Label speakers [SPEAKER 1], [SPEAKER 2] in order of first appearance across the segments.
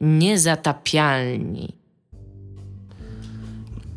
[SPEAKER 1] Niezatapialni.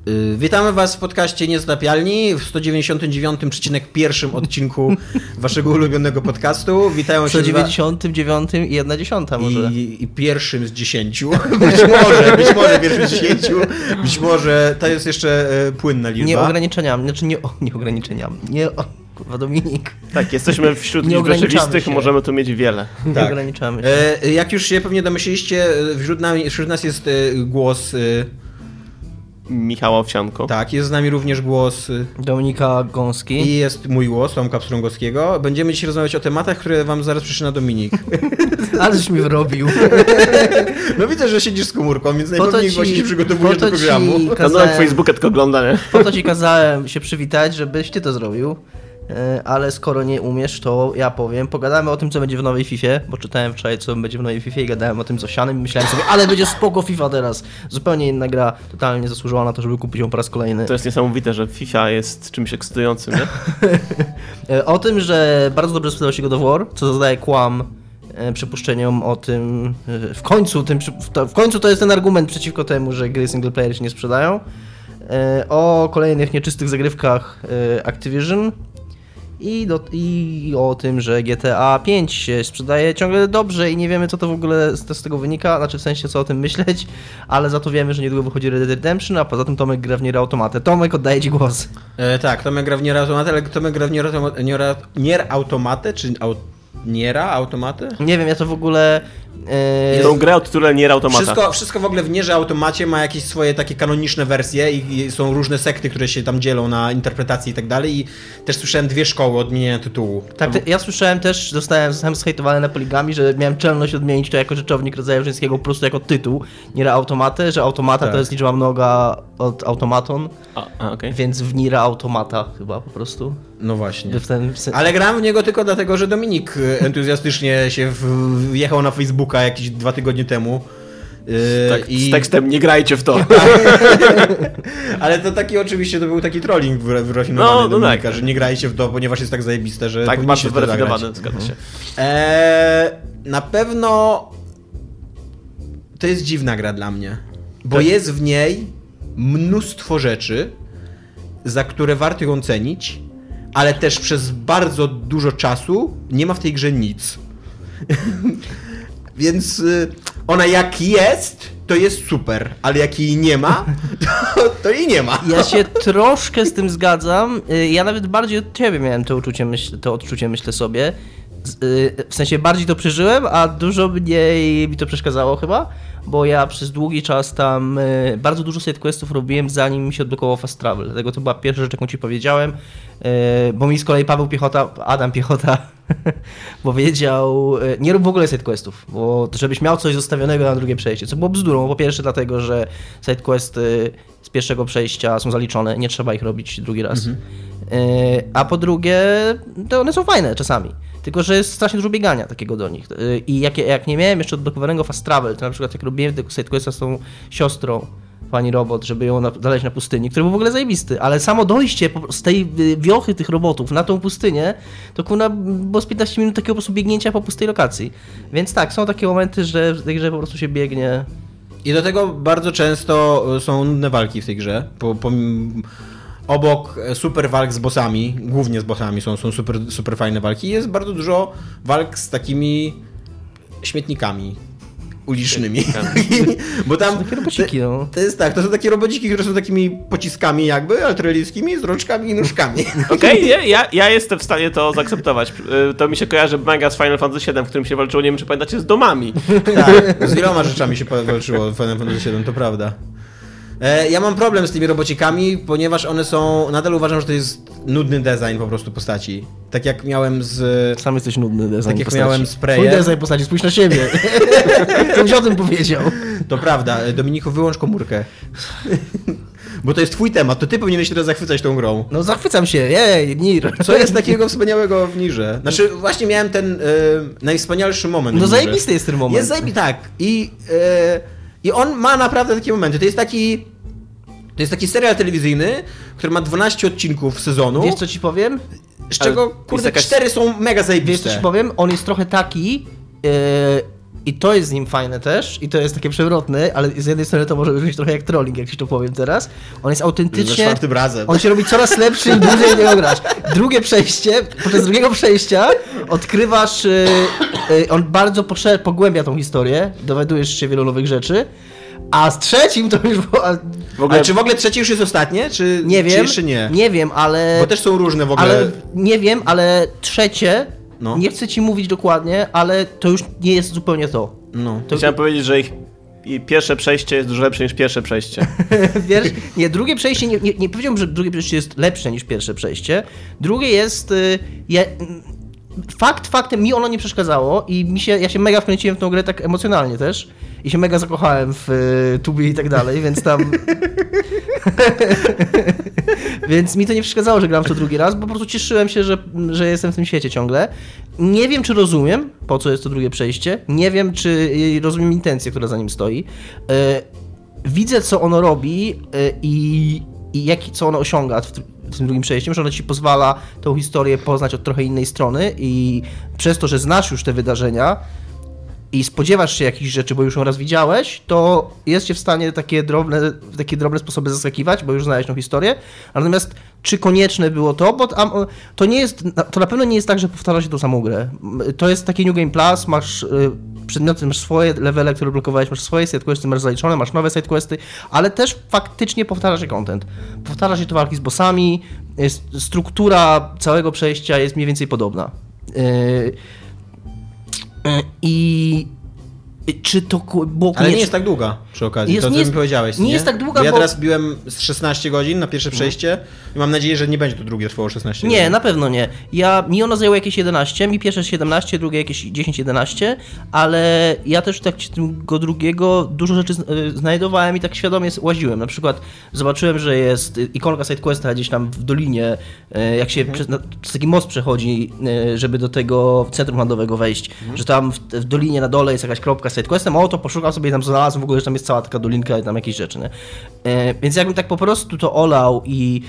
[SPEAKER 2] Yy, Witamy Was w podcaście Niezatapialni w 199,1 odcinku Waszego ulubionego podcastu. Witają się z wa-
[SPEAKER 3] 199 i 1 dziesiąta może.
[SPEAKER 2] I, I pierwszym z dziesięciu. Być może, być może pierwszym z dziesięciu. Być może to jest jeszcze e, płynna liczba.
[SPEAKER 3] Nie ograniczeniami, znaczy nie, o, nie ograniczeniami. Nie, o, kurwa Dominik.
[SPEAKER 4] Tak, jesteśmy wśród liczb
[SPEAKER 3] ograniczamy
[SPEAKER 4] rzeczywistych,
[SPEAKER 3] się.
[SPEAKER 4] możemy tu mieć wiele.
[SPEAKER 3] Nie
[SPEAKER 2] Tak.
[SPEAKER 3] ograniczamy się.
[SPEAKER 2] E, Jak już się pewnie domyśliliście, e, wśród, nami, wśród nas jest e, głos. e,
[SPEAKER 4] Michała Owsianko.
[SPEAKER 2] Tak, jest z nami również głos. e,
[SPEAKER 3] Dominika Gąski.
[SPEAKER 2] I jest mój głos, Tomka Pstrągowskiego. Będziemy dzisiaj rozmawiać o tematach, które wam zaraz przyczyna Dominik.
[SPEAKER 3] Aleś mi wyrobił.
[SPEAKER 2] No widzę, że siedzisz z komórką, więc najpewniej
[SPEAKER 3] ci-
[SPEAKER 2] właśnie się przygotowujesz do programu.
[SPEAKER 3] Kazałem-
[SPEAKER 4] Facebooka tylko ogląda, nie?
[SPEAKER 3] Po to ci kazałem się przywitać, żebyś ty to zrobił. E, Ale skoro nie umiesz, to ja powiem. Pogadamy o tym, co będzie w nowej FIFA, bo czytałem wczoraj, co będzie w nowej FIFA i gadałem o tym z Osianem i myślałem sobie, ale będzie spoko FIFA teraz. Zupełnie inna gra, totalnie zasłużyła na to, żeby kupić ją po raz kolejny.
[SPEAKER 4] To jest niesamowite, że FIFA jest czymś ekscytującym, nie?
[SPEAKER 3] E, O tym, że bardzo dobrze sprzedał się God of War, co zadaje kłam e, przypuszczeniom o tym, w końcu, tym, w końcu to jest ten argument przeciwko temu, że gry single player się nie sprzedają. O kolejnych nieczystych zagrywkach Activision i, do, i o tym, że GTA 5 się sprzedaje ciągle dobrze i nie wiemy, co to w ogóle z, z tego wynika, znaczy w sensie, co o tym myśleć, ale za to wiemy, że niedługo wychodzi Red Dead Redemption, a poza tym Tomek gra w Nier Automatę. Tomek, oddaję Ci głos.
[SPEAKER 2] E, tak, Tomek gra w Nier Automatę, ale Tomek gra w Nier, Automa- Nier, Nier Automatę, czy au, Niera Automatę?
[SPEAKER 3] Nie wiem, ja to w ogóle... e,
[SPEAKER 4] Tą grę o tytule Nier Automata.
[SPEAKER 2] Wszystko, wszystko w ogóle w Nierze Automacie ma jakieś swoje takie kanoniczne wersje i, i są różne sekty, które się tam dzielą na interpretacje i tak dalej i też słyszałem dwie szkoły odmieniania tytułu.
[SPEAKER 3] Tak, ja słyszałem też, zostałem sam zhejtowany na poligami, że miałem czelność odmienić to jako rzeczownik rodzaju żeńskiego po prostu jako tytuł, nie automatę, że automata
[SPEAKER 2] Tak.
[SPEAKER 3] to jest liczba mnoga od automaton,
[SPEAKER 4] A, a okej.
[SPEAKER 3] więc w Nira automata chyba po prostu.
[SPEAKER 2] No właśnie.
[SPEAKER 3] W ten.
[SPEAKER 2] Ale gram w niego tylko dlatego, że Dominik e, entuzjastycznie się wjechał na Facebooka jakieś dwa tygodnie temu. Yy,
[SPEAKER 4] Tak, Z tekstem nie grajcie w to.
[SPEAKER 2] Ale to taki oczywiście to był taki trolling wyra- wyrafinowany
[SPEAKER 4] No, no
[SPEAKER 2] Dominika,
[SPEAKER 4] tak.
[SPEAKER 2] że nie grajcie w to, ponieważ jest tak zajebiste, że
[SPEAKER 4] tak,
[SPEAKER 2] zagrać.
[SPEAKER 4] wyrafinowany, zgadza się.
[SPEAKER 2] Eee, na pewno to jest dziwna gra dla mnie, bo
[SPEAKER 4] Tak.
[SPEAKER 2] jest w niej mnóstwo rzeczy, za które warto ją cenić, ale też przez bardzo dużo czasu nie ma w tej grze nic. Więc y, ona jak jest, to jest super, ale jak jej nie ma, to, to jej nie ma.
[SPEAKER 3] Ja się troszkę z tym zgadzam. Y, Ja nawet bardziej od ciebie miałem to uczucie, myśl, to odczucie, myślę sobie. Y, W sensie bardziej to przeżyłem, a dużo mniej mi to przeszkadzało chyba, bo ja przez długi czas tam y, bardzo dużo sidequestów robiłem, zanim mi się odblokował Fast Travel. Dlatego to była pierwsza rzecz, jaką ci powiedziałem, y, bo mi z kolei Paweł Piechota, Adam Piechota powiedział, y, nie rób w ogóle sidequestów, bo żebyś miał coś zostawionego na drugie przejście, co było bzdurą. Po pierwsze dlatego, że sidequesty pierwszego przejścia są zaliczone, nie trzeba ich robić drugi raz. Y, A po drugie, to one są fajne czasami. Tylko, że jest strasznie dużo biegania takiego do nich. Y, I jak, jak nie miałem jeszcze odblokowanego fast travel, to na przykład jak robiłem tego sidequesta z tą siostrą, pani robot, żeby ją na, znaleźć na pustyni, który był w ogóle zajebisty, ale samo dojście z tej wiochy tych robotów na tą pustynię, to kuna było z 15 minut takiego po prostu biegnięcia po pustej lokacji. Więc tak, są takie momenty, że w tej grze po prostu się biegnie.
[SPEAKER 2] I do tego bardzo często e, są nudne walki w tej grze. Po, po, obok e, super walk z bossami, głównie z bossami są, są super, super fajne walki, jest bardzo dużo walk z takimi śmietnikami ulicznymi. Bo tam
[SPEAKER 3] Takie robociki,
[SPEAKER 2] to,
[SPEAKER 3] no.
[SPEAKER 2] to jest tak, to są takie robociki, które są takimi pociskami jakby, artyleryjskimi, z rączkami i nóżkami.
[SPEAKER 4] Okej, nie, ja, ja jestem w stanie to zaakceptować. Y, To mi się kojarzy mega z Final Fantasy VII, w którym się walczyło, nie wiem czy pamiętacie, z domami.
[SPEAKER 2] Tak, z wieloma rzeczami się walczyło w Final Fantasy VII, to prawda. E, Ja mam problem z tymi robocikami, ponieważ one są. Nadal uważam, że to jest nudny design po prostu postaci. Tak jak miałem z.
[SPEAKER 3] Sam jesteś nudny design
[SPEAKER 2] Tak jak
[SPEAKER 3] postaci.
[SPEAKER 2] miałem spraye.
[SPEAKER 3] Twój design postaci, spójrz na siebie. Ktoś o tym powiedział.
[SPEAKER 2] To prawda, Dominiku, wyłącz komórkę. Bo to jest twój temat, to ty powinieneś teraz zachwycać tą grą.
[SPEAKER 3] No zachwycam się, jej, Nir.
[SPEAKER 2] Co jest takiego wspaniałego w Nirze? Znaczy, właśnie miałem ten e, najwspanialszy moment.
[SPEAKER 3] No zajebisty jest ten moment.
[SPEAKER 2] Jest zajebisty, tak. I, e, I on ma naprawdę takie momenty. To jest taki. To jest taki serial telewizyjny, który ma 12 odcinków sezonu,
[SPEAKER 3] Wiesz co ci powiem?
[SPEAKER 2] z czego,
[SPEAKER 4] Ale
[SPEAKER 2] kurde,
[SPEAKER 4] jakaś-
[SPEAKER 2] cztery są mega
[SPEAKER 3] Wiesz co
[SPEAKER 2] zajebiste.
[SPEAKER 3] ci powiem? On jest trochę taki, e, I to jest z nim fajne też, i to jest takie przewrotne, ale z jednej strony to może brzmieć trochę jak trolling, jak ci to powiem teraz. On jest
[SPEAKER 2] Za
[SPEAKER 3] autentycznie...
[SPEAKER 2] czwartym razem.
[SPEAKER 3] On się robi coraz lepszy, im dłużej nie grasz. Drugie przejście, podczas drugiego przejścia odkrywasz, y, y, on bardzo pogłębia tą historię, dowiadujesz się wielu nowych rzeczy, a z trzecim to już było, a-
[SPEAKER 4] W ogóle,
[SPEAKER 2] Ale czy w ogóle trzecie już jest ostatnie, czy,
[SPEAKER 3] nie
[SPEAKER 2] czy
[SPEAKER 3] wiem,
[SPEAKER 2] jeszcze nie?
[SPEAKER 3] nie wiem, ale...
[SPEAKER 2] Bo też są różne w ogóle.
[SPEAKER 3] Ale nie wiem, ale trzecie,
[SPEAKER 2] No.
[SPEAKER 3] nie chcę ci mówić dokładnie, ale to już nie jest zupełnie to.
[SPEAKER 2] No.
[SPEAKER 3] to
[SPEAKER 4] chciałem powiedzieć, że ich i pierwsze przejście jest dużo lepsze niż pierwsze przejście.
[SPEAKER 3] Wiesz, nie, drugie przejście, nie, nie, nie powiedziałbym, że drugie przejście jest lepsze niż pierwsze przejście. Drugie jest. Y, je, fakt faktem, mi ono nie przeszkadzało i mi się, ja się mega wkręciłem w tą grę tak emocjonalnie też. I się mega zakochałem w y, Tubi i tak dalej, więc tam. więc mi to nie przeszkadzało, że gram w to drugi raz, bo po prostu cieszyłem się, że, że jestem w tym świecie ciągle. Nie wiem, czy rozumiem, po co jest to drugie przejście. Nie wiem, czy y, rozumiem intencję, która za nim stoi. Y, widzę, co ono robi i, i jak, co ono osiąga w tym drugim przejściem, że ono ci pozwala tą historię poznać od trochę innej strony i przez to, że znasz już te wydarzenia i spodziewasz się jakichś rzeczy, bo już ją raz widziałeś, to jest w stanie takie drobne, takie drobne sposoby zaskakiwać, bo już znałeś tą historię. Natomiast czy konieczne było to? Bo to nie jest, to na pewno nie jest tak, że powtarza się tą samą grę. To jest takie New Game Plus, masz y, przedmioty, masz swoje levele, które blokowałeś, masz swoje sidequesty, masz zaliczone, masz nowe sidequesty, ale też faktycznie powtarza się content. Powtarza się to walki z bossami, struktura całego przejścia jest mniej więcej podobna. Y, i czy to było
[SPEAKER 2] Ale nie jest tak długa przy okazji,
[SPEAKER 3] Jest-
[SPEAKER 2] to
[SPEAKER 3] nie
[SPEAKER 2] co
[SPEAKER 3] jest-
[SPEAKER 2] mi powiedziałeś.
[SPEAKER 3] nie jest tak długa,
[SPEAKER 2] Ja
[SPEAKER 3] bo-
[SPEAKER 2] teraz biłem z 16 godzin na pierwsze przejście i mam nadzieję, że nie będzie to drugie trwało 16
[SPEAKER 3] Nie,
[SPEAKER 2] godzin.
[SPEAKER 3] na pewno nie. Ja, mi ono zajęło jakieś 11, mi pierwsze 17, drugie jakieś 10-11, ale ja też tak tego drugiego dużo rzeczy y, znajdowałem i tak świadomie łaziłem. Na przykład zobaczyłem, że jest y, ikonka sidequesta gdzieś tam w dolinie, y, jak się przez, na, taki most przechodzi, y, żeby do tego centrum handlowego wejść, że tam w, w dolinie na dole jest jakaś kropka sidequestem, o to poszukam sobie i tam znalazłem w ogóle, że tam jest cała taka dolinka i tam jakieś rzeczy, nie? Y, Więc jakbym tak po prostu to olał i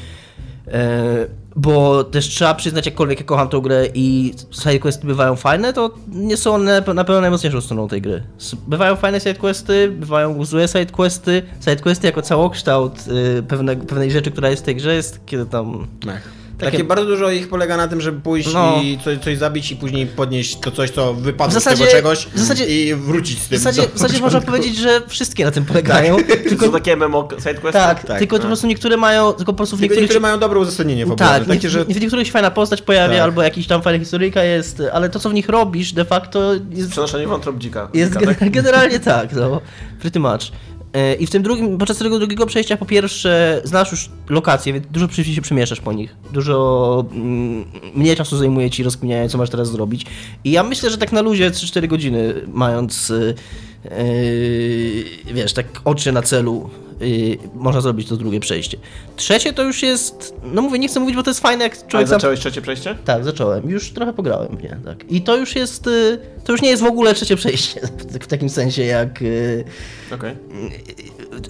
[SPEAKER 3] E, bo też trzeba przyznać, jakkolwiek ja kocham tą grę i sidequesty bywają fajne, to nie są one na pewno najmocniejszą stroną tej gry. Bywają fajne sidequesty, bywają złe sidequesty. Sidequesty jako całokształt y, pewne, pewnej rzeczy, która jest w tej grze, jest kiedy tam...
[SPEAKER 2] Mech.
[SPEAKER 3] Takie-
[SPEAKER 2] Takie... bardzo dużo ich polega na tym, żeby pójść
[SPEAKER 3] No.
[SPEAKER 2] i coś, coś zabić i później podnieść to coś, co wypadło
[SPEAKER 3] W zasadzie-
[SPEAKER 2] z tego czegoś
[SPEAKER 3] w zasadzie-
[SPEAKER 2] i wrócić z
[SPEAKER 3] W
[SPEAKER 2] tym.
[SPEAKER 3] zasadzie,
[SPEAKER 2] do
[SPEAKER 3] w zasadzie można powiedzieć, że wszystkie na tym polegają.
[SPEAKER 4] Tylko
[SPEAKER 3] Tylko,
[SPEAKER 4] takie MMO sidequesty?
[SPEAKER 3] tak,
[SPEAKER 2] tak,
[SPEAKER 3] tylko
[SPEAKER 2] tak.
[SPEAKER 3] po prostu niektóre mają, tylko po prostu w niektórych...
[SPEAKER 2] niektóre mają dobre uzasadnienie w ogóle.
[SPEAKER 3] Tak,
[SPEAKER 2] takie, że...
[SPEAKER 3] w niektórych się fajna postać pojawia,
[SPEAKER 2] Tak.
[SPEAKER 3] albo jakiś tam fajna historyjka jest, ale to, co w nich robisz, de facto jest
[SPEAKER 4] Przenoszenie wątrób dzika.
[SPEAKER 3] Jest
[SPEAKER 4] dzika, tak?
[SPEAKER 3] generalnie tak, no. Pretty much. E, I w tym drugim, podczas tego drugiego przejścia po pierwsze znasz już lokacje, więc dużo przy- się przemieszasz po nich. Dużo mm, mniej czasu zajmuje ci rozkminianie, co masz teraz zrobić. I ja myślę, że tak na luzie 3-4 godziny, mając y, y, wiesz, tak oczy na celu, y, można zrobić to drugie przejście. Trzecie to już jest, no mówię, nie chcę mówić, bo to jest fajne, jak
[SPEAKER 4] Ale
[SPEAKER 3] człowiek sam
[SPEAKER 4] zacząłeś trzecie przejście?
[SPEAKER 3] tak, zacząłem. Już trochę pograłem nie, tak. I to już jest. y, To już nie jest w ogóle trzecie przejście. W takim sensie jak. y,
[SPEAKER 4] Okej.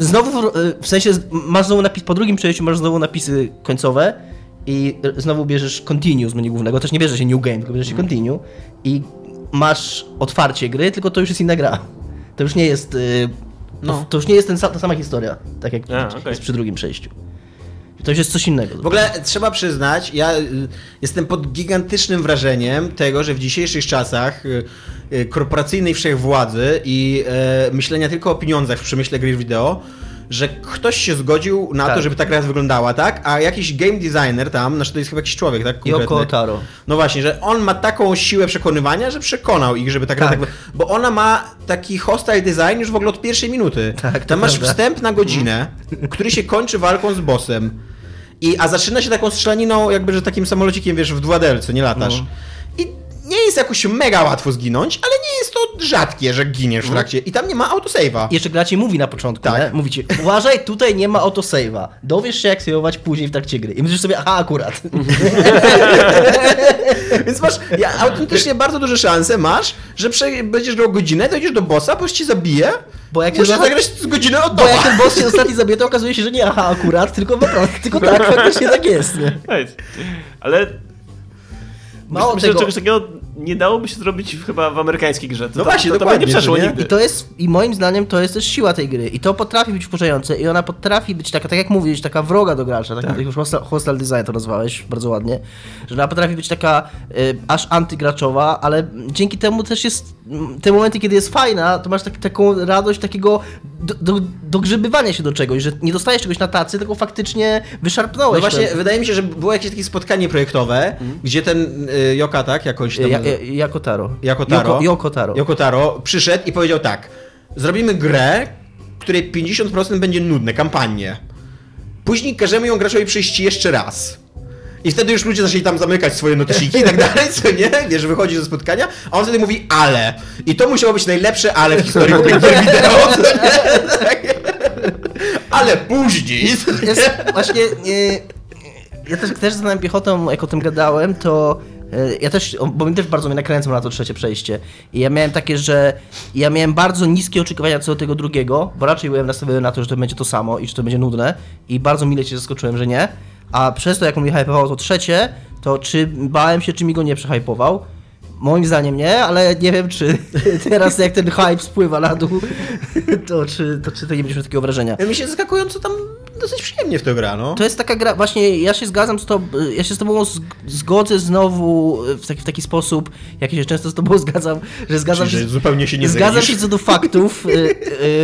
[SPEAKER 3] Znowu, y, w sensie z- masz znowu napis, po drugim przejściu masz znowu napisy końcowe i y, znowu bierzesz continue z menu głównego. Też nie bierzesz się new game, tylko bierzesz się continue i masz otwarcie gry, tylko to już jest inna gra. To już nie jest.
[SPEAKER 2] No.
[SPEAKER 3] To już nie jest ten, ta sama historia, tak jak
[SPEAKER 4] A, okej.
[SPEAKER 3] jest przy drugim przejściu. To już jest coś innego.
[SPEAKER 2] W ogóle trzeba przyznać, ja y, jestem pod gigantycznym wrażeniem tego, że w dzisiejszych czasach y, y, korporacyjnej wszechwładzy i e, myślenia tylko o pieniądzach w przemyśle gry wideo, że ktoś się zgodził na
[SPEAKER 3] Tak.
[SPEAKER 2] to, żeby ta gra wyglądała tak, a jakiś game designer tam, znaczy to jest chyba jakiś człowiek, tak?
[SPEAKER 3] Yoko
[SPEAKER 2] konkretny.
[SPEAKER 3] Taro.
[SPEAKER 2] No właśnie, że on ma taką siłę przekonywania, że przekonał ich, żeby ta gra
[SPEAKER 3] Tak.
[SPEAKER 2] tak. Bo ona ma taki hostile design już w ogóle od pierwszej minuty.
[SPEAKER 3] Tak,
[SPEAKER 2] Tam masz
[SPEAKER 3] prawda.
[SPEAKER 2] wstęp na godzinę, który się kończy walką z bossem. I, a zaczyna się taką strzelaniną, jakby, że takim samolocikiem, wiesz, w 2D, co nie latasz.
[SPEAKER 3] No.
[SPEAKER 2] I nie jest jakoś mega łatwo zginąć, ale nie jest to rzadkie, że giniesz w trakcie. I tam nie ma autosave'a.
[SPEAKER 3] Jeszcze gra ci mówi na początku,
[SPEAKER 2] Tak.
[SPEAKER 3] nie? Mówi ci, uważaj, tutaj nie ma autosave'a. Dowiesz się, jak save'ować później w trakcie gry. I myślisz sobie, aha, akurat.
[SPEAKER 2] Więc masz ja, autentycznie bardzo duże szanse masz, że prze, będziesz grał godzinę, dojdziesz do bossa, boss ci zabije,
[SPEAKER 3] Bo jak się
[SPEAKER 2] musisz zagrać z godzinę od
[SPEAKER 3] Bo jak ten boss się ostatni zabije, to okazuje się, że nie aha, akurat, tylko tylko tak, faktycznie tak jest, nie?
[SPEAKER 4] Ale
[SPEAKER 3] Mało
[SPEAKER 4] myślę, że
[SPEAKER 3] tego,
[SPEAKER 4] czegoś takiego nie dałoby się zrobić chyba w amerykańskiej grze. To,
[SPEAKER 2] No właśnie,
[SPEAKER 4] to, to nie przeszło
[SPEAKER 2] nie?
[SPEAKER 4] nigdy.
[SPEAKER 3] I to jest, i moim zdaniem to jest też siła tej gry. I to potrafi być wkurzające i ona potrafi być taka, tak jak mówisz, taka wroga do gracza, tak, jak już hostile, hostile design to nazwałeś bardzo ładnie, że ona potrafi być taka y, aż antygraczowa, ale dzięki temu też jest, te momenty, kiedy jest fajna, to masz tak, taką radość takiego do, do, dogrzebywania się do czegoś, że nie dostajesz czegoś na tacy, tylko faktycznie wyszarpnąłeś
[SPEAKER 2] No właśnie,
[SPEAKER 3] to.
[SPEAKER 2] wydaje mi się, że było jakieś takie spotkanie projektowe, gdzie ten y, Joka, tak, jakoś tam...
[SPEAKER 3] Ja, ja, jako Taro.
[SPEAKER 2] Jako Taro.
[SPEAKER 3] Yoko, Yoko Taro.
[SPEAKER 2] Yoko Taro przyszedł i powiedział tak: Zrobimy grę, której 50% będzie nudne, kampanię. Później każemy ją graczowi przejść jeszcze raz. I wtedy już ludzie zaczęli tam zamykać swoje notesiki i tak dalej, co nie? Wiesz, wychodzi ze spotkania, a on wtedy mówi ale. I to musiało być najlepsze ale w historii gier wideo, nie? Tak. Ale później.
[SPEAKER 3] jest właśnie. e, ja też, też znałem piechotą, jak o tym gadałem, to ja też, bo mi też bardzo mnie nakręcał na to trzecie przejście. I ja miałem takie, że ja miałem bardzo niskie oczekiwania co do tego drugiego, bo raczej byłem nastawiony na to, że to będzie to samo i że to będzie nudne. I bardzo mile się zaskoczyłem, że nie. A przez to, jak mi hypował to trzecie, to czy bałem się, czy mi go nie przehypował. Moim zdaniem nie, ale nie wiem, czy teraz jak ten hype spływa na dół, to czy to, czy to nie będziesz takiego wrażenia.
[SPEAKER 2] Mi się zaskakująco tam dosyć przyjemnie w to gra, no.
[SPEAKER 3] To jest taka gra, właśnie ja się zgadzam z tobą, ja się z tobą zgodzę znowu w taki, w taki sposób, jak się często z tobą zgadzam, że zgadzam
[SPEAKER 2] Czyli,
[SPEAKER 3] się,
[SPEAKER 2] że zupełnie się nie
[SPEAKER 3] zgadzam się co do faktów, y,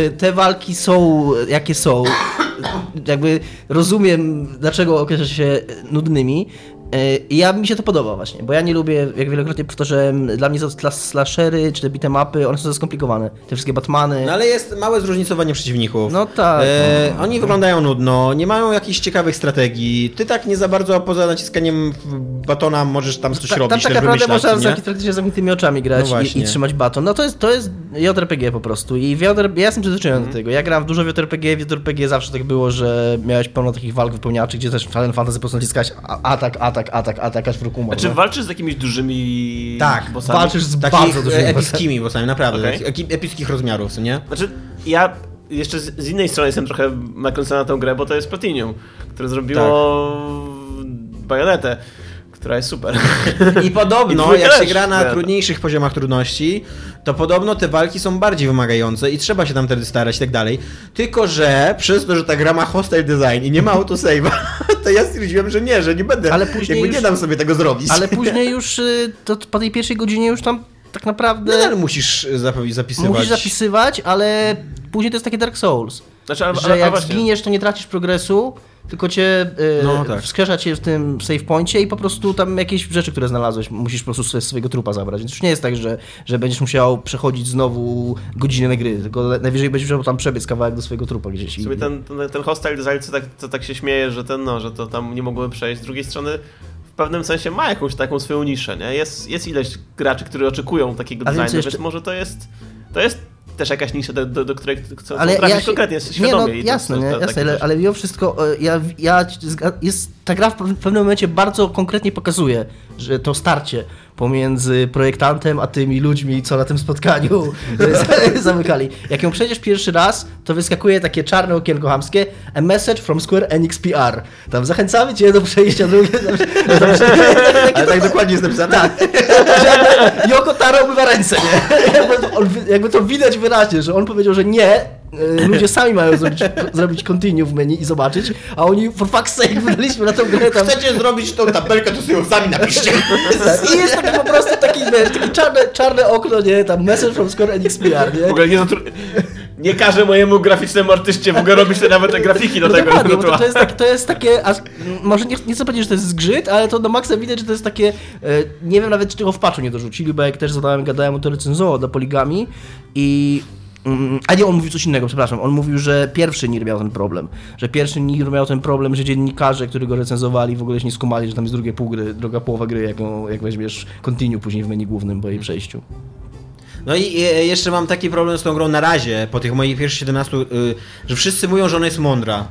[SPEAKER 3] y, te walki są jakie są, jakby rozumiem dlaczego określa się nudnymi, i ja mi się to podoba właśnie, bo ja nie lubię, jak wielokrotnie powtarzałem, dla mnie sla- slashery czy te beat'em one są za skomplikowane, te wszystkie Batmany.
[SPEAKER 2] No ale jest małe zróżnicowanie przeciwników.
[SPEAKER 3] No tak,
[SPEAKER 2] E, oni wyglądają nudno, nie mają jakichś ciekawych strategii. Ty tak nie za bardzo poza naciskaniem batona możesz tam coś
[SPEAKER 3] Ta-
[SPEAKER 2] robić,
[SPEAKER 3] Tam tak naprawdę można z praktycznie zamkniętymi oczami grać
[SPEAKER 2] No
[SPEAKER 3] i, i trzymać baton. No to jest, to jest JRPG po prostu. I w JRPG, ja jestem przyzwyczajony
[SPEAKER 2] Mhm.
[SPEAKER 3] do tego. Ja grałem w dużo JRPG, w JRPG zawsze tak było, że miałeś pełno takich walk wypełniaczy, gdzie też w Final Fantasy po prostu naciskać a- atak, atak, atak, atak, aż wróg umarł.
[SPEAKER 4] A czy
[SPEAKER 3] no.
[SPEAKER 4] walczysz z jakimiś dużymi
[SPEAKER 2] Tak,
[SPEAKER 4] bossami?
[SPEAKER 3] walczysz z
[SPEAKER 2] Takich
[SPEAKER 3] bardzo dużymi
[SPEAKER 2] epickimi bossami, naprawdę.
[SPEAKER 4] Okej.
[SPEAKER 2] takich eki- epickich rozmiarów, co nie?
[SPEAKER 4] Znaczy, ja jeszcze z, z innej strony jestem trochę nakręcony na tę grę, bo to jest Platinum, które zrobiło bajonetę, która jest super.
[SPEAKER 2] I podobno,
[SPEAKER 4] I
[SPEAKER 2] jak się gra na trudniejszych poziomach trudności, to podobno te walki są bardziej wymagające i trzeba się tam wtedy starać i tak dalej. Tylko, że przez to, że ta gra ma hostile design i nie ma autosave'a, to ja stwierdziłem, że nie, że nie będę,
[SPEAKER 3] Ale później
[SPEAKER 2] jakby
[SPEAKER 3] już-
[SPEAKER 2] nie dam sobie tego zrobić.
[SPEAKER 3] Ale później już, y, to po tej pierwszej godzinie już tam tak naprawdę
[SPEAKER 2] Nadal musisz zapi- zapisywać.
[SPEAKER 3] musisz zapisywać, ale później to jest takie Dark Souls.
[SPEAKER 4] Znaczy, ale,
[SPEAKER 3] że
[SPEAKER 4] ale, ale
[SPEAKER 3] jak
[SPEAKER 4] właśnie.
[SPEAKER 3] zginiesz, to nie tracisz progresu, tylko cię y,
[SPEAKER 2] No, tak.
[SPEAKER 3] wskrzesza cię w tym save poincie i po prostu tam jakieś rzeczy, które znalazłeś, musisz po prostu ze swojego trupa zabrać. Więc już nie jest tak, że, że będziesz musiał przechodzić znowu godzinę gry, tylko najwyżej będziesz musiał tam przebiec kawałek do swojego trupa gdzieś. I...
[SPEAKER 4] Sobie ten, ten, ten hostile design, co tak, co tak się śmieje, że ten, no, że to tam nie mogłem przejść. Z drugiej strony w pewnym sensie ma jakąś taką swoją niszę, nie? Jest, jest ileś graczy, którzy oczekują takiego designu,
[SPEAKER 3] jeszcze-
[SPEAKER 4] więc może to jest, to jest też jakaś nisza, do, do, do której chcą
[SPEAKER 3] ale ja się,
[SPEAKER 4] konkretnie,
[SPEAKER 3] nie, no,
[SPEAKER 4] świadomie. i to-
[SPEAKER 3] jasne,
[SPEAKER 4] to,
[SPEAKER 3] nie,
[SPEAKER 4] to,
[SPEAKER 3] jasne ale, ale mimo wszystko e, ja, ja jest, ta gra w pewnym momencie bardzo konkretnie pokazuje, że to starcie pomiędzy projektantem a tymi ludźmi, co na tym spotkaniu za- zamykali. Jak ją przejdziesz pierwszy raz, to wyskakuje takie czarne okienko hamskie a message from Square Enix PR. Tam zachęcamy cię do przejścia drugie. Tam, tam,
[SPEAKER 2] Ale tak dokładnie jest napisane.
[SPEAKER 3] tak. Że Yoko Taro umywa ręce, nie? Jakby, on, jakby to widać wyraźnie, że on powiedział, że nie, ludzie sami mają zrobić, zrobić continue w menu i zobaczyć, a oni for fuck's sake wydaliśmy na tę grę tam.
[SPEAKER 2] Chcecie zrobić tą tabelkę, to sobie ją sami napiszcie.
[SPEAKER 3] Tak, I jest taki po prostu taki, wiesz, takie czarne, czarne okno, nie, tam message from Square Enix PR,
[SPEAKER 4] W
[SPEAKER 3] nie?
[SPEAKER 4] ogóle nie, zatru- nie każę mojemu graficznemu artyście w ogóle robić te nawet te grafiki do
[SPEAKER 3] No
[SPEAKER 4] tego.
[SPEAKER 3] dokładnie,
[SPEAKER 4] do
[SPEAKER 3] bo to, to, jest takie, to jest takie, aż, może nie, nie chcę powiedzieć, że to jest zgrzyt, ale to na maksa widać, że to jest takie, e, nie wiem nawet czy tego w patchu nie dorzucili, bo jak też zadałem, gadałem o to recenzowo do Poligami i a nie, on mówił coś innego, przepraszam. On mówił, że pierwszy Nir miał ten problem. Że pierwszy Nir miał ten problem, że dziennikarze, którzy go recenzowali, w ogóle się nie skumali, że tam jest drugie pół gry, druga połowa gry, jak, ją- jak weźmiesz continue później w menu głównym po jej przejściu.
[SPEAKER 2] No i e, jeszcze mam taki problem z tą grą na razie, po tych moich pierwszych 17, y, że wszyscy mówią, że ona jest mądra.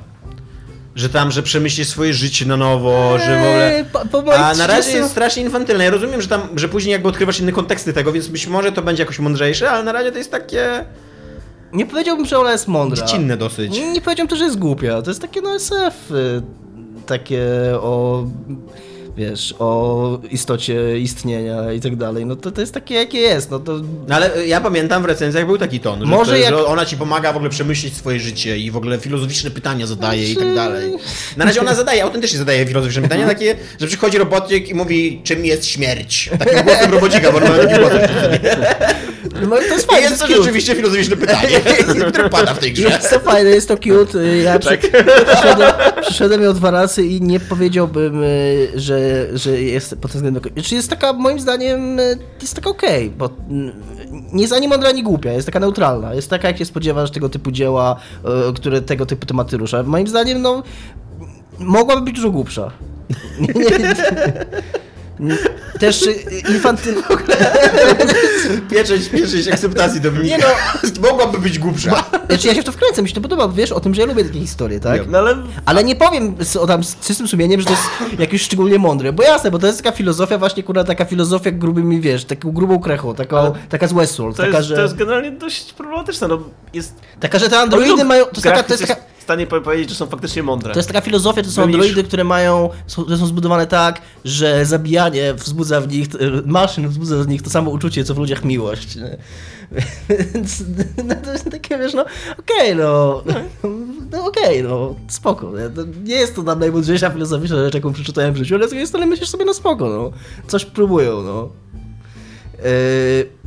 [SPEAKER 2] Że tam, że przemyśli swoje życie na nowo, że w ogóle...
[SPEAKER 3] Eee, po- po
[SPEAKER 2] A na razie
[SPEAKER 3] 30
[SPEAKER 2] jest strasznie infantylne. Ja rozumiem, że tam, że później jakby odkrywasz inne konteksty tego, więc być może to będzie jakoś mądrzejsze, ale na razie to jest takie
[SPEAKER 3] Nie powiedziałbym, że ona jest mądra.
[SPEAKER 2] dziecinne dosyć.
[SPEAKER 3] Nie, nie powiedziałem też, że jest głupia. To jest takie no SF, y, takie o... wiesz, o istocie istnienia i tak dalej, no to to jest takie, jakie jest, no to...
[SPEAKER 2] No ale ja pamiętam w recenzjach był taki ton, że,
[SPEAKER 3] Może
[SPEAKER 2] to,
[SPEAKER 3] jak-
[SPEAKER 2] że ona ci pomaga w ogóle przemyśleć swoje życie i w ogóle filozoficzne pytania zadaje i tak
[SPEAKER 3] Znaczy-
[SPEAKER 2] dalej. Na razie ona zadaje, autentycznie zadaje filozoficzne pytania, takie, że przychodzi robotnik i mówi, czym jest śmierć. Takim głosem robocika, bo ona taki głos.
[SPEAKER 3] No to jest fajne,
[SPEAKER 2] jest to rzeczywiście filozoficzne pytanie, które pada w tej grze.
[SPEAKER 3] Jest to fajne, jest to cute. Ja przy, przyszedłem, przyszedłem ją dwa razy i nie powiedziałbym, y, że, że jest pod tym względem... Czy jest taka, moim zdaniem, y, jest taka okej, bo mm, nie jest ani mądra, ani głupia, jest taka neutralna. Jest taka, jak się spodziewasz tego typu dzieła, y, które tego typu tematy rusza. Moim zdaniem, no, mogłaby być dużo głupsza. Też y, infantyl...
[SPEAKER 2] Pieczęć, pieczęć akceptacji Dominika.
[SPEAKER 3] Nie no.
[SPEAKER 2] Mogłaby być głupsza.
[SPEAKER 3] Znaczy ja się w to wkręcę, mi się to podoba, bo wiesz o tym, że ja lubię takie historie, tak?
[SPEAKER 4] No ale
[SPEAKER 3] Ale nie powiem z, o tam z czystym sumieniem, że to jest jakieś szczególnie mądre, bo jasne, bo to jest taka filozofia właśnie, kurwa, taka filozofia grubymi, wiesz, taką grubą krechą, taka, taka z Westworld,
[SPEAKER 4] to
[SPEAKER 3] taka,
[SPEAKER 4] jest,
[SPEAKER 3] że,
[SPEAKER 4] to jest generalnie dość problematyczne. No, jest
[SPEAKER 3] taka, że te androidy mają, to jest taka, to jest taka,
[SPEAKER 4] w stanie po- powiedzieć, że są faktycznie mądre.
[SPEAKER 3] to jest taka filozofia, to są
[SPEAKER 4] Mylisz.
[SPEAKER 3] androidy, które mają, są, które są zbudowane tak, że zabijanie wzbudza w nich, maszyn wzbudza w nich to samo uczucie, co w ludziach miłość. Więc no, to jest takie, wiesz, no okej, no, no okej, no spoko. Nie? Nie jest to tam najmądrzejsza filozoficzna rzecz, jaką przeczytałem w życiu, ale z drugiej strony myślisz sobie, no spoko, no. Coś próbują, no. Yy,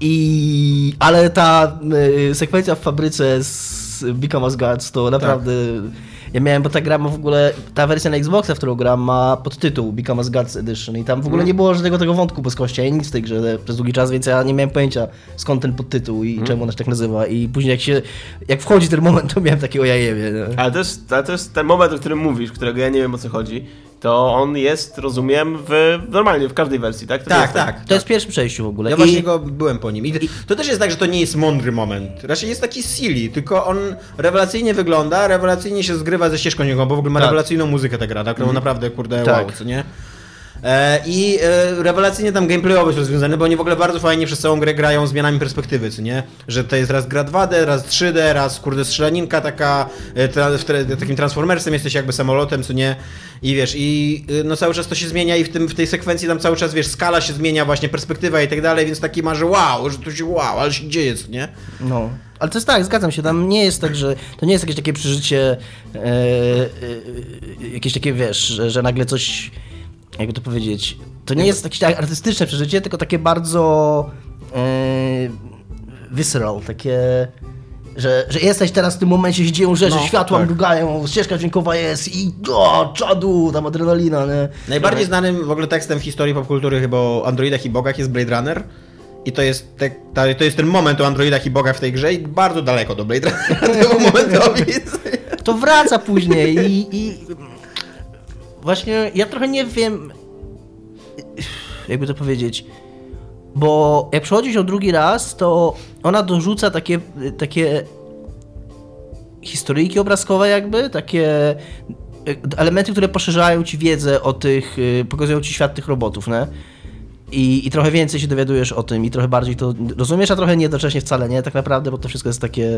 [SPEAKER 3] i, ale ta y, sekwencja w fabryce z Become as Gods to naprawdę... Ja miałem, bo ta gra ma w ogóle, ta wersja na Xboxa, w którą gram, ma podtytuł Become as Gods Edition i tam w ogóle nie było żadnego tego wątku boskości, ani nic w tej grze przez długi czas, więc ja nie miałem pojęcia skąd ten podtytuł i czemu ona się tak nazywa i później jak się, jak wchodzi ten moment, to miałem takie ojajewie. nie?
[SPEAKER 4] Ale jest, ale to jest ten moment, o którym mówisz, którego ja nie wiem o co chodzi. To on jest, rozumiem, w normalnie w każdej wersji, tak? To
[SPEAKER 2] Tak,
[SPEAKER 4] jest
[SPEAKER 2] tak.
[SPEAKER 3] To jest pierwsze przejściu w ogóle.
[SPEAKER 2] Ja
[SPEAKER 3] I-
[SPEAKER 2] właśnie go byłem po nim. I to też jest tak, że to nie jest mądry moment. Raczej jest taki silly, tylko on rewelacyjnie wygląda, rewelacyjnie się zgrywa ze ścieżką dźwiękową, bo w ogóle ma
[SPEAKER 3] Tak.
[SPEAKER 2] rewelacyjną muzykę ta gra, tak? którą naprawdę, kurde,
[SPEAKER 3] Tak.
[SPEAKER 2] wow, co nie? E, I e, rewelacyjnie tam gameplayowo jest rozwiązane, bo oni w ogóle bardzo fajnie przez całą grę grają zmianami perspektywy, co nie? Że to jest raz gra 2D, raz 3D, raz kurde strzelaninka taka, e, tra, takim transformersem jesteś jakby samolotem, co nie? I wiesz, i y, no cały czas to się zmienia i w, tym, w tej sekwencji tam cały czas, wiesz, skala się zmienia, właśnie perspektywa i tak dalej, więc taki ma, że wow, że tu się wow, ale się dzieje, co nie?
[SPEAKER 3] No, ale to jest tak, zgadzam się, tam nie jest tak, że to nie jest jakieś takie przeżycie, jakieś takie, wiesz, że, że nagle coś, jakby to powiedzieć, to nie jest jakieś tak artystyczne przeżycie, tylko takie bardzo e, visceral, takie... Że, że jesteś teraz w tym momencie, się dzieją rzeczy,
[SPEAKER 2] No,
[SPEAKER 3] światła
[SPEAKER 2] tak.
[SPEAKER 3] mrugają, ścieżka dźwiękowa jest i o, czadu, tam adrenalina, nie?
[SPEAKER 2] Najbardziej znanym w ogóle tekstem w historii popkultury chyba o androidach i bogach jest Blade Runner. I to jest, te, to jest ten moment o androidach i bogach w tej grze i bardzo daleko do Blade Runnera tego momentowi.
[SPEAKER 3] to wraca później i, i właśnie ja trochę nie wiem, jakby to powiedzieć, bo jak przechodzisz ją drugi raz, to ona dorzuca takie, takie historyjki obrazkowe jakby, takie elementy, które poszerzają ci wiedzę o tych, y, pokazują ci świat tych robotów, nie? I, I trochę więcej się dowiadujesz o tym i trochę bardziej to rozumiesz, a trochę jednocześnie wcale nie, tak naprawdę, bo to wszystko jest takie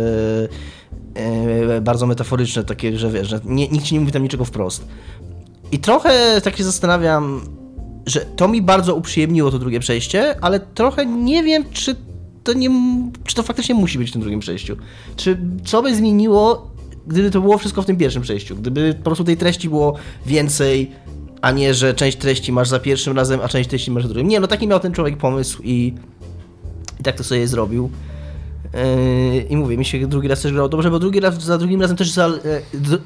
[SPEAKER 3] e, bardzo metaforyczne, takie, że wiesz, że nie, nikt ci nie mówi tam niczego wprost. I trochę tak się zastanawiam, że to mi bardzo uprzyjemniło to drugie przejście, ale trochę nie wiem, czy to nie, czy to faktycznie musi być w tym drugim przejściu. Czy co by zmieniło, gdyby to było wszystko w tym pierwszym przejściu? Gdyby po prostu tej treści było więcej, a nie, że część treści masz za pierwszym razem, a część treści masz za drugim. Nie, no taki miał ten człowiek pomysł i, i tak to sobie zrobił. Yy, I mówię, mi się drugi raz też grało dobrze, bo drugi raz, za drugim razem też za, d-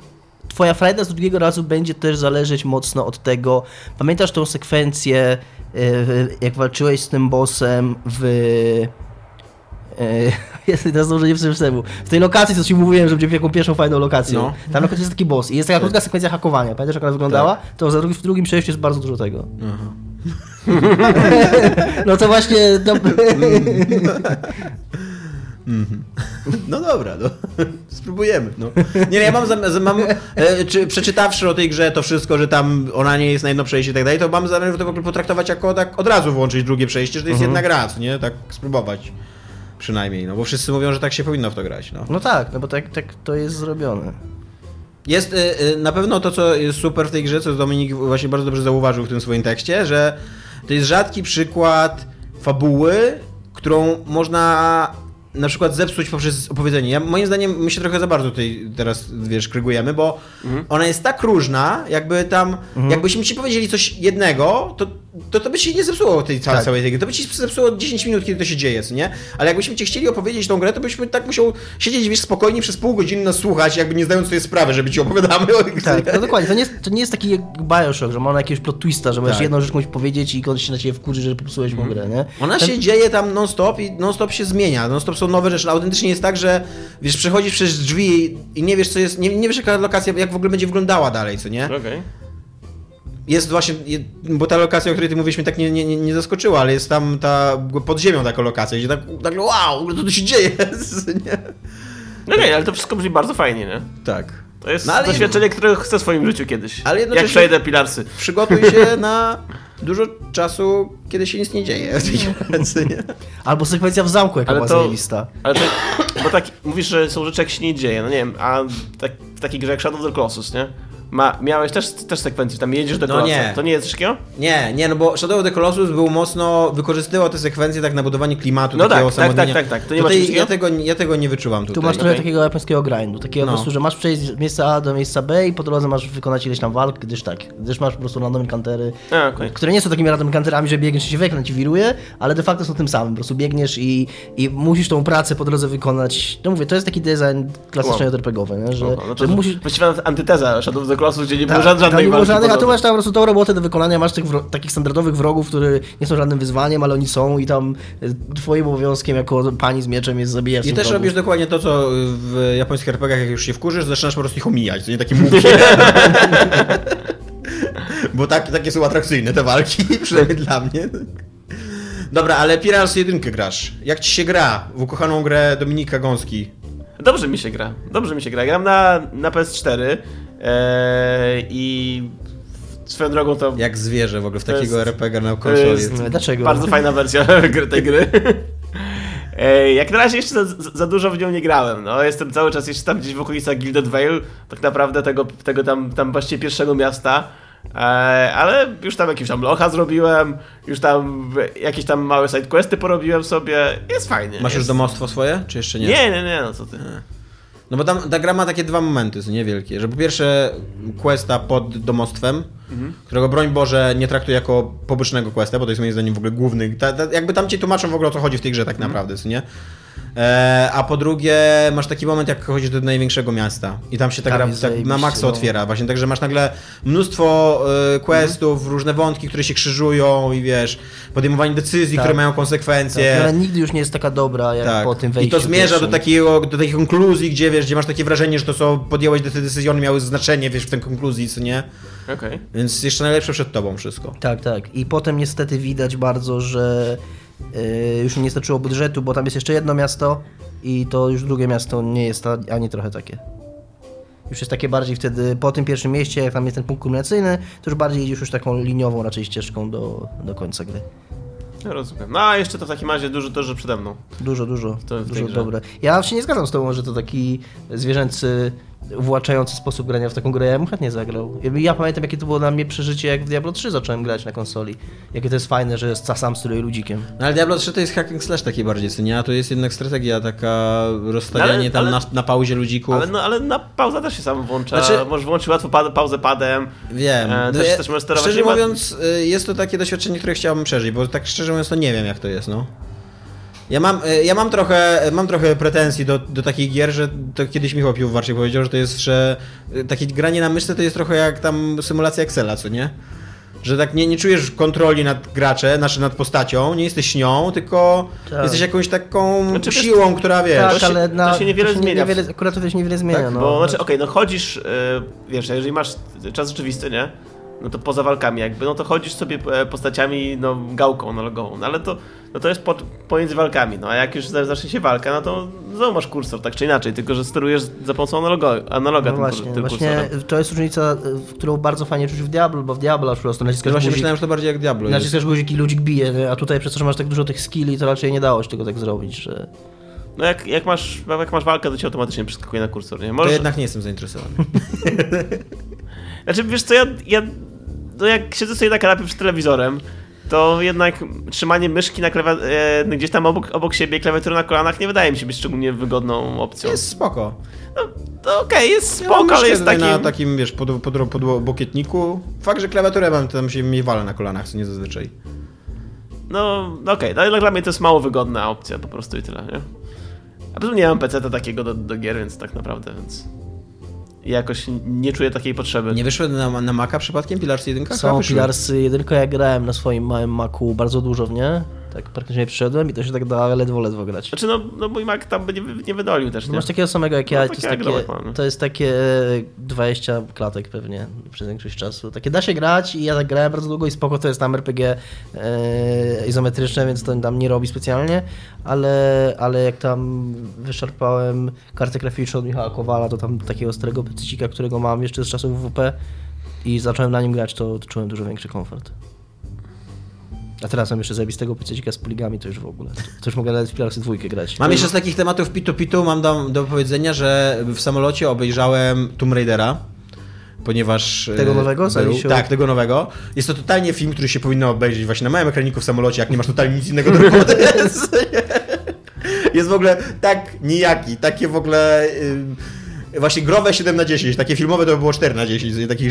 [SPEAKER 3] twoja frajda z drugiego razu będzie też zależeć mocno od tego. Pamiętasz tą sekwencję, e, jak walczyłeś z tym bossem w... e, Jest teraz dobrze nie przemyślemu. W tej lokacji, co ci mówiłem, że będzie jaką pierwszą fajną lokacją.
[SPEAKER 2] No.
[SPEAKER 3] Tam lokacja jest taki boss i jest taka krótka sekwencja hakowania. Pamiętasz, jak ona wyglądała? To za drugi, w drugim przejściu jest bardzo dużo tego. no to właśnie... No,
[SPEAKER 2] No dobra, no. spróbujemy. No. Nie, no, ja mam, mam e, czy, przeczytawszy o tej grze to wszystko, że tam ona nie jest na jedno przejście i tak dalej, to mam zamiar to w ogóle potraktować jako tak od razu włączyć drugie przejście, że to jest jedna gra, nie? Tak spróbować. Przynajmniej, no bo wszyscy mówią, że tak się powinno w to grać, no.
[SPEAKER 3] no tak, no bo tak, tak to jest zrobione.
[SPEAKER 2] Jest y, y, na pewno to, co jest super w tej grze, co Dominik właśnie bardzo dobrze zauważył w tym swoim tekście, że to jest rzadki przykład fabuły, którą można na przykład zepsuć poprzez opowiedzenie. Ja, moim zdaniem my się trochę za bardzo tutaj teraz, wiesz, krygujemy, bo ona jest tak różna, jakby tam, jakbyśmy ci powiedzieli coś jednego, to, to, to by się nie zepsuło tej całej,
[SPEAKER 3] Tak.
[SPEAKER 2] całej tej gry. To by ci zepsuło 10 minut, kiedy to się dzieje, co nie? Ale jakbyśmy ci chcieli opowiedzieć tą grę, to byśmy tak musiał siedzieć, wiesz, spokojnie przez pół godziny nas słuchać, jakby nie zdając sobie sprawy, żeby ci opowiadamy o grze.
[SPEAKER 3] Tak, no dokładnie. To nie, jest, to nie jest taki jak Bioshock, że ma ona jakiegoś plot twista, że możesz
[SPEAKER 2] Tak.
[SPEAKER 3] jedną rzecz komuś powiedzieć i kogoś się na ciebie wkurzy, że popsułeś mu grę, nie?
[SPEAKER 2] Ona
[SPEAKER 3] Ten-
[SPEAKER 2] się dzieje tam non-stop i non-stop się zmienia, non-stop są nowe rzeczy. Autentycznie jest tak, że wiesz, przechodzisz przez drzwi i nie wiesz, co jest, nie, nie wiesz, jaka lokacja, jak w ogóle będzie wyglądała dalej, co nie?
[SPEAKER 4] Okej.
[SPEAKER 2] Jest właśnie, bo ta lokacja, o której ty mnie tak nie, nie, nie- nie zaskoczyła, ale jest tam ta, pod ziemią taka lokacja, gdzie tak, nagle, wow, co tu się dzieje, nie?
[SPEAKER 4] No okej, ale to wszystko brzmi bardzo fajnie, nie?
[SPEAKER 2] Tak.
[SPEAKER 4] To jest
[SPEAKER 2] No
[SPEAKER 4] doświadczenie, które chcę w swoim życiu kiedyś.
[SPEAKER 2] Ale
[SPEAKER 4] Jak przejdę Pilarsy.
[SPEAKER 2] Przygotuj się na dużo czasu, kiedy się nic nie dzieje w tej grze, nie?
[SPEAKER 3] Albo sekwencja w zamku, jaka
[SPEAKER 4] Ale
[SPEAKER 3] była
[SPEAKER 4] to-
[SPEAKER 3] zajebista.
[SPEAKER 4] Ale to, bo tak, mówisz, że są rzeczy, jak się nie dzieje, no nie wiem, a tak, w takiej grze jak Shadow of the Colossus, nie? Ma, miałeś też, też sekwencję, tam jedziesz do
[SPEAKER 2] No
[SPEAKER 4] Kolosa.
[SPEAKER 2] nie.
[SPEAKER 4] To nie jest coś takiego?
[SPEAKER 2] Nie, nie, no bo Shadow of the Colossus był mocno, wykorzystywał te sekwencje tak na budowanie klimatu,
[SPEAKER 4] No
[SPEAKER 2] takiego
[SPEAKER 4] tak, tak, tak, tak, tak. To nie ma
[SPEAKER 2] Tutaj ja, tego, ja tego nie wyczuwam tutaj.
[SPEAKER 3] Tu masz trochę
[SPEAKER 4] okej.
[SPEAKER 3] takiego japońskiego grindu, takiego
[SPEAKER 2] No.
[SPEAKER 3] po prostu, że masz przejść z miejsca A do miejsca B i po drodze masz wykonać ileś tam walk, gdyż tak, gdyż masz po prostu random encountery,
[SPEAKER 4] A, okej.
[SPEAKER 3] które nie są takimi random encounterami, że biegniesz i się wekna ci wiruje, ale de facto są tym samym, po prostu biegniesz i, i musisz tą pracę po drodze wykonać. No mówię, to jest taki design klasycznie
[SPEAKER 4] Wow.
[SPEAKER 3] RPGowy, nie? że,
[SPEAKER 4] No, no to
[SPEAKER 3] że musisz...
[SPEAKER 4] Właściwie antyteza Shadow of the Colossus, gdzie nie było
[SPEAKER 3] Tak,
[SPEAKER 4] żadnej,
[SPEAKER 3] tam
[SPEAKER 4] żadnej
[SPEAKER 3] nie było żadnych, a tu masz tam po prostu tą robotę do wykonania, masz tych wro- takich standardowych wrogów, które nie są żadnym wyzwaniem, ale oni są i tam y, twoim obowiązkiem jako pani z mieczem jest zabijać
[SPEAKER 2] I też
[SPEAKER 3] wrogów.
[SPEAKER 2] robisz dokładnie to, co w japońskich RPGach, jak już się wkurzysz, zaczynasz po prostu ich omijać, to nie takie mówki. Bo tak, takie są atrakcyjne te walki, przynajmniej dla mnie. Dobra, ale Pirates 1 grasz. Jak ci się gra w ukochaną grę Dominika Gąski?
[SPEAKER 4] Dobrze mi się gra, dobrze mi się gra. Gram na, na PS4 e, i swoją drogą to
[SPEAKER 2] Jak zwierzę w ogóle w takiego
[SPEAKER 4] jest-
[SPEAKER 2] RPG na konsoli.
[SPEAKER 4] jest
[SPEAKER 3] Dlaczego?
[SPEAKER 4] bardzo fajna wersja gry- tej gry. E, Jak na razie jeszcze za, za dużo w nią nie grałem. No, jestem cały czas jeszcze tam gdzieś w okolicach Gilded Vale, tak naprawdę tego, tego tam, tam właściwie pierwszego miasta. E, ale już tam jakieś tam locha zrobiłem, już tam jakieś tam małe sidequesty porobiłem sobie. Jest fajnie.
[SPEAKER 2] Masz już
[SPEAKER 4] jest...
[SPEAKER 2] domostwo swoje, czy jeszcze nie?
[SPEAKER 4] Nie, nie, nie, no co ty.
[SPEAKER 2] No bo tam ta gra ma takie dwa momenty, co niewielkie, że po pierwsze questa pod domostwem, którego broń Boże nie traktuję jako pobocznego questa, bo to jest moim zdaniem w ogóle główny, ta, ta, jakby tam ci tłumaczą w ogóle o co chodzi w tej grze tak naprawdę, co nie? E, a po drugie masz taki moment jak chodzisz do największego miasta i tam się ta
[SPEAKER 3] Tam
[SPEAKER 2] gra tak na maksa
[SPEAKER 3] no.
[SPEAKER 2] otwiera, właśnie także masz nagle mnóstwo e, questów, różne wątki, które się krzyżują i wiesz, podejmowanie decyzji,
[SPEAKER 3] Tak.
[SPEAKER 2] które mają konsekwencje.
[SPEAKER 3] Tak, ona nigdy już nie jest taka dobra, jak
[SPEAKER 2] Tak.
[SPEAKER 3] po tym
[SPEAKER 2] I
[SPEAKER 3] wejściu
[SPEAKER 2] to zmierza do takiego, do takiej konkluzji, gdzie wiesz, gdzie masz takie wrażenie, że to co podjęłeś te decyzje, one miały znaczenie, wiesz, w tej konkluzji, co nie?
[SPEAKER 4] Okej.
[SPEAKER 2] Więc jeszcze najlepsze przed tobą wszystko.
[SPEAKER 3] Tak, tak. I potem niestety widać bardzo, że już mi nie starczyło budżetu, bo tam jest jeszcze jedno miasto i to już drugie miasto nie jest ani trochę takie. Już jest takie bardziej wtedy, po tym pierwszym mieście, jak tam jest ten punkt kulminacyjny, to już bardziej idziesz już taką liniową raczej ścieżką do, do końca gry.
[SPEAKER 4] Ja rozumiem. No a jeszcze to w takim razie dużo to, że przede mną.
[SPEAKER 3] Dużo, dużo,
[SPEAKER 4] To
[SPEAKER 3] dużo dobre. Ja się nie zgadzam z tobą, że to taki zwierzęcy, uwłaczający sposób grania w taką grę. Ja bym chętnie zagrał. Ja- Ja pamiętam, jakie to było dla mnie przeżycie, jak w Diablo 3 zacząłem grać na konsoli. Jakie to jest fajne, że jest sam steruję ludzikiem.
[SPEAKER 2] No ale Diablo 3 to jest hack and slash taki bardziej, co nie? A to jest jednak strategia, taka rozstawianie
[SPEAKER 4] Ale-
[SPEAKER 2] tam
[SPEAKER 4] ale-
[SPEAKER 2] na, na pauzie ludzików.
[SPEAKER 4] Ale, no, ale na pauza też się sam włącza.
[SPEAKER 2] Znaczy-
[SPEAKER 4] Możesz włączyć łatwo pa pauzę padem.
[SPEAKER 2] Wiem.
[SPEAKER 4] E,
[SPEAKER 2] No
[SPEAKER 4] też,
[SPEAKER 2] ja-
[SPEAKER 4] też możesz sterować.
[SPEAKER 2] Szczerze
[SPEAKER 4] nie ma-
[SPEAKER 2] mówiąc, y, jest to takie doświadczenie, które chciałbym przeżyć, bo tak szczerze mówiąc, to nie wiem, jak to jest, no. Ja mam, y, ja mam trochę, mam trochę pretensji do, do takich gier, że to kiedyś Michał Piwowarczyk powiedział, że to jest, że y, takie granie na myszce to jest trochę jak tam symulacja Excela, co nie? Że tak nie, nie czujesz kontroli nad graczem, znaczy nad postacią, nie jesteś nią, tylko
[SPEAKER 3] Tak.
[SPEAKER 2] jesteś jakąś taką
[SPEAKER 4] Znaczy, wiesz,
[SPEAKER 2] siłą, która wiesz.
[SPEAKER 3] Tak,
[SPEAKER 4] to się-
[SPEAKER 3] ale
[SPEAKER 4] to
[SPEAKER 3] na,
[SPEAKER 4] się niewiele zmienia.
[SPEAKER 3] Niewiele, akurat to się niewiele zmienia.
[SPEAKER 2] Tak,
[SPEAKER 3] no.
[SPEAKER 4] Bo znaczy, okej, no chodzisz, e, wiesz, jeżeli masz czas rzeczywisty, nie? No to poza walkami jakby, no to chodzisz sobie e, postaciami, no gałką analogową, no ale to, no to jest pod, pomiędzy walkami, no a jak już za- zacznie się walka, no to znowu masz kursor, tak czy inaczej, tylko że sterujesz za pomocą analogo, analoga
[SPEAKER 3] No
[SPEAKER 4] tym,
[SPEAKER 3] właśnie,
[SPEAKER 4] tym
[SPEAKER 3] właśnie
[SPEAKER 4] kursorem.
[SPEAKER 3] to jest różnica, którą bardzo fajnie czuć w Diablo, bo w Diablo po prostu naciskasz
[SPEAKER 2] Właśnie
[SPEAKER 3] guzik,
[SPEAKER 2] myślałem, że to bardziej jak Diablo jest.
[SPEAKER 3] naciskasz guzik i ludzik bije, a tutaj przez to, że masz tak dużo tych skilli, to raczej nie dało się tego tak zrobić, że...
[SPEAKER 4] No jak, jak, masz, jak masz walkę, to ci automatycznie przeskakuje na kursor, nie?
[SPEAKER 2] To
[SPEAKER 4] Możesz,
[SPEAKER 2] jednak nie jestem zainteresowany.
[SPEAKER 4] Znaczy, wiesz co, ja, ja no jak siedzę sobie na kanapie przed telewizorem, to jednak trzymanie myszki na klawi- e, gdzieś tam obok, obok siebie, klawiatury na kolanach nie wydaje mi się być szczególnie wygodną opcją.
[SPEAKER 2] Jest spoko.
[SPEAKER 4] No, to okej, jest
[SPEAKER 2] Ja mam
[SPEAKER 4] spoko, ale
[SPEAKER 2] myszkę
[SPEAKER 4] jest takim...
[SPEAKER 2] na takim, wiesz, pod, pod, pod bokietniku. Fakt, że klawiaturę mam, to tam się mi wala na kolanach, co nie zazwyczaj.
[SPEAKER 4] No, no okej, no, ale dla mnie to jest mało wygodna opcja po prostu i tyle, nie? A poza tym nie mam PC takiego do, do gier, więc tak naprawdę, więc... Jakoś nie czuję takiej potrzeby.
[SPEAKER 2] Nie wyszły na, na Maca przypadkiem Pillars 1?
[SPEAKER 3] Są. Pilarsy, jedynko ja grałem na swoim małym Macu bardzo dużo w nie. Tak praktycznie przyszedłem i to się tak da ledwo, ledwo grać.
[SPEAKER 4] Znaczy, no, no mój Mac tam by nie, nie wydolił też, nie?
[SPEAKER 3] Masz takiego samego jak ja,
[SPEAKER 4] No,
[SPEAKER 3] to, jest
[SPEAKER 4] taki
[SPEAKER 3] takie, to jest takie 20 klatek pewnie przez większość czasu. Takie da się grać i ja tak grałem bardzo długo i spoko to jest tam RPG e, izometryczne, więc to tam nie robi specjalnie, ale, ale jak tam wyszarpałem kartę graficzną od Michała Kowala, to tam takiego starego pecicika, którego mam jeszcze z czasów WP i zacząłem na nim grać, to czułem dużo większy komfort. A teraz mam jeszcze zajebistego pecicika z poligami, to już w ogóle. To, już mogę nawet w Pilarsy dwójkę grać.
[SPEAKER 2] Mam jeszcze z takich tematów pitu pitu, mam do, do powiedzenia, że w samolocie obejrzałem Tomb Raidera. Ponieważ.
[SPEAKER 3] Tego
[SPEAKER 2] e,
[SPEAKER 3] nowego?
[SPEAKER 2] był- Tak, tego nowego. Jest to totalnie film, który się powinno obejrzeć właśnie na małym ekraniku w samolocie, jak nie masz totalnie nic innego do roboty. Jest w ogóle tak nijaki, takie w ogóle. y, Właśnie growe 7 na 10, takie filmowe to by było 4 na 10, takiej,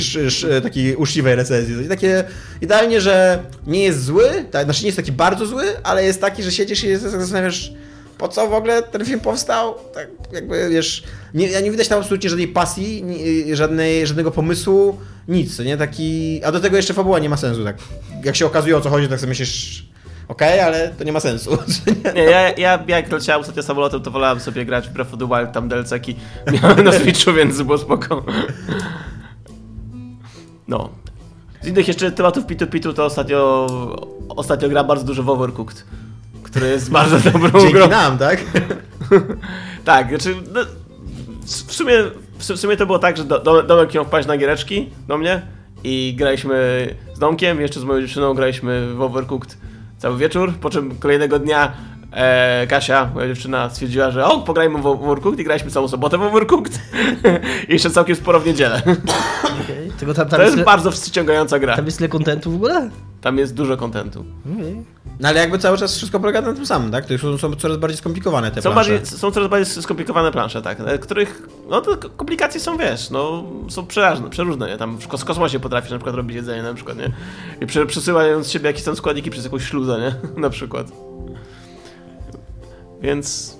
[SPEAKER 2] takiej uczciwej recenzji. Takie idealnie, że nie jest zły, tak, znaczy nie jest taki bardzo zły, ale jest taki, że siedzisz i zastanawiasz, po co w ogóle ten film powstał? Tak jakby, wiesz, nie, ja nie widać tam absolutnie żadnej pasji, żadnej, żadnego pomysłu, nic, nie? Taki, a do tego jeszcze fabuła nie ma sensu, tak. Jak się okazuje o co chodzi, tak sobie myślisz, okej, ale to nie ma sensu.
[SPEAKER 4] Nie, ja, ja jak leciałem ostatnio samolotem, to wolałem sobie grać w Breath of the Wild, tam DLC-ki miałem na Switchu, więc było spoko. No. Z innych jeszcze tematów Pitu Pitu to ostatnio, ostatnio gram bardzo dużo w Overcooked, który jest bardzo dobrą grą.
[SPEAKER 2] Dzięki nam, tak?
[SPEAKER 4] Tak, znaczy, no, w sumie, w sumie to było tak, że do, do, Domek miał wpaść na giereczki do mnie i graliśmy z Domkiem, jeszcze z moją dziewczyną graliśmy w Overcooked cały wieczór, po czym kolejnego dnia e, Kasia, moja dziewczyna, stwierdziła, że o, pograjmy w Overcooked i graliśmy całą sobotę w Overcooked i jeszcze całkiem sporo w niedzielę.
[SPEAKER 3] Okay. Tylko tam, tam,
[SPEAKER 4] To
[SPEAKER 3] jest,
[SPEAKER 4] jest bardzo wciągająca gra.
[SPEAKER 3] tam jest tyle kontentu w ogóle?
[SPEAKER 4] Tam jest dużo kontentu.
[SPEAKER 3] Okay.
[SPEAKER 2] No ale jakby cały czas wszystko polega na tym samym, tak? To już są, są coraz bardziej skomplikowane te
[SPEAKER 4] Są,
[SPEAKER 2] plansze.
[SPEAKER 4] bardziej, są coraz bardziej skomplikowane plansze, tak, e, których, no to komplikacje są, wiesz, no, są przeróżne, przeróżne, nie, tam w kos- kosmosie potrafisz na przykład robić jedzenie, na przykład, nie, i prze, przesyłając z siebie jakieś tam składniki przez jakąś śluzę, nie, na przykład. Więc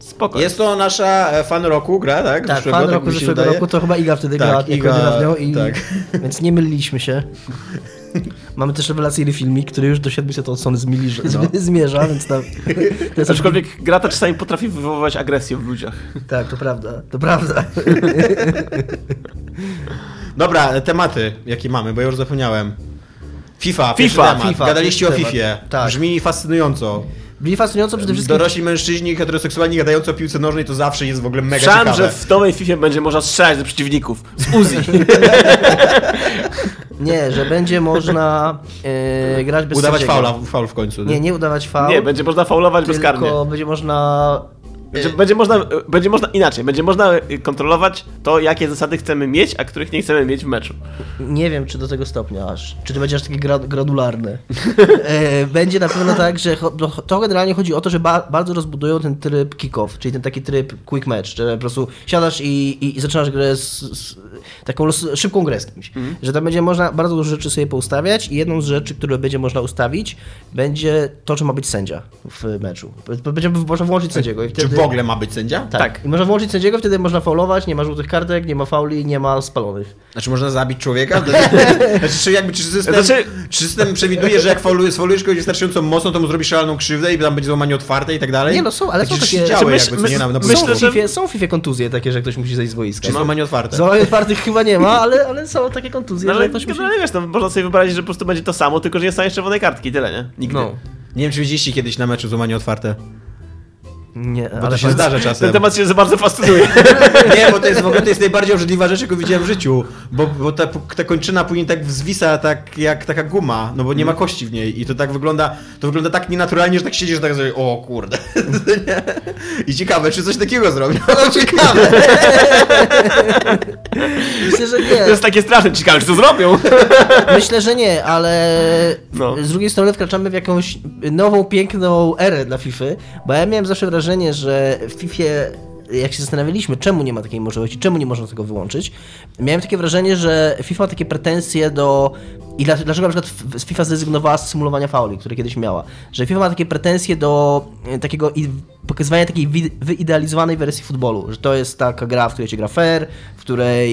[SPEAKER 4] spoko.
[SPEAKER 2] Jest to nasza e, fan roku gra, tak?
[SPEAKER 3] Tak,
[SPEAKER 2] Zeszłego,
[SPEAKER 3] fan
[SPEAKER 2] tak
[SPEAKER 3] roku
[SPEAKER 2] się
[SPEAKER 3] zeszłego
[SPEAKER 2] wydaje.
[SPEAKER 3] roku to chyba Iga wtedy
[SPEAKER 2] Tak,
[SPEAKER 3] grała
[SPEAKER 2] Iga,
[SPEAKER 3] jedyna w nią i
[SPEAKER 2] tak.
[SPEAKER 3] więc nie myliliśmy się. Mamy też rewelacyjny filmik, który już do 700 odsłon zmierza,
[SPEAKER 2] No.
[SPEAKER 3] zmierza więc tam... To jest
[SPEAKER 4] Aczkolwiek gra ta czasami potrafi wywoływać agresję w ludziach.
[SPEAKER 3] Tak, to prawda, to prawda.
[SPEAKER 2] Dobra, tematy, jakie mamy, bo ja już zapomniałem. FIFA,
[SPEAKER 4] FIFA,
[SPEAKER 2] temat.
[SPEAKER 3] FIFA,
[SPEAKER 2] Gadaliście o FIFA.
[SPEAKER 3] Tak.
[SPEAKER 2] Brzmi fascynująco.
[SPEAKER 3] Byli fascynująco przede wszystkim...
[SPEAKER 2] Dorośli mężczyźni heteroseksualni gadający o piłce nożnej to zawsze jest w ogóle mega
[SPEAKER 4] Słyszałem,
[SPEAKER 2] ciekawe.
[SPEAKER 4] że w nowej FIFA będzie można strzelać do przeciwników z Uzi.
[SPEAKER 3] Nie, że będzie można e, grać bez
[SPEAKER 2] Udawać
[SPEAKER 3] sędziego.
[SPEAKER 2] faula, faul w końcu.
[SPEAKER 3] Nie, nie udawać faul.
[SPEAKER 4] Nie, będzie można faulować bezkarnie.
[SPEAKER 3] Tylko będzie można...
[SPEAKER 4] Będzie, będzie, można, będzie można inaczej, będzie można y, kontrolować to, jakie zasady chcemy mieć, a których nie chcemy mieć w meczu.
[SPEAKER 3] Nie wiem, czy do tego stopnia aż. Czy to będzie aż takie gra, gradularne. e, będzie na pewno tak, że to- generalnie chodzi o to, że ba, bardzo rozbudują ten tryb kick-off, czyli ten taki tryb quick match, że po prostu siadasz i, i, i zaczynasz grę z, z taką szybką grę z kimś. Że tam będzie można bardzo dużo rzeczy sobie poustawiać i jedną z rzeczy, które będzie można ustawić, będzie to, czy ma być sędzia w meczu. Będzie można włączyć sędziego i wtedy...
[SPEAKER 2] w ogóle ma być sędzia?
[SPEAKER 3] Tak.
[SPEAKER 4] Tak.
[SPEAKER 3] I można włączyć sędziego, wtedy można faulować, nie ma żółtych kartek, nie ma fauli, nie ma spalonych.
[SPEAKER 2] Znaczy można zabić człowieka? Znaczy, czy, jakby, czy, system,
[SPEAKER 4] Znaczy-
[SPEAKER 2] czy system przewiduje, że jak faulujesz, faulujesz kogoś wystarczająco mocno, to mu zrobisz realną krzywdę i tam będzie złamanie otwarte i tak dalej?
[SPEAKER 3] Nie, no są, ale są
[SPEAKER 2] Przecież
[SPEAKER 3] takie-
[SPEAKER 2] się działy
[SPEAKER 4] Znaczy,
[SPEAKER 2] jakby,
[SPEAKER 4] myśl-
[SPEAKER 2] nie na, na
[SPEAKER 4] myślę,
[SPEAKER 3] są, w FIFA, są w FIFA kontuzje takie, że ktoś musi zejść z boiska.
[SPEAKER 2] Czy złamanie otwarte?
[SPEAKER 3] Złamanie otwartych chyba nie ma, ale, ale są takie kontuzje,
[SPEAKER 4] No,
[SPEAKER 3] że
[SPEAKER 4] ale
[SPEAKER 3] ktoś musi...
[SPEAKER 4] generalnie wiesz, no, można sobie wyobrazić, że po prostu będzie to samo, tylko że nie staniesz czerwonej kartki, tyle, nie? Nigdy.
[SPEAKER 3] No.
[SPEAKER 2] Nie wiem, czy widzieliście kiedyś na meczu złamanie otwarte.
[SPEAKER 3] Nie,
[SPEAKER 2] Bo to się zdarza czasem.
[SPEAKER 4] Ten temat się za bardzo fascynuje.
[SPEAKER 2] Nie, bo to jest w ogóle to jest najbardziej obrzydliwa rzecz, jaką widziałem w życiu. Bo, bo ta, ta kończyna później tak zwisa tak jak taka guma, no bo nie ma kości w niej. I to tak wygląda, to wygląda tak nienaturalnie, że tak siedzisz, że tak sobie, o kurde. I ciekawe, czy coś takiego zrobią.
[SPEAKER 3] No ciekawe. Myślę, że
[SPEAKER 4] To
[SPEAKER 3] nie.
[SPEAKER 4] jest takie straszne, ciekawe, czy to zrobią.
[SPEAKER 3] Myślę, że nie, ale
[SPEAKER 4] No.
[SPEAKER 3] z drugiej strony wkraczamy w jakąś nową, piękną erę dla FIFA, bo ja miałem zawsze wrażenie, że w FIFA, jak się zastanawialiśmy, czemu nie ma takiej możliwości, czemu nie można tego wyłączyć, miałem takie wrażenie, że FIFA ma takie pretensje do... I dla- dlaczego na przykład FIFA zrezygnowała z symulowania fauli, które kiedyś miała? Że FIFA ma takie pretensje do e, takiego pokazywania takiej wyidealizowanej wersji futbolu, że to jest taka gra, w której się gra fair, w której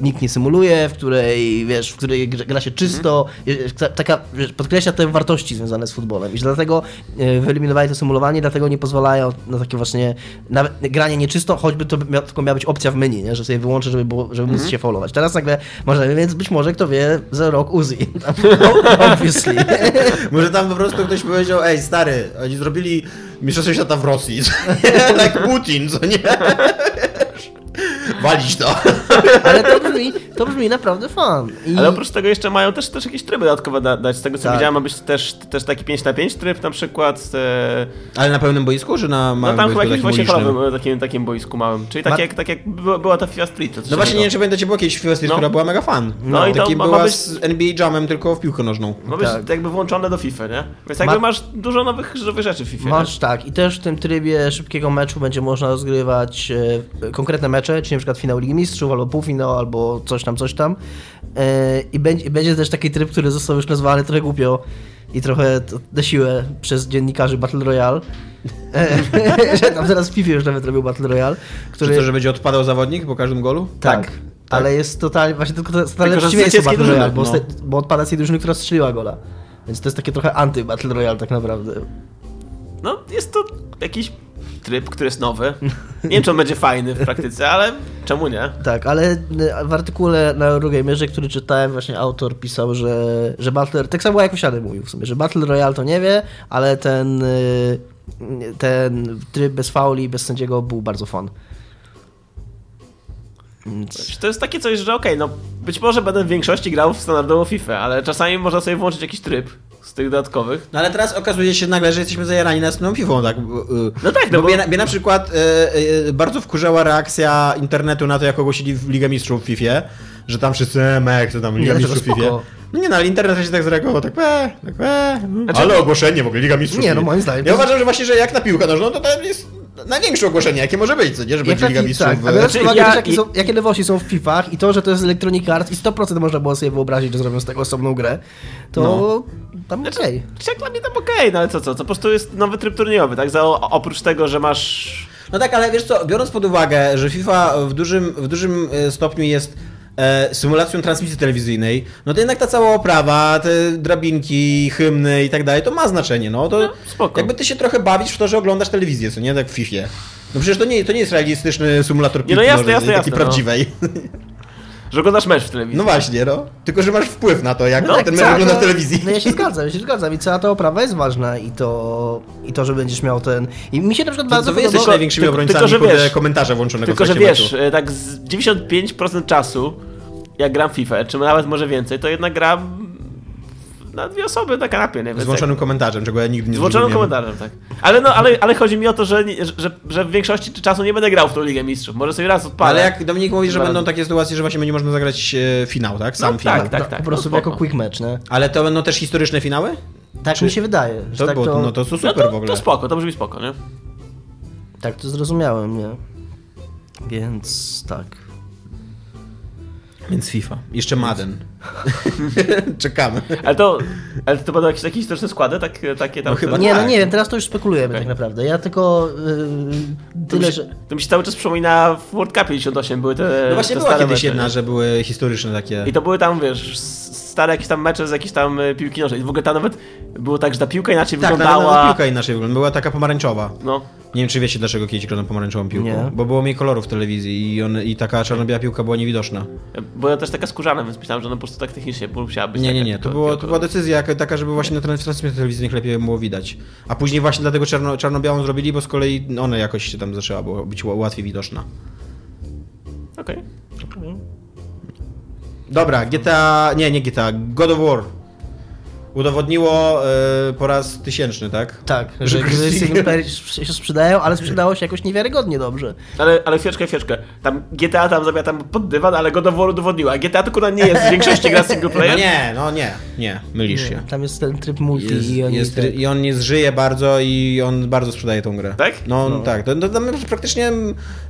[SPEAKER 3] nikt nie symuluje, w której, wiesz, w której gra się czysto,
[SPEAKER 2] Mhm.
[SPEAKER 3] ta- taka, podkreśla te wartości związane z futbolem i że dlatego e, wyeliminowali to symulowanie, dlatego nie pozwalają na takie właśnie, nawet granie nieczysto, choćby to mia, tylko miała być opcja w menu, nie? że sobie wyłączę, żeby, było, żeby
[SPEAKER 2] Mhm.
[SPEAKER 3] móc się faulować. Teraz nagle możemy, więc być może, kto wie, za rok Uzi. Obviously.
[SPEAKER 2] Może tam po prostu ktoś powiedział, ej stary, oni zrobili Mistrzostwo Świata w Rosji? Jak Putin, co nie? Walić to.
[SPEAKER 3] Ale to brzmi, to brzmi naprawdę fan. I...
[SPEAKER 4] Ale oprócz tego jeszcze mają też, też jakieś tryby dodatkowe da, dać. Z tego co
[SPEAKER 3] Tak.
[SPEAKER 4] widziałem, ma być też, też taki 5 na 5 tryb na przykład. E,
[SPEAKER 2] Ale na pełnym boisku, czy na
[SPEAKER 4] no
[SPEAKER 2] małym
[SPEAKER 4] tam chyba jakimś właśnie holowym, e, takim, takim boisku małym. Czyli tak,
[SPEAKER 3] Ma-
[SPEAKER 4] jak, tak jak była, ta FIFA Street.
[SPEAKER 2] No właśnie, nie wiem, czy pamiętacie, była kiedyś FIFA Street,
[SPEAKER 4] No.
[SPEAKER 2] która była mega fan.
[SPEAKER 4] No i to
[SPEAKER 2] Takim
[SPEAKER 4] ma- ma
[SPEAKER 2] była
[SPEAKER 4] być-
[SPEAKER 2] z NBA Jamem, tylko w piłkę nożną.
[SPEAKER 4] Ma być
[SPEAKER 3] Tak.
[SPEAKER 4] jakby włączone do FIFA, nie? Więc jakby
[SPEAKER 3] Ma-
[SPEAKER 4] masz dużo nowych, nowych rzeczy w FIFA.
[SPEAKER 3] Masz tak, i też w tym trybie szybkiego meczu będzie można rozgrywać e, konkretne mecze, czyli na przykład finał Ligi Mistrzów, albo półfinał, albo coś tam, coś tam. E, i, będzie, I będzie też taki tryb, który został już nazwany trochę głupio i trochę na siłę przez dziennikarzy Battle Royale. E, że tam teraz w FIFA już nawet robił Battle Royale, który...
[SPEAKER 2] Czy to, że będzie odpadał zawodnik po każdym golu?
[SPEAKER 3] tak, Ale jest totalnie, właśnie tylko to totalne przeciwieństwo Battle Royale, bo,
[SPEAKER 2] drużyny,
[SPEAKER 3] ste- bo odpada z tej drużyny, która strzeliła gola. Więc to jest takie trochę anty-Battle Royale tak naprawdę.
[SPEAKER 4] No, jest to jakiś tryb, który jest nowy. Nie wiem, czy on będzie fajny w praktyce, ale czemu nie?
[SPEAKER 3] Tak, ale y, w artykule na Eurogamerze, który czytałem, właśnie autor pisał, że, że Battle... Tak samo jak Osiady mówił w sumie, że Battle Royale to nie wie, ale ten, y, ten tryb bez fauli, bez sędziego był bardzo fun. Więc-
[SPEAKER 4] To jest takie coś, że okej, no być może będę w większości grał w standardową FIFA, ale czasami można sobie włączyć jakiś tryb z tych dodatkowych.
[SPEAKER 2] No ale teraz okazuje się nagle, że jesteśmy zajarani następną piwą, tak?
[SPEAKER 4] No tak, no
[SPEAKER 2] bo,
[SPEAKER 4] bo-
[SPEAKER 2] mnie, na- mnie na przykład e, e, bardzo wkurzała reakcja internetu na to, jak ogłosili w Ligę Mistrzów w FIFA, że tam wszyscy, mek, to tam Liga Mistrzów w FIFA. No nie no, ale internet się tak zareagował, tak pe, tak pe. Ale ogłoszenie w ogóle, Liga Mistrzów.
[SPEAKER 3] Nie, no moim zdaniem
[SPEAKER 2] Ja
[SPEAKER 3] to-
[SPEAKER 2] uważam, że właśnie, że jak na piłkę nożną, to to jest największe ogłoszenie, jakie może być, co nie? Że będzie Liga Mistrzów.
[SPEAKER 3] tak,
[SPEAKER 4] Znaczy, ja-
[SPEAKER 3] też, jakie,
[SPEAKER 4] i-
[SPEAKER 3] są, jakie nowości są w FIFA i to, że to jest Electronic Arts i 100% można było sobie wyobrazić, że zrobią z tego osobną grę, to
[SPEAKER 2] No.
[SPEAKER 3] tam okej.
[SPEAKER 4] Jak dla mnie tam okej, no ale co, co, to po prostu jest nowy tryb turniejowy, tak? Za, oprócz tego, że masz...
[SPEAKER 2] No tak, ale wiesz co, biorąc pod uwagę, że FIFA w dużym, w dużym e, stopniu jest e, symulacją transmisji telewizyjnej, no to jednak ta cała oprawa, te drabinki, hymny i tak dalej, to ma znaczenie, no to
[SPEAKER 4] spoko.
[SPEAKER 2] jakby ty się trochę bawisz w to, że oglądasz telewizję, co nie, tak w FIFA. No przecież to nie, to nie jest realistyczny symulator
[SPEAKER 4] Nie,
[SPEAKER 2] piłki
[SPEAKER 4] no jasne,
[SPEAKER 2] nożnej,
[SPEAKER 4] jasne,
[SPEAKER 2] takiej
[SPEAKER 4] jasne, no. Że oglądasz mecz w telewizji.
[SPEAKER 2] No właśnie, no. Tylko, że masz wpływ na to, jak
[SPEAKER 4] No,
[SPEAKER 2] ten mecz
[SPEAKER 3] Tak,
[SPEAKER 2] wygląda
[SPEAKER 3] no,
[SPEAKER 2] w telewizji.
[SPEAKER 3] No ja się zgadzam, ja się zgadzam i cała ta oprawa jest ważna i to, i to że będziesz miał ten... I mi się na przykład
[SPEAKER 2] To,
[SPEAKER 3] bardzo
[SPEAKER 2] to
[SPEAKER 3] podobało...
[SPEAKER 2] największymi
[SPEAKER 4] tylko-
[SPEAKER 2] obrońcami
[SPEAKER 4] tylko, że wiesz-
[SPEAKER 2] komentarza włączonego
[SPEAKER 4] Tylko, że wiesz,
[SPEAKER 2] meczu.
[SPEAKER 4] e, tak z 95% czasu, jak gram FIFA, czy nawet może więcej, to jednak gram na dwie osoby na kanapie, nie? Więc
[SPEAKER 2] Z włączonym komentarzem, czego ja nigdy nie
[SPEAKER 4] Z włączonym komentarzem, tak. Ale, no, ale, ale chodzi mi o to, że, że, że w większości czasu nie będę grał w tą Ligę Mistrzów. Może sobie raz odpalę.
[SPEAKER 2] Ale jak Dominik mówi, że będą takie sytuacje, że właśnie będzie można zagrać e, finał, tak? Sam
[SPEAKER 4] No,
[SPEAKER 2] finał.
[SPEAKER 4] tak, tak, tak.
[SPEAKER 3] po prostu
[SPEAKER 4] no,
[SPEAKER 3] jako quick match, nie?
[SPEAKER 2] Ale to będą też historyczne finały?
[SPEAKER 3] Tak mi się wydaje. Że
[SPEAKER 2] To,
[SPEAKER 3] tak,
[SPEAKER 2] bo,
[SPEAKER 3] to,
[SPEAKER 2] no to to
[SPEAKER 4] No
[SPEAKER 2] super
[SPEAKER 4] to,
[SPEAKER 2] w ogóle.
[SPEAKER 4] to spoko, to brzmi spoko, nie?
[SPEAKER 3] tak to zrozumiałem, nie? Więc tak.
[SPEAKER 2] Więc FIFA. Jeszcze Madden. Czekamy.
[SPEAKER 4] Ale to, ale to będą jakieś takie historyczne składy, tak, takie tam...
[SPEAKER 2] No chyba
[SPEAKER 3] Nie,
[SPEAKER 2] tak.
[SPEAKER 3] no nie wiem, teraz to już spekulujemy
[SPEAKER 4] Okej.
[SPEAKER 3] tak naprawdę. Ja tylko yy,
[SPEAKER 4] To
[SPEAKER 3] tyle,
[SPEAKER 4] mi,
[SPEAKER 3] że...
[SPEAKER 4] się, to mi się cały czas przypomina w World Cup 58 były te
[SPEAKER 2] No właśnie
[SPEAKER 4] te
[SPEAKER 2] była kiedyś
[SPEAKER 4] mecze.
[SPEAKER 2] jedna, że były historyczne takie.
[SPEAKER 4] I to były tam, wiesz, stare jakieś tam mecze z jakiejś tam e, piłki nożnej. I w ogóle tam nawet było tak, że ta piłka inaczej
[SPEAKER 2] tak,
[SPEAKER 4] wyglądała.
[SPEAKER 2] nawet piłka inaczej wygląda. Była taka pomarańczowa.
[SPEAKER 4] No.
[SPEAKER 2] Nie wiem, czy wiecie, dlaczego kiedyś grano pomarańczową piłką.
[SPEAKER 3] Nie.
[SPEAKER 2] Bo było mniej kolorów w telewizji i, on, i taka czarno-biała piłka była niewidoczna.
[SPEAKER 4] Była też taka skórzana, więc myślałem, że ona po prostu prostu tak technicznie musiała być
[SPEAKER 2] Nie,
[SPEAKER 4] taka
[SPEAKER 2] nie, nie. To, było, to była decyzja taka, żeby właśnie na transmisji telewizyjnych lepiej było widać. A później właśnie dlatego czarno, czarno-białą zrobili, bo z kolei ona jakoś się tam zaczęła było być łatwiej widoczna.
[SPEAKER 4] Okej.
[SPEAKER 2] Dobra, GTA... Nie, nie GTA. God of War. Udowodniło e, po raz tysięczny, tak?
[SPEAKER 3] Tak,
[SPEAKER 2] Że
[SPEAKER 3] gry się sprzedają, ale sprzedało się jakoś niewiarygodnie dobrze.
[SPEAKER 4] Ale, ale chwileczkę, chwileczkę. Tam GTA tam zamiatam pod dywan, ale God of War udowodniła. A GTA to kurwa nie jest w większości gra single player.
[SPEAKER 2] No nie, no nie, nie, mylisz się.
[SPEAKER 3] Tam jest ten tryb multi
[SPEAKER 2] Jest,
[SPEAKER 3] i oni
[SPEAKER 2] jest, I on nie zżyje bardzo i on bardzo sprzedaje tą grę.
[SPEAKER 4] Tak?
[SPEAKER 2] No, tak. To, to, tam jest praktycznie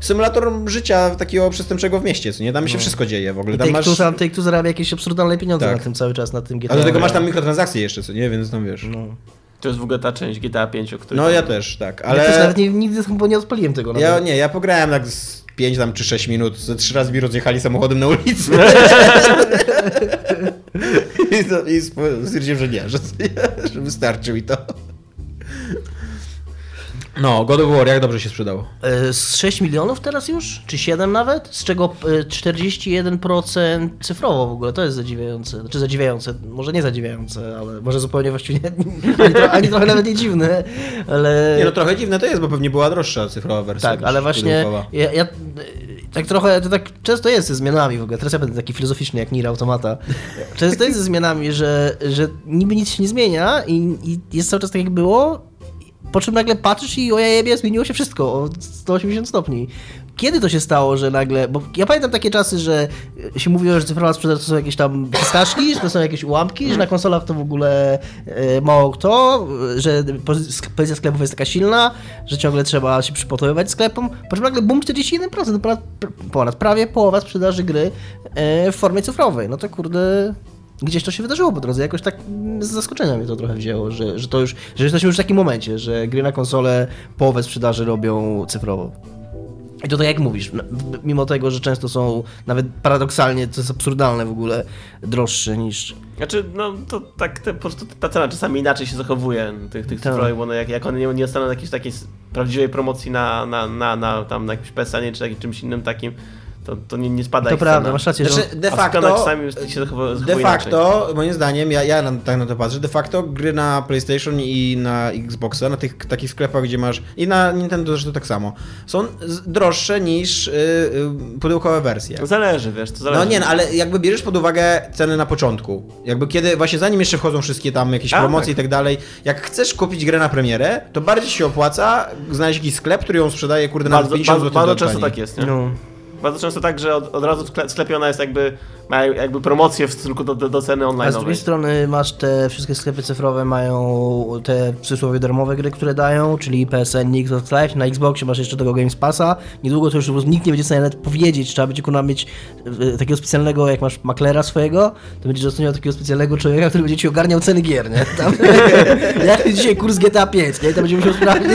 [SPEAKER 2] symulator życia takiego przestępczego w mieście, co nie? Tam się wszystko dzieje w ogóle. Tam
[SPEAKER 3] Take
[SPEAKER 2] masz...
[SPEAKER 3] Two, tam zarabia jakieś absurdalne pieniądze
[SPEAKER 2] Tak.
[SPEAKER 3] na tym cały czas, na tym GTA.
[SPEAKER 2] A do tego masz tam mikrotransakcje jeszcze, co nie? Więc tam wiesz. No,
[SPEAKER 4] To jest w ogóle ta część GTA 5, o której...
[SPEAKER 2] no ja też, tak.
[SPEAKER 3] Ale... Ja też nawet nie, nigdy chyba nie odpaliłem tego.
[SPEAKER 2] ja nie, ja pograłem tak z 5 tam czy 6 minut, ze trzy razy mi rozjechali samochodem na ulicy. I, to, i stwierdziłem, że nie, że, że wystarczy mi to. No, God of War, jak dobrze się sprzedało.
[SPEAKER 3] E, Z 6 milionów teraz już? Czy 7 nawet? Z czego e, 41% cyfrowo w ogóle. To jest zadziwiające. Znaczy zadziwiające, może nie zadziwiające, ale może zupełnie właściwie nie, ani, tro, ani trochę nawet nie dziwne, ale...
[SPEAKER 2] Nie no, trochę dziwne to jest, bo pewnie była droższa cyfrowa wersja.
[SPEAKER 3] Tak, ale właśnie ja, ja tak trochę, to tak często jest ze zmianami w ogóle, teraz ja będę taki filozoficzny jak Nier Automata. Często jest ze zmianami, że, że niby nic się nie zmienia i, i jest cały czas tak jak było, po czym nagle patrzysz i o jebie zmieniło się wszystko o 180 stopni. Kiedy to się stało, że nagle, bo ja pamiętam takie czasy, że się mówiło, że cyfrowa sprzedaż to są jakieś tam fistaszki, że to są jakieś ułamki, że na konsolach to w ogóle e, mało kto, że pozy- pozycja sklepów jest taka silna, że ciągle trzeba się przypotowywać sklepom, po czym nagle boom 41%, to ponad, ponad prawie połowa sprzedaży gry e, w formie cyfrowej. No to kurde, gdzieś to się wydarzyło po drodze. Jakoś tak mm, z zaskoczenia mnie to trochę wzięło, że, że to już, że jesteśmy już w takim momencie, że gry na konsolę połowę sprzedaży robią cyfrowo. I to tak jak mówisz, no, mimo tego, że często są nawet paradoksalnie, to jest absurdalne w ogóle, droższe niż...
[SPEAKER 4] Znaczy, no to tak, te, po prostu ta cena czasami inaczej się zachowuje tych, tych
[SPEAKER 3] Tak.
[SPEAKER 4] cyfrowych, bo one, jak, jak one nie, nie dostaną jakiejś takiej prawdziwej promocji na, na, na, na, tam, na jakimś PSN-ie czy takim, czymś innym takim, to, to nie, nie spada
[SPEAKER 3] To prawda,
[SPEAKER 4] cena.
[SPEAKER 3] masz rację, że...
[SPEAKER 2] Znaczy, de facto, de facto, moim zdaniem, ja, ja na, tak na to patrzę, de facto gry na PlayStation i na Xboxa, na tych takich sklepach, gdzie masz, i na Nintendo zresztą tak samo, są droższe niż y, y, pudełkowe wersje.
[SPEAKER 4] Zależy, wiesz, to zależy.
[SPEAKER 2] No nie, no, ale jakby bierzesz pod uwagę ceny na początku. Jakby kiedy, właśnie zanim jeszcze wchodzą wszystkie tam jakieś
[SPEAKER 4] A,
[SPEAKER 2] promocje
[SPEAKER 4] tak.
[SPEAKER 2] i tak dalej, jak chcesz kupić grę na premierę, to bardziej się opłaca znaleźć jakiś sklep, który ją sprzedaje, kurde, na
[SPEAKER 4] bardzo,
[SPEAKER 2] 50
[SPEAKER 4] bardzo,
[SPEAKER 2] zł
[SPEAKER 4] bardzo często tak jest, nie?
[SPEAKER 3] No.
[SPEAKER 4] Bardzo często tak, że od, od razu w skle- sklepie ona jest jakby, ma jakby promocję w stosunku do, do, do ceny
[SPEAKER 3] A
[SPEAKER 4] online.
[SPEAKER 3] z drugiej strony masz te wszystkie sklepy cyfrowe mają te w cudzysłowie darmowe gry, które dają, czyli PSN, Xbox Live, na Xboxie masz jeszcze tego Games Passa. Niedługo to już nikt nie będzie w stanie nawet powiedzieć, trzeba będzie kurwa mieć e, takiego specjalnego, jak masz maklera swojego, to będziesz dostaniał takiego specjalnego człowieka, który będzie ci ogarniał ceny gier, nie? Tam, jak dzisiaj kurs GTA 5, nie? To będzie musiał sprawdzić.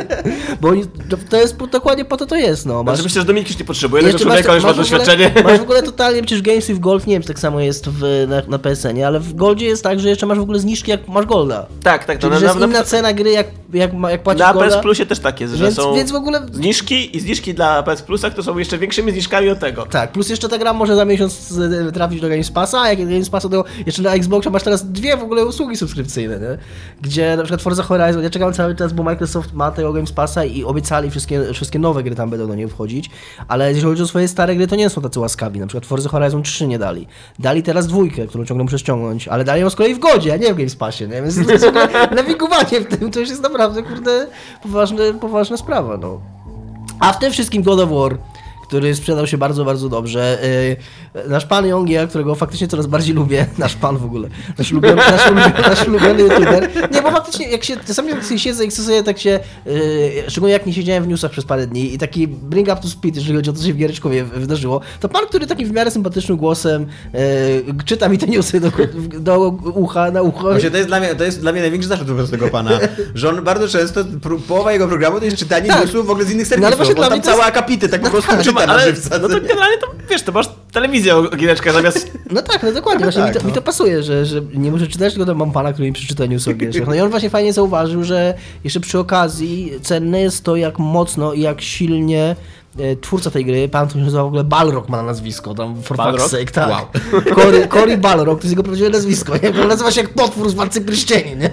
[SPEAKER 3] Bo oni, to, jest dokładnie po to to jest, no. Masz,
[SPEAKER 4] Znaczy myślę, że Dominik już nie potrzebuje tego człowieka, już ma
[SPEAKER 3] w ogóle-
[SPEAKER 4] doświadczenie.
[SPEAKER 3] Masz w ogóle totalnie, przecież Games with Gold, nie wiem, czy tak samo jest w, na, na PSN-ie, ale w Goldzie jest tak, że jeszcze masz w ogóle zniżki, jak masz Golda.
[SPEAKER 4] Tak, tak.
[SPEAKER 3] Czyli,
[SPEAKER 4] na,
[SPEAKER 3] że
[SPEAKER 4] na,
[SPEAKER 3] jest inna
[SPEAKER 4] na,
[SPEAKER 3] cena gry, jak, jak, jak płacisz
[SPEAKER 4] na
[SPEAKER 3] Golda.
[SPEAKER 4] PS Plusie też tak jest, że
[SPEAKER 3] więc,
[SPEAKER 4] są
[SPEAKER 3] więc w ogóle...
[SPEAKER 4] zniżki i zniżki dla PS Plusa, które są jeszcze większymi zniżkami od tego.
[SPEAKER 3] Tak, plus jeszcze ta gra może za miesiąc e, trafić do Games Passa, a jak Games Passa to jeszcze na Xboxa masz teraz dwie w ogóle usługi subskrypcyjne, nie? Gdzie na przykład Forza Horizon, ja czekam cały czas, bo Microsoft ma tego Games Passa i obiecali wszystkie, wszystkie nowe gry tam będą do niej wchodzić, ale jeżeli chodzi o swoje stare gry, to nie są tacy łaskawi, na przykład Forza Horizon 3 nie dali. Dali teraz dwójkę, którą ciągle muszę ściągnąć, ale dali ją z kolei w godzie, a nie w Games Passie, nie? Więc nawigowanie w tym, to już jest naprawdę, kurde, poważne, poważna sprawa, no. A w tym wszystkim God of War, który sprzedał się bardzo, bardzo dobrze. Nasz pan Jongia, którego faktycznie coraz bardziej lubię, nasz pan w ogóle, nasz ulubiony, nasz ulubiony, nasz ulubiony youtuber. Nie, bo faktycznie jak się, czasami jak sobie siedzę i chcę sobie tak się, yy, szczególnie jak nie siedziałem w newsach przez parę dni i taki bring up to speed, jeżeli chodzi o to, co się w Giereczkowie wydarzyło, to pan, który takim w miarę sympatycznym głosem yy, czyta mi te newsy do, do ucha, na ucho.
[SPEAKER 2] Właśnie to jest dla mnie, to jest dla mnie największy wobec tego pana, że on bardzo często, połowa jego programu to jest czytanie
[SPEAKER 3] Tak.
[SPEAKER 2] newsów w ogóle z innych
[SPEAKER 3] No ale
[SPEAKER 2] serwisów,
[SPEAKER 3] właśnie
[SPEAKER 2] bo
[SPEAKER 3] dla
[SPEAKER 2] tam
[SPEAKER 3] mnie to jest-
[SPEAKER 2] całe akapity tak po prostu
[SPEAKER 3] tak,
[SPEAKER 2] czyta na
[SPEAKER 4] ale
[SPEAKER 2] żywca.
[SPEAKER 4] no to generalnie to, wiesz, to masz telewizję o Giereczka zamiast...
[SPEAKER 3] No tak, no dokładnie, właśnie
[SPEAKER 2] tak,
[SPEAKER 3] mi, to,
[SPEAKER 2] no.
[SPEAKER 3] mi to pasuje, że, że nie muszę czytać, tylko to mam pana, który mi przeczyta news o Giereczkach. No i on właśnie fajnie zauważył, że jeszcze przy okazji cenne jest to, jak mocno i jak silnie e, twórca tej gry, pan, który się nazywa w ogóle Balrog ma na nazwisko, tam for fuck's
[SPEAKER 4] Balrog?
[SPEAKER 3] sake, tak.
[SPEAKER 2] Wow.
[SPEAKER 3] Cory, Cory Balrog, to jest jego prawdziwe nazwisko, nie? On nazywa się jak potwór z Władcy Pierścieni, nie?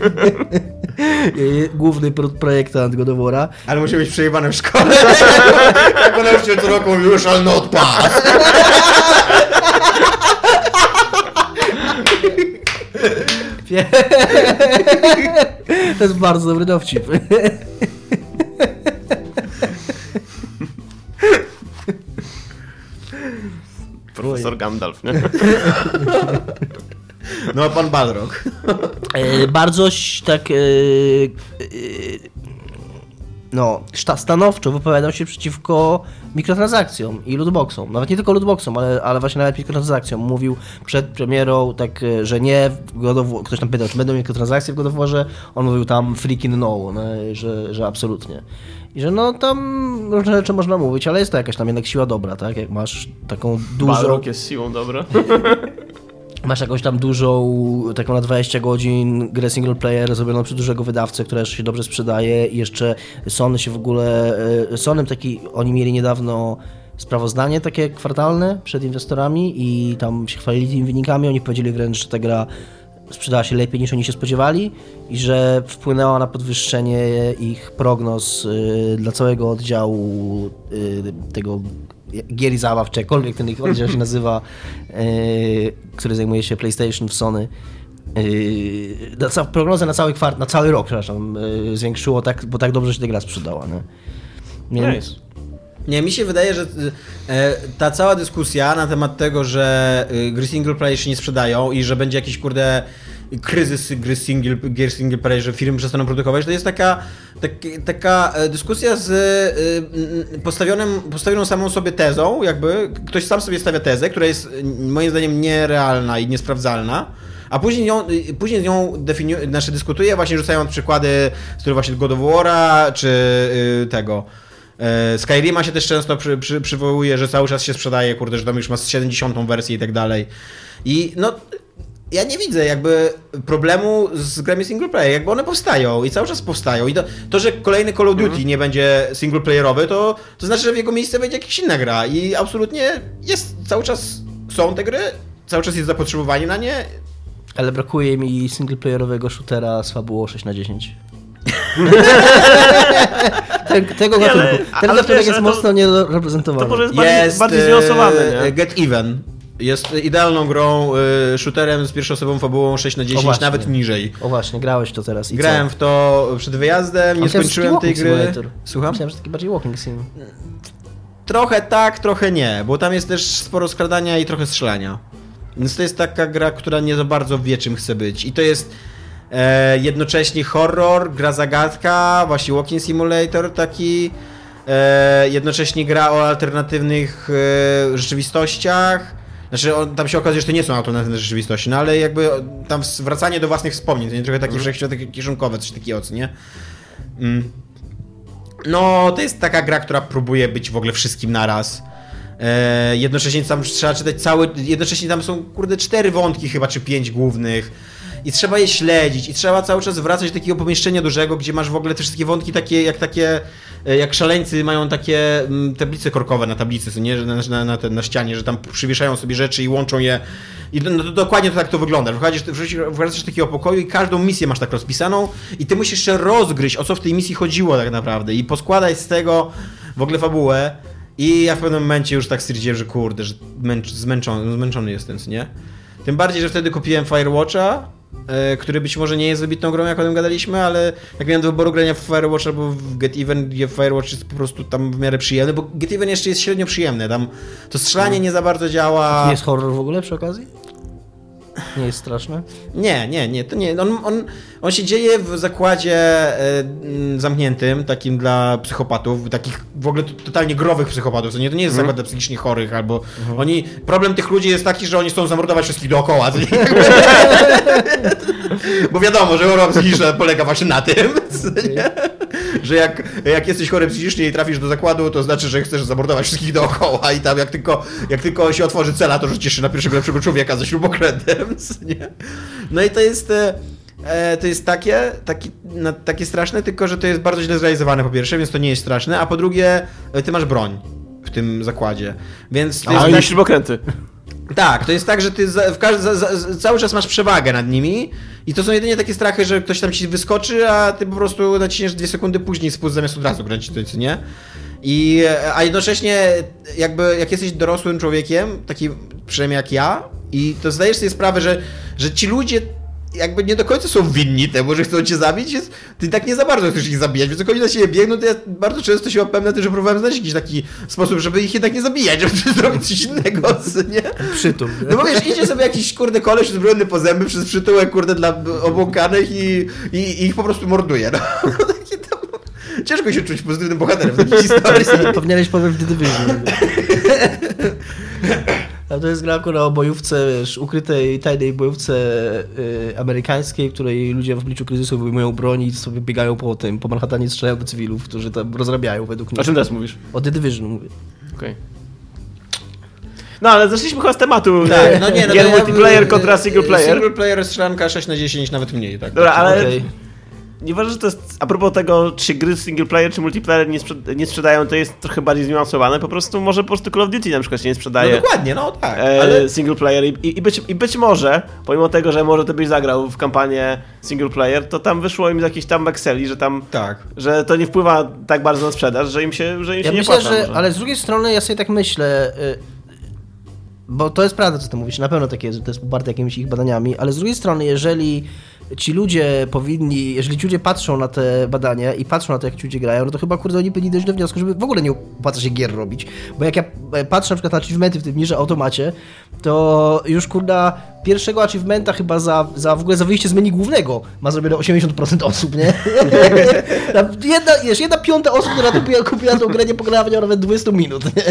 [SPEAKER 3] Główny pro projektant God of War'a.
[SPEAKER 2] Ale musi być przejebane w szkole. Jak go nauczyciel co roku mówił, shall not pass.
[SPEAKER 3] To jest bardzo dobry dowcip.
[SPEAKER 4] Profesor Gandalf, nie?
[SPEAKER 2] No, pan Balrog.
[SPEAKER 3] E, bardzo tak e, e, no, stanowczo wypowiadał się przeciwko mikrotransakcjom i lootboxom. Nawet nie tylko lootboxom, ale, ale właśnie nawet mikrotransakcjom. Mówił przed premierą tak, e, że nie, w ktoś tam pytał, czy będą mikrotransakcje w God of Warze, on mówił tam freaking no, no że, że absolutnie. I że no tam różne rzeczy można mówić, ale jest to jakaś tam jednak siła dobra, tak? Jak masz taką dużą...
[SPEAKER 4] Balrog jest siłą, dobra.
[SPEAKER 3] Masz jakąś tam dużą, taką na 20 godzin grę single player zrobioną przez dużego wydawcę, która się dobrze sprzedaje i jeszcze Sony się w ogóle, e, Sony taki, oni mieli niedawno sprawozdanie takie kwartalne przed inwestorami i tam się chwalili tymi wynikami, oni powiedzieli wręcz, że ta gra sprzedała się lepiej niż oni się spodziewali i że wpłynęła na podwyższenie ich prognoz y, dla całego oddziału y, tego gier i zabaw, czy jakkolwiek ten ich oddział się nazywa, y, który zajmuje się PlayStation w Sony. Yy, na prognozę na cały kwart, na cały rok, przepraszam, yy, zwiększyło tak, bo tak dobrze się ta gra sprzedała. Nie? Więc,
[SPEAKER 4] Nice.
[SPEAKER 2] Nie, mi się wydaje, że ta cała dyskusja na temat tego, że gry single player się nie sprzedają i że będzie jakiś kurde kryzys gry single, gier single player, że firmy przestaną produkować, to jest taka, tak, taka e, dyskusja z e, postawionym, postawioną samą sobie tezą, jakby ktoś sam sobie stawia tezę, która jest moim zdaniem nierealna i niesprawdzalna. A później, ją, później z nią definiuje, znaczy dyskutuje, właśnie rzucając przykłady z których właśnie God of War'a, czy y, tego. E, Skyrima się też często przy, przy, przywołuje, że cały czas się sprzedaje, kurde, że tam już ma 70 wersję i tak dalej. I no, ja nie widzę jakby problemu z grami single player, jakby one powstają i cały czas powstają. I to, to że kolejny Call of Duty nie będzie single playerowy, to, to znaczy, że w jego miejsce będzie jakaś inna gra. I absolutnie jest, cały czas są te gry, cały czas jest zapotrzebowanie na nie.
[SPEAKER 3] ale brakuje mi singleplayerowego shootera z fabułą 6 na 10 Ten, tego gatunku. Ten
[SPEAKER 4] ale
[SPEAKER 3] gatunek
[SPEAKER 4] wiesz,
[SPEAKER 3] jest
[SPEAKER 4] to-
[SPEAKER 3] mocno niereprezentowany.
[SPEAKER 4] To może jest bardziej, bardziej zniuansowany,
[SPEAKER 2] e,
[SPEAKER 4] nie?
[SPEAKER 2] Get Even. Jest idealną grą, e, shooterem z pierwszoosobową fabułą 6 na 10,
[SPEAKER 3] właśnie.
[SPEAKER 2] nawet niżej.
[SPEAKER 3] O właśnie, grałeś to teraz i
[SPEAKER 2] Grałem
[SPEAKER 3] co?
[SPEAKER 2] w to przed wyjazdem, nie skończyłem tej gry.
[SPEAKER 3] simulator.
[SPEAKER 2] Słucham?
[SPEAKER 3] Myślałem, że taki bardziej walking sim.
[SPEAKER 2] Trochę tak, trochę nie, bo tam jest też sporo skradania i trochę strzelania. Więc to jest taka gra, która nie za bardzo wie, czym chce być. I to jest e, jednocześnie horror, gra zagadka, właśnie walking simulator taki, e, jednocześnie gra o alternatywnych e, rzeczywistościach. Znaczy, on, tam się okazuje, że to nie są alternatywne rzeczywistości, no ale jakby tam wracanie do własnych wspomnień, to nie trochę takie takie kieszonkowe, coś takiego, co nie? Mm. No, to jest taka gra, która próbuje być w ogóle wszystkim naraz. E, jednocześnie tam trzeba czytać cały. Jednocześnie tam są, kurde, cztery wątki chyba, czy pięć głównych. I trzeba je śledzić, i trzeba cały czas wracać do takiego pomieszczenia dużego, gdzie masz w ogóle te wszystkie wątki takie, jak takie, e, jak szaleńcy mają takie mm, tablice korkowe na tablicy, nie, na, na, na, na ścianie, że tam przywieszają sobie rzeczy i łączą je. I no, to dokładnie to tak to wygląda. Wchodzisz, wchodzisz do takiego pokoju i każdą misję masz tak rozpisaną i ty musisz jeszcze rozgryźć, o co w tej misji chodziło tak naprawdę i poskładać z tego w ogóle fabułę. I ja w pewnym momencie już tak stwierdziłem, że kurde, że męcz, zmęczony, zmęczony jestem, nie? Tym bardziej, że wtedy kupiłem Firewatcha, który być może nie jest wybitną grą, jak o tym gadaliśmy, ale jak miałem do wyboru grania w Firewatch albo w Get Even, gdzie Firewatch jest po prostu tam w miarę przyjemny, bo Get Even jeszcze jest średnio przyjemny, tam to strzelanie nie za bardzo działa.
[SPEAKER 3] Nie jest horror w ogóle przy okazji? Nie jest straszne?
[SPEAKER 2] Nie, nie, nie, to nie. On, on, on się dzieje w zakładzie mm, zamkniętym, takim dla psychopatów, takich w ogóle totalnie growych psychopatów. To nie, to nie jest zakład dla psychicznie chorych, albo oni. Problem tych ludzi jest taki, że oni chcą zamordować wszystkich dookoła. Bo wiadomo, że choroba psychiczna polega właśnie na tym? Że jak, jak jesteś chory psychicznie i trafisz do zakładu, to znaczy, że chcesz zamordować wszystkich dookoła i tam jak tylko, jak tylko się otworzy cela, to rzucisz się na pierwszego lepszego człowieka ze śrubokrętem, nie? No i to jest... e, E, to jest takie, taki, no, takie straszne, tylko że to jest bardzo źle zrealizowane po pierwsze, więc to nie jest straszne, a po drugie, e, ty masz broń. tym zakładzie. Więc to
[SPEAKER 4] A
[SPEAKER 2] jest
[SPEAKER 4] oni
[SPEAKER 2] tak,
[SPEAKER 4] śrubokręty.
[SPEAKER 2] Tak, to jest tak, że ty za, za, za, cały czas masz przewagę nad nimi i to są jedynie takie strachy, że ktoś tam ci wyskoczy, a ty po prostu naciśniesz dwie sekundy później spust zamiast od razu kręcić to, co nie? I, a jednocześnie jakby jak jesteś dorosłym człowiekiem, taki przynajmniej jak ja, i to zdajesz sobie sprawę, że, że ci ludzie jakby nie do końca są winni temu, że chcą cię zabić, jest, ty tak nie za bardzo chcesz ich zabijać, więc jak oni na siebie biegną, to ja bardzo często się opewam na tym, że próbowałem znaleźć jakiś taki sposób, żeby ich jednak nie zabijać, żeby zrobić coś innego, nie?
[SPEAKER 3] Przytul.
[SPEAKER 2] No bo wiesz, idzie sobie jakiś kurde koleś uzbrojony po zęby przez przytułek kurde dla obłąkanych i, i, i ich po prostu morduje, no. Ciężko się czuć pozytywnym bohaterem w takiej historii.
[SPEAKER 3] Powinieneś powiedzieć w The Division. A to jest gra akurat o bojówce, wiesz, ukrytej, tajnej bojówce y, amerykańskiej, w której ludzie w obliczu kryzysu wyjmują broń i sobie biegają po tym, po Manhattanie strzelają do cywilów, którzy tam rozrabiają według
[SPEAKER 4] O
[SPEAKER 3] mnie.
[SPEAKER 4] czym teraz mówisz?
[SPEAKER 3] O The Division mówię.
[SPEAKER 4] Okej. No ale zeszliśmy chyba z tematu.
[SPEAKER 2] Tak, no nie, no
[SPEAKER 4] Gier
[SPEAKER 2] ja-
[SPEAKER 4] multiplayer kontra single player.
[SPEAKER 2] Single player strzelanka 6 na 10, nawet mniej, tak.
[SPEAKER 4] Dobra, ale
[SPEAKER 3] Okej.
[SPEAKER 4] Nie uważasz, że to jest, a propos tego, czy się gry single player, czy multiplayer nie, sprzed, nie sprzedają, to jest trochę bardziej zniuansowane, po prostu może po prostu Call of Duty na przykład się nie
[SPEAKER 2] No
[SPEAKER 4] sprzedaje.
[SPEAKER 2] dokładnie, no tak,
[SPEAKER 4] e,
[SPEAKER 2] ale...
[SPEAKER 4] single player I, i, być, i być może, pomimo tego, że może ty byś zagrał w kampanię single player, to tam wyszło im z jakichś tam Exceli, że tam,
[SPEAKER 2] Tak.
[SPEAKER 4] że to nie wpływa tak bardzo na sprzedaż, że im się, że im się
[SPEAKER 3] Ja
[SPEAKER 4] nie
[SPEAKER 3] myślę,
[SPEAKER 4] płaca.
[SPEAKER 3] że,
[SPEAKER 4] może.
[SPEAKER 3] ale z drugiej strony ja sobie tak myślę, y, bo to jest prawda, co ty mówisz, na pewno takie jest, że to jest poparte jakimiś ich badaniami, ale z drugiej strony, jeżeli ci ludzie powinni, jeżeli ci ludzie patrzą na te badania i patrzą na to, jak ci ludzie grają, no to chyba kurde oni powinni dojść do wniosku, żeby w ogóle nie opłaca się gier robić. Bo jak ja e, patrzę na przykład na achievementy w tym niże automacie, to już kurda pierwszego achievementa chyba za, za w ogóle za wyjście z menu głównego ma zrobione 80% osób, nie? Jedna, wiesz, jedna piąta osób, która kupiła, kupiła tą grę, nie pograła w nią nawet 20 minut, nie?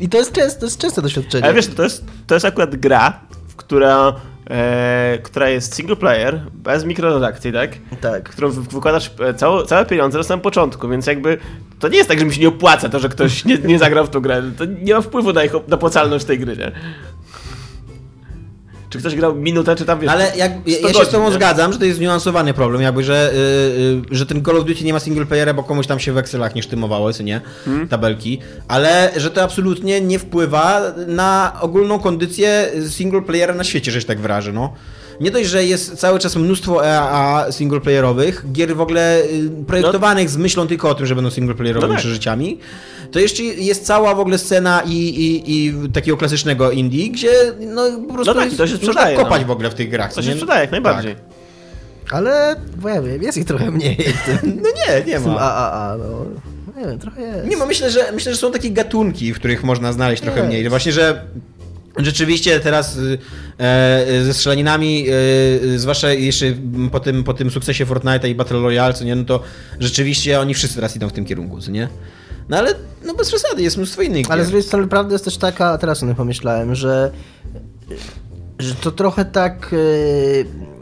[SPEAKER 3] I to jest, częste, to jest częste doświadczenie.
[SPEAKER 4] Ale wiesz, to jest, to jest akurat gra, która, e, która jest single player, bez mikrotransakcji, tak?
[SPEAKER 3] Tak.
[SPEAKER 4] którą wy- wykładasz e, całe, całe pieniądze na samym początku, więc jakby to nie jest tak, że mi się nie opłaca to, że ktoś nie, nie zagrał w tą grę. To nie ma wpływu na ich opłacalność tej gry, nie? Czy ktoś grał minutę, czy tam wiesz.
[SPEAKER 2] Ale jak, ja,
[SPEAKER 4] 100
[SPEAKER 2] ja się z tobą
[SPEAKER 4] nie?
[SPEAKER 2] zgadzam, że to jest zniuansowany problem, jakby, że, y, y, że ten Call of Duty nie ma single playera, bo komuś tam się w Excelach nie sztymowało, co nie,
[SPEAKER 4] Hmm?
[SPEAKER 2] tabelki, ale że to absolutnie nie wpływa na ogólną kondycję single playera na świecie, że się tak wyrażę, no. Nie dość, że jest cały czas mnóstwo EAA singleplayerowych, gier w ogóle y, projektowanych z myślą tylko o tym, że będą singleplayerowymi
[SPEAKER 4] No tak.
[SPEAKER 2] przeżyciami, to jeszcze jest cała w ogóle scena i, i, i takiego klasycznego indie, gdzie no po prostu
[SPEAKER 4] tak,
[SPEAKER 2] jest,
[SPEAKER 4] to się
[SPEAKER 2] można
[SPEAKER 4] sprzedaje,
[SPEAKER 2] kopać
[SPEAKER 4] no.
[SPEAKER 2] w ogóle w tych grach.
[SPEAKER 4] To
[SPEAKER 2] co
[SPEAKER 4] się
[SPEAKER 2] nie?
[SPEAKER 4] sprzedaje jak najbardziej.
[SPEAKER 2] Tak.
[SPEAKER 3] Ale, bo ja wiem, jest ich trochę mniej
[SPEAKER 2] No nie, nie ma.
[SPEAKER 3] AAA, no. Nie wiem, trochę jest.
[SPEAKER 2] Nie ma, myślę, że myślę, że są takie gatunki, w których można znaleźć trochę
[SPEAKER 3] Jest.
[SPEAKER 2] mniej. Właśnie, że rzeczywiście teraz y, e, ze strzelaninami, e, zwłaszcza jeszcze po tym, po tym sukcesie Fortnite'a i Battle Royale, co nie, no to rzeczywiście oni wszyscy teraz idą w tym kierunku, co nie? No ale no bez przesady, jest mnóstwo innych
[SPEAKER 3] Ale z
[SPEAKER 2] gier.
[SPEAKER 3] drugiej strony prawda jest też taka, teraz o tym pomyślałem, że, że to trochę tak, e,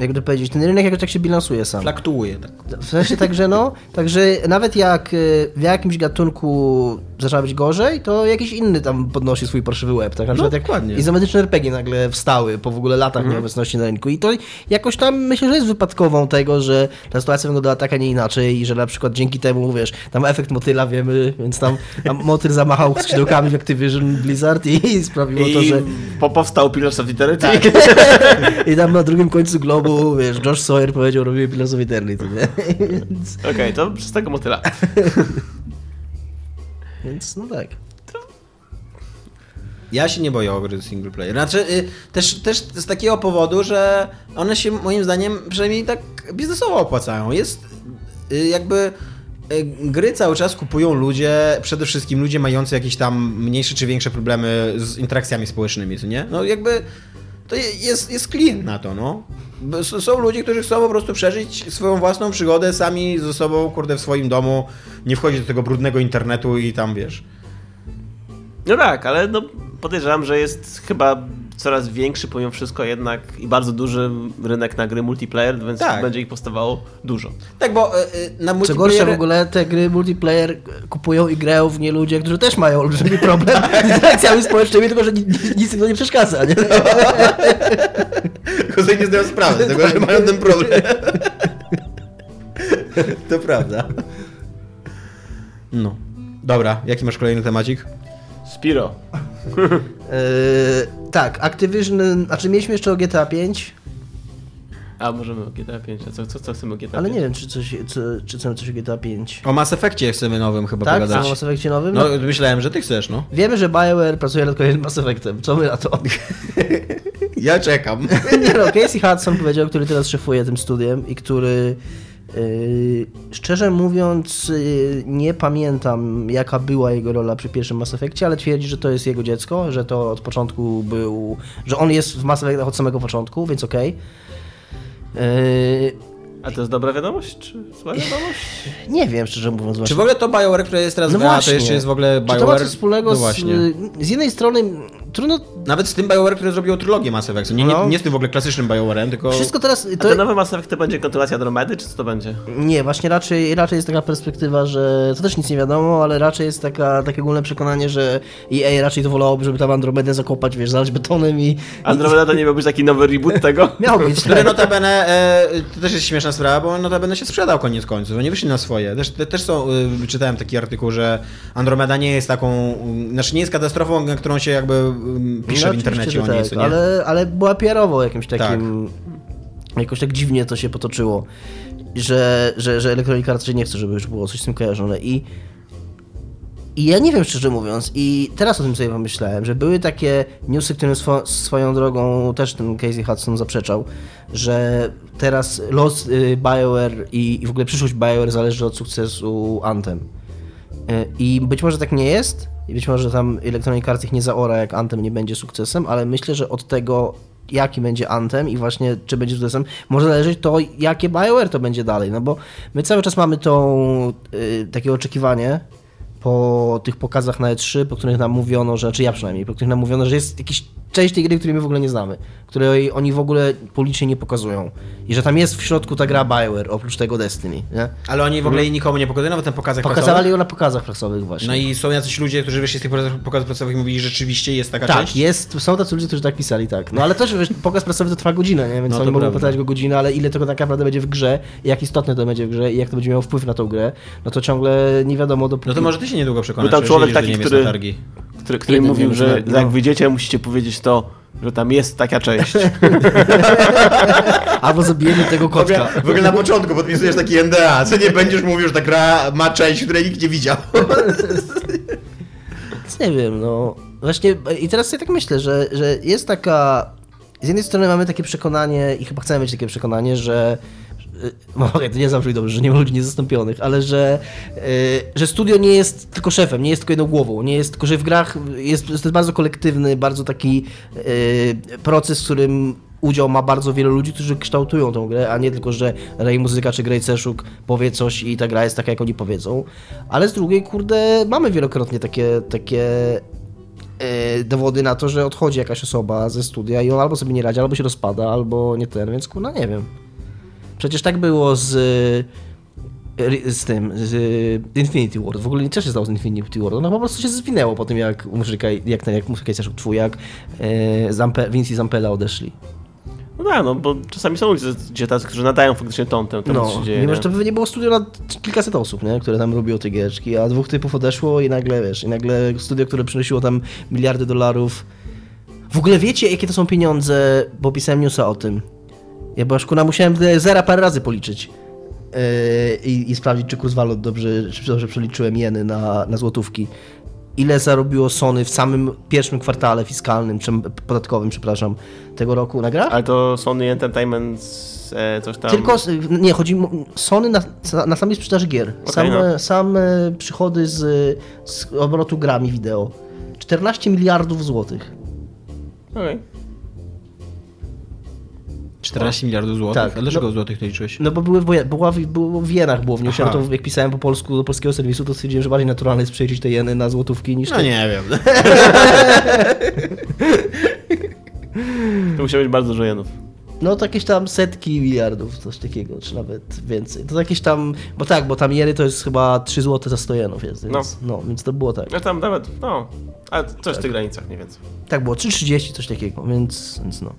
[SPEAKER 3] jakby to powiedzieć, ten rynek jakoś tak się bilansuje sam.
[SPEAKER 2] Flaktuuje, tak.
[SPEAKER 3] W sensie tak, że no, także nawet jak y, w jakimś gatunku zaczyna być gorzej, to jakiś inny tam podnosi swój parszywy łeb, tak? Na
[SPEAKER 2] No,
[SPEAKER 3] przykład jak
[SPEAKER 2] dokładnie.
[SPEAKER 3] izometryczne RPG nagle wstały po w ogóle latach nieobecności na rynku i to jakoś tam myślę, że jest wypadkową tego, że ta sytuacja wyglądała tak, a nie inaczej i że na przykład dzięki temu, wiesz, tam efekt motyla wiemy, więc tam, tam motyl zamachał skrzydełkami w Activision Blizzard i, i sprawiło to,
[SPEAKER 4] I
[SPEAKER 3] że
[SPEAKER 4] po, powstał Pillars of Eternity.
[SPEAKER 3] i tam na drugim końcu globu, wiesz, Josh Sawyer powiedział, robimy Pillars of Eternity, nie? Więc,
[SPEAKER 4] Okej, to przez tego motyla.
[SPEAKER 3] więc no tak.
[SPEAKER 2] Ja się nie boję o gry single player. Znaczy, y, też, też z takiego powodu, że one się moim zdaniem przynajmniej tak biznesowo opłacają. Jest y, jakby y, gry cały czas kupują ludzie, przede wszystkim ludzie mający jakieś tam mniejsze czy większe problemy z interakcjami społecznymi, co nie? No jakby to je- jest, jest klient na to, no. Są ludzie, którzy chcą po prostu przeżyć swoją własną przygodę sami ze sobą, kurde, w swoim domu, nie wchodzić do tego brudnego internetu i tam, wiesz...
[SPEAKER 4] No tak, ale no podejrzewam, że jest chyba coraz większy pomimo wszystko jednak i bardzo duży rynek na gry multiplayer, więc
[SPEAKER 2] Tak.
[SPEAKER 4] będzie ich powstawało dużo.
[SPEAKER 2] Tak, bo y, y, na
[SPEAKER 3] Co
[SPEAKER 2] multiplayer...
[SPEAKER 3] gorsza w ogóle te gry multiplayer kupują i grają w nie ludzie, którzy też mają olbrzymi problem z interakcjami społecznymi, tylko że ni- ni- nic im to nie przeszkadza, nie?
[SPEAKER 2] Tylko sobie nie zdają sprawy z tego, że mają ten problem. to prawda. No. Dobra, jaki masz kolejny temacik?
[SPEAKER 4] Spiro.
[SPEAKER 3] Eee, tak, Activision, znaczy mieliśmy jeszcze o GTA 5,
[SPEAKER 4] A możemy o GTA 5, a co, co, co chcemy o GTA 5?
[SPEAKER 3] ale nie wiem, czy coś, co, czy chcemy coś o GTA 5.
[SPEAKER 2] O Mass Effectie chcemy nowym chyba
[SPEAKER 3] Tak?
[SPEAKER 2] pogadać.
[SPEAKER 3] O Mass Effectie nowym?
[SPEAKER 2] No, myślałem, że ty chcesz, no.
[SPEAKER 3] Wiemy, że BioWare pracuje nad kolejnym Mass Effectem. Co my na to?
[SPEAKER 2] Ja czekam.
[SPEAKER 3] nie no, Casey Hudson powiedział, który teraz szefuje tym studiem i który yy, szczerze mówiąc yy, nie pamiętam jaka była jego rola przy pierwszym Mass Effectie, ale twierdzi, że to jest jego dziecko, że to od początku był, że on jest w Mass Effectach od samego początku, więc okej. Yy,
[SPEAKER 4] A to jest dobra wiadomość, czy zła wiadomość?
[SPEAKER 3] nie wiem, szczerze mówiąc.
[SPEAKER 2] Czy
[SPEAKER 3] Właśnie.
[SPEAKER 2] w ogóle to BioWare, które jest teraz
[SPEAKER 3] No
[SPEAKER 2] w EA, to
[SPEAKER 3] właśnie.
[SPEAKER 2] jeszcze jest w ogóle
[SPEAKER 3] Czy to ma
[SPEAKER 2] BioWare?
[SPEAKER 3] coś wspólnego
[SPEAKER 2] no
[SPEAKER 3] z,
[SPEAKER 2] właśnie.
[SPEAKER 3] z jednej strony trudno
[SPEAKER 2] Nawet z tym BioWare, które zrobiło trylogię Mass Effect. Nie,
[SPEAKER 3] No.
[SPEAKER 2] nie, nie z tym w ogóle klasycznym BioWare'em, tylko...
[SPEAKER 3] wszystko teraz
[SPEAKER 4] A
[SPEAKER 3] to,
[SPEAKER 4] ten nowy Mass Effect to będzie kontynuacja Andromedy, czy co to będzie?
[SPEAKER 3] Nie, właśnie raczej, raczej jest taka perspektywa, że to też nic nie wiadomo, ale raczej jest taka, takie ogólne przekonanie, że EA raczej to wolałoby, żeby tam Andromedę zakopać, wiesz, zalać betonem i...
[SPEAKER 4] Andromeda to nie miał być taki nowy reboot tego?
[SPEAKER 3] Miał być,
[SPEAKER 2] Który
[SPEAKER 3] tak.
[SPEAKER 2] notabene, e, to też jest śmieszna sprawa, bo notabene się sprzedał koniec końców, oni wyszli na swoje. Też, te, też są, y, czytałem taki artykuł, że Andromeda nie jest taką, y, znaczy nie jest katastrofą, na którą się jakby y, pisze
[SPEAKER 3] No,
[SPEAKER 2] w internecie o niej,
[SPEAKER 3] tak? Ale, ale była PR-owo jakimś takim... Jakoś tak dziwnie to się potoczyło, że, że, że Electronic Arts nie chce, żeby już było coś z tym kojarzone i i ja nie wiem, szczerze mówiąc, i teraz o tym sobie pomyślałem, że były takie newsy, którym swo, swoją drogą też ten Casey Hudson zaprzeczał, że teraz los y, BioWare i, i w ogóle przyszłość BioWare zależy od sukcesu Anthem. Y, I być może tak nie jest, i być może tam Electronic Arts ich nie zaora, jak Anthem nie będzie sukcesem, ale myślę, że od tego, jaki będzie Anthem i właśnie czy będzie sukcesem, może zależeć to, jakie BioWare to będzie dalej, no bo my cały czas mamy tą, y, takie oczekiwanie, po tych pokazach na E3, po których nam mówiono, że, czy ja przynajmniej, po których nam mówiono, że jest jakiś część tej gry, której my w ogóle nie znamy, której oni w ogóle publicznie nie pokazują. I że tam jest w środku ta gra BioWare, oprócz tego Destiny, nie?
[SPEAKER 2] Ale oni w ogóle jej nikomu nie pokazują, nawet na pokazach prasowych.
[SPEAKER 3] ją na pokazach prasowych właśnie.
[SPEAKER 2] No i są jacyś ludzie, którzy wyszli z tych pokazów- prasowych i mówili, że rzeczywiście jest taka
[SPEAKER 3] tak,
[SPEAKER 2] część.
[SPEAKER 3] jest, są tacy ludzie, którzy tak pisali, tak. No ale też wiesz, pokaz prasowy to trwa godzinę, nie? więc
[SPEAKER 2] No
[SPEAKER 3] oni mogą pokazać go godzinę, ale ile tego tak naprawdę będzie w grze, jak istotne to będzie w grze i jak to będzie miało wpływ na tą grę, no to ciągle nie wiadomo dopóki...
[SPEAKER 2] No to może ty się niedługo przekonasz,
[SPEAKER 4] Był tam człowiek taki, który-
[SPEAKER 2] targi.
[SPEAKER 4] Który, który mówił, że
[SPEAKER 3] że-
[SPEAKER 4] jak
[SPEAKER 3] no.
[SPEAKER 4] wyjdziecie, musicie powiedzieć to, że tam jest taka część.
[SPEAKER 3] Albo zabijemy tego kotka.
[SPEAKER 2] w ogóle na początku podpisujesz taki NDA, co nie będziesz mówił, że ta gra ma część, której nikt nie widział.
[SPEAKER 3] Nie wiem, no. Właśnie i teraz sobie tak myślę, że, że jest taka. Z jednej strony mamy takie przekonanie, i chyba chcemy mieć takie przekonanie, że. Y, No, to nie zawsze dobrze, że nie ma ludzi niezastąpionych, ale że, y, że studio nie jest tylko szefem, nie jest tylko jedną głową, nie jest tylko, że w grach jest, jest bardzo kolektywny, bardzo taki y, proces, w którym udział ma bardzo wielu ludzi, którzy kształtują tą grę, a nie tylko, że Ray Muzyka czy Grey Ceszuk powie coś i ta gra jest taka, jak oni powiedzą. Ale z drugiej, kurde, mamy wielokrotnie takie, takie e, dowody na to, że odchodzi jakaś osoba ze studia i on albo sobie nie radzi, albo się rozpada, albo nie ten, więc kurna nie wiem. Przecież tak było z, z tym, z Infinity Ward. W ogóle nie też się stało z Infinity Ward. Ono po prostu się zwinęło po tym, jak muzyka, jak ten, jak muzyka jest twój, jak e, Zampe, Vince i Zampella odeszli.
[SPEAKER 4] No tak, no bo czasami są ludzie, gdzie tacy, którzy nadają faktycznie ton temu, temu co
[SPEAKER 3] No,
[SPEAKER 4] się dzieje.
[SPEAKER 3] mimo
[SPEAKER 4] nie?
[SPEAKER 3] że to by nie było studio na kilkaset osób, nie? które tam robiło te giereczki, a dwóch typów odeszło i nagle, wiesz, i nagle studio, które przynosiło tam miliardy dolarów. W ogóle wiecie, jakie to są pieniądze, bo pisałem newsa o tym. Ja bo szkoda, musiałem te zera parę razy policzyć. Yy, i, I sprawdzić, czy kurs walut dobrze, czy dobrze przeliczyłem jeny na, na złotówki. Ile zarobiło Sony w samym pierwszym kwartale fiskalnym, czy podatkowym, przepraszam, tego roku na grach?
[SPEAKER 4] Ale to Sony Entertainment e, coś tam...
[SPEAKER 3] Tylko, nie, chodzi Sony na, na samej sprzedaży gier. Same,
[SPEAKER 4] no.
[SPEAKER 3] same przychody z, z obrotu grami wideo. 14 miliardów złotych.
[SPEAKER 4] Okej.
[SPEAKER 2] 14 miliardów złotych?
[SPEAKER 3] Tak.
[SPEAKER 2] A dlaczego
[SPEAKER 3] No-
[SPEAKER 2] złotych to liczyłeś?
[SPEAKER 3] No bo były była, w- było w jenach było w no to jak pisałem po polsku do polskiego serwisu, to stwierdziłem, że bardziej naturalne jest przejrzeć te jeny na złotówki niż
[SPEAKER 2] No
[SPEAKER 3] te...
[SPEAKER 2] nie wiem.
[SPEAKER 4] To musiał być bardzo dużo jenów.
[SPEAKER 3] No to jakieś tam setki miliardów, coś takiego, czy nawet więcej. To jakieś tam, bo tak, bo tam jeny to jest chyba 3 zł za 100 jenów jest, więc, no. więc to było tak.
[SPEAKER 4] No tam nawet, no, ale coś w tych granicach mniej więcej.
[SPEAKER 3] Tak było, 3,30 coś takiego, więc, więc no.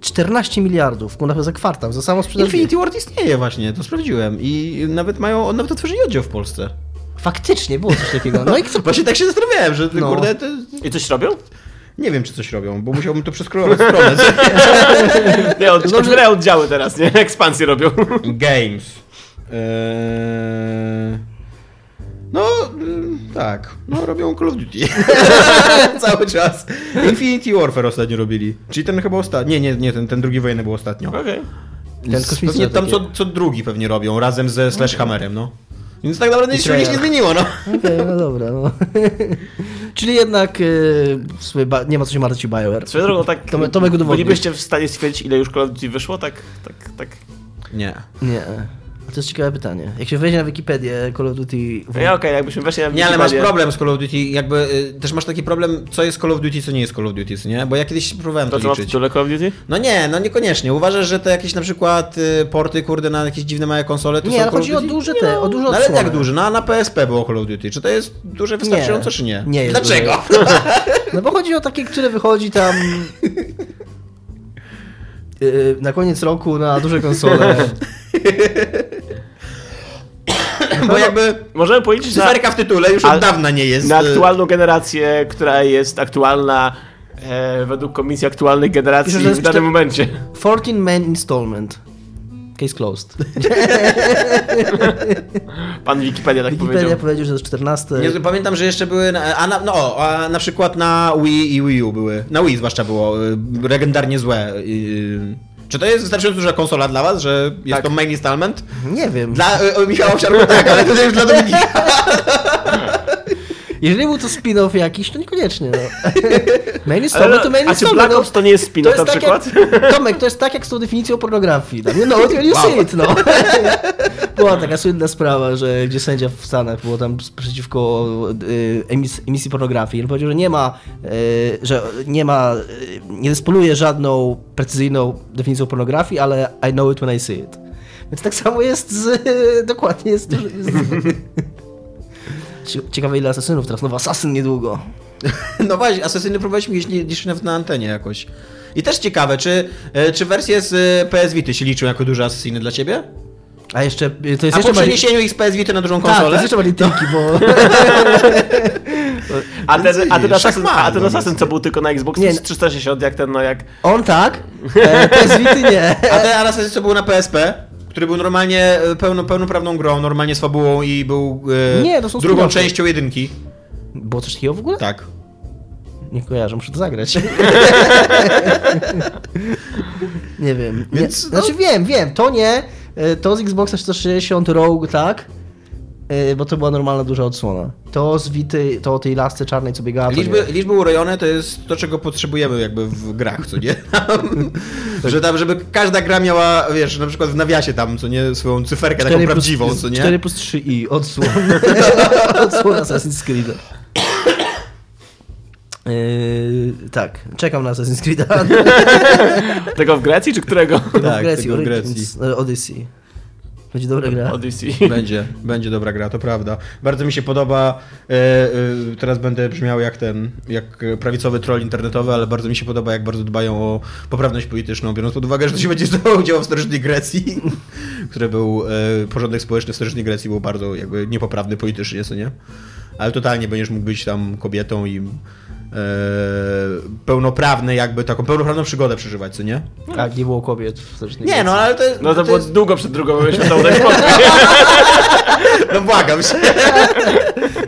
[SPEAKER 3] 14 miliardów, kurwa, za kwartał, za samą sprzedaż.
[SPEAKER 2] Infinity Ward istnieje właśnie, to sprawdziłem. I nawet mają, nawet otworzyli oddział w Polsce.
[SPEAKER 3] Faktycznie, było coś takiego. No i co?
[SPEAKER 2] Właśnie tak się zastanawiałem, że
[SPEAKER 3] No.
[SPEAKER 2] kurde, to...
[SPEAKER 4] I coś robią?
[SPEAKER 2] nie wiem czy coś robią, bo musiałbym to przeskrolować stronę.
[SPEAKER 4] Nie, od,
[SPEAKER 3] Dobrze.
[SPEAKER 4] otwierają oddziały teraz, nie? Ekspansję robią.
[SPEAKER 2] Games. Eee... No, y, tak. No, robią Call of Duty. Cały czas. Infinity Warfare ostatnio robili. Czyli ten chyba ostatni. Nie, nie, nie, ten, ten drugi wojenny był ostatnio.
[SPEAKER 4] Okej.
[SPEAKER 3] Ten kosmiczny
[SPEAKER 2] Pewnie tam
[SPEAKER 3] taki.
[SPEAKER 2] co, co drugi pewnie robią, razem ze Slashhammerem, no. Więc tak naprawdę nic się nie zmieniło, no.
[SPEAKER 3] Okej, no dobra, no. Czyli jednak yy, nie ma co się martwić o BioWare.
[SPEAKER 4] Swoją drogą, tak
[SPEAKER 3] Tomek- Tomek
[SPEAKER 4] bylibyście w stanie stwierdzić, ile już Call of Duty wyszło? Tak, tak, tak.
[SPEAKER 2] Nie.
[SPEAKER 3] Nie. To jest ciekawe pytanie. Jak się wejdzie na Wikipedię Call of Duty...
[SPEAKER 4] No ja okej, jakbyśmy weszli na
[SPEAKER 2] Nie, ale masz
[SPEAKER 4] Wikipedię-
[SPEAKER 2] problem z Call of Duty, jakby y, też masz taki problem, co jest Call of Duty, co nie jest Call of Duty, nie? Bo ja kiedyś próbowałem to,
[SPEAKER 4] To co w
[SPEAKER 2] liczyć.
[SPEAKER 4] tytule Call of Duty?
[SPEAKER 2] No nie, no niekoniecznie. Uważasz, że te jakieś na przykład y, porty, kurde, na jakieś dziwne małe konsole to
[SPEAKER 3] Nie,
[SPEAKER 2] są
[SPEAKER 3] ale
[SPEAKER 2] Call
[SPEAKER 3] chodzi
[SPEAKER 2] of
[SPEAKER 3] o
[SPEAKER 2] Duty?
[SPEAKER 3] duże
[SPEAKER 2] Nie,
[SPEAKER 3] te, o duże
[SPEAKER 2] No ale jak duże? No, na PSP było Call of Duty. Czy to jest duże wystarczająco, czy nie?
[SPEAKER 3] nie jest
[SPEAKER 2] Dlaczego?
[SPEAKER 3] No bo chodzi o takie, które wychodzi tam... yy, na koniec roku na duże konsole.
[SPEAKER 2] Bo jakby
[SPEAKER 4] Możemy powiedzieć, że na,
[SPEAKER 2] cyferka w tytule już od dawna nie jest.
[SPEAKER 4] na
[SPEAKER 2] y,
[SPEAKER 4] aktualną generację, która jest aktualna e, według Komisji Aktualnych Generacji
[SPEAKER 3] Pisze,
[SPEAKER 4] w danym momencie.
[SPEAKER 3] 14 man installment. Case closed.
[SPEAKER 4] Pan Wikipedia tak
[SPEAKER 3] Wikipedia
[SPEAKER 4] powiedział.
[SPEAKER 3] powiedział, że to jest 14.
[SPEAKER 2] Nie, pamiętam, że jeszcze były, na, a na, no, a na przykład na Wii i Wii U były, na Wii zwłaszcza było, y, legendarnie złe. y, Czy to jest wystarczająco duża konsola dla was, że jest
[SPEAKER 4] Tak.
[SPEAKER 2] to main installment?
[SPEAKER 3] Nie wiem.
[SPEAKER 2] Dla y, Michała Wsiarku tak, ale to już dla Dominika.
[SPEAKER 3] Jeżeli był to spin-off jakiś, to niekoniecznie. No. Main
[SPEAKER 4] Ale,
[SPEAKER 3] installment to main
[SPEAKER 4] a czy
[SPEAKER 3] installment.
[SPEAKER 4] Black Ops to nie jest spin-off na
[SPEAKER 3] tak
[SPEAKER 4] przykład?
[SPEAKER 3] Jak, Tomek, to jest tak jak z tą definicją pornografii. Know it when you see it, no. Była taka słynna sprawa, że gdzie sędzia w Stanach było tam przeciwko y, emis, emisji pornografii. On powiedział, że nie ma, y, że nie ma, y, nie dysponuje żadną precyzyjną definicją pornografii, ale I know it when I see it. Więc tak samo jest z, dokładnie jest, jest Ciekawe ile asasynów teraz, nowy asasyn niedługo.
[SPEAKER 2] No właśnie, Asesyny próbowaliśmy gdzieś nawet na antenie jakoś. I też ciekawe, czy, y, czy wersje z y, PS Vity się liczą jako duże Asesyny dla ciebie?
[SPEAKER 3] A jeszcze, y, to jest
[SPEAKER 2] A
[SPEAKER 3] jeszcze
[SPEAKER 2] po
[SPEAKER 3] bardziej-
[SPEAKER 2] przeniesieniu ich z PS Vity na dużą
[SPEAKER 3] Tak, to
[SPEAKER 2] konsolę?
[SPEAKER 3] jest jeszcze bardziej tinki, bo...
[SPEAKER 4] A ten, a ten,
[SPEAKER 2] szachmat,
[SPEAKER 4] a ten
[SPEAKER 2] no,
[SPEAKER 4] asasyn, co był tylko na Xbox
[SPEAKER 3] Nie.
[SPEAKER 4] 360, jak ten, no jak...
[SPEAKER 3] On tak, e, PS Vity nie.
[SPEAKER 2] A ten Assassin's co był na PSP, który był normalnie e, pełno, pełnoprawną grą, normalnie z fabułą i był e,
[SPEAKER 3] Nie, to są
[SPEAKER 2] drugą
[SPEAKER 3] spin-offy.
[SPEAKER 2] częścią jedynki.
[SPEAKER 3] Było coś takiego w ogóle?
[SPEAKER 2] Tak.
[SPEAKER 3] Nie kojarzę, muszę to zagrać. nie wiem. Nie,
[SPEAKER 2] Więc, no-
[SPEAKER 3] Znaczy wiem, wiem, to nie. E, To z Xboxa 360 Rogue, tak? E, Bo to była normalna duża odsłona. To z Vity, to o tej lasce czarnej, co biegała.
[SPEAKER 2] Liczby,
[SPEAKER 3] nie.
[SPEAKER 2] liczby urojone to jest to, czego potrzebujemy jakby w grach, co nie? że tam, żeby każda gra miała, wiesz, na przykład w nawiasie tam, co nie, swoją cyferkę taką
[SPEAKER 3] 4 plus-
[SPEAKER 2] prawdziwą, co nie?
[SPEAKER 3] 4 plus 3i, odsłon. odsłon Assassin's Creed. Yy, tak, czekam na Assassin's Creed.
[SPEAKER 4] Tego w Grecji, czy którego?
[SPEAKER 2] Tak,
[SPEAKER 3] w Grecji,
[SPEAKER 2] tego w Grecji.
[SPEAKER 3] e, Odyssey. Będzie dobra gra.
[SPEAKER 4] Odyssey.
[SPEAKER 2] Będzie, będzie dobra gra, to prawda. Bardzo mi się podoba, e, e, teraz będę brzmiał jak ten, jak prawicowy troll internetowy, ale bardzo mi się podoba, jak bardzo dbają o poprawność polityczną, biorąc pod uwagę, że to się będzie działo w starożytnej Grecji, który był, e, porządek społeczny w starożytnej Grecji był bardzo jakby niepoprawny politycznie, co nie? Ale totalnie będziesz mógł być tam kobietą i pełnoprawny jakby, taką pełnoprawną przygodę przeżywać, co nie?
[SPEAKER 3] Tak, nie było kobiet w
[SPEAKER 2] Nie, no ale to,
[SPEAKER 4] No to
[SPEAKER 2] to
[SPEAKER 4] było
[SPEAKER 2] jest,
[SPEAKER 4] długo przed drugą światową, daj spokój.
[SPEAKER 2] No błagam się.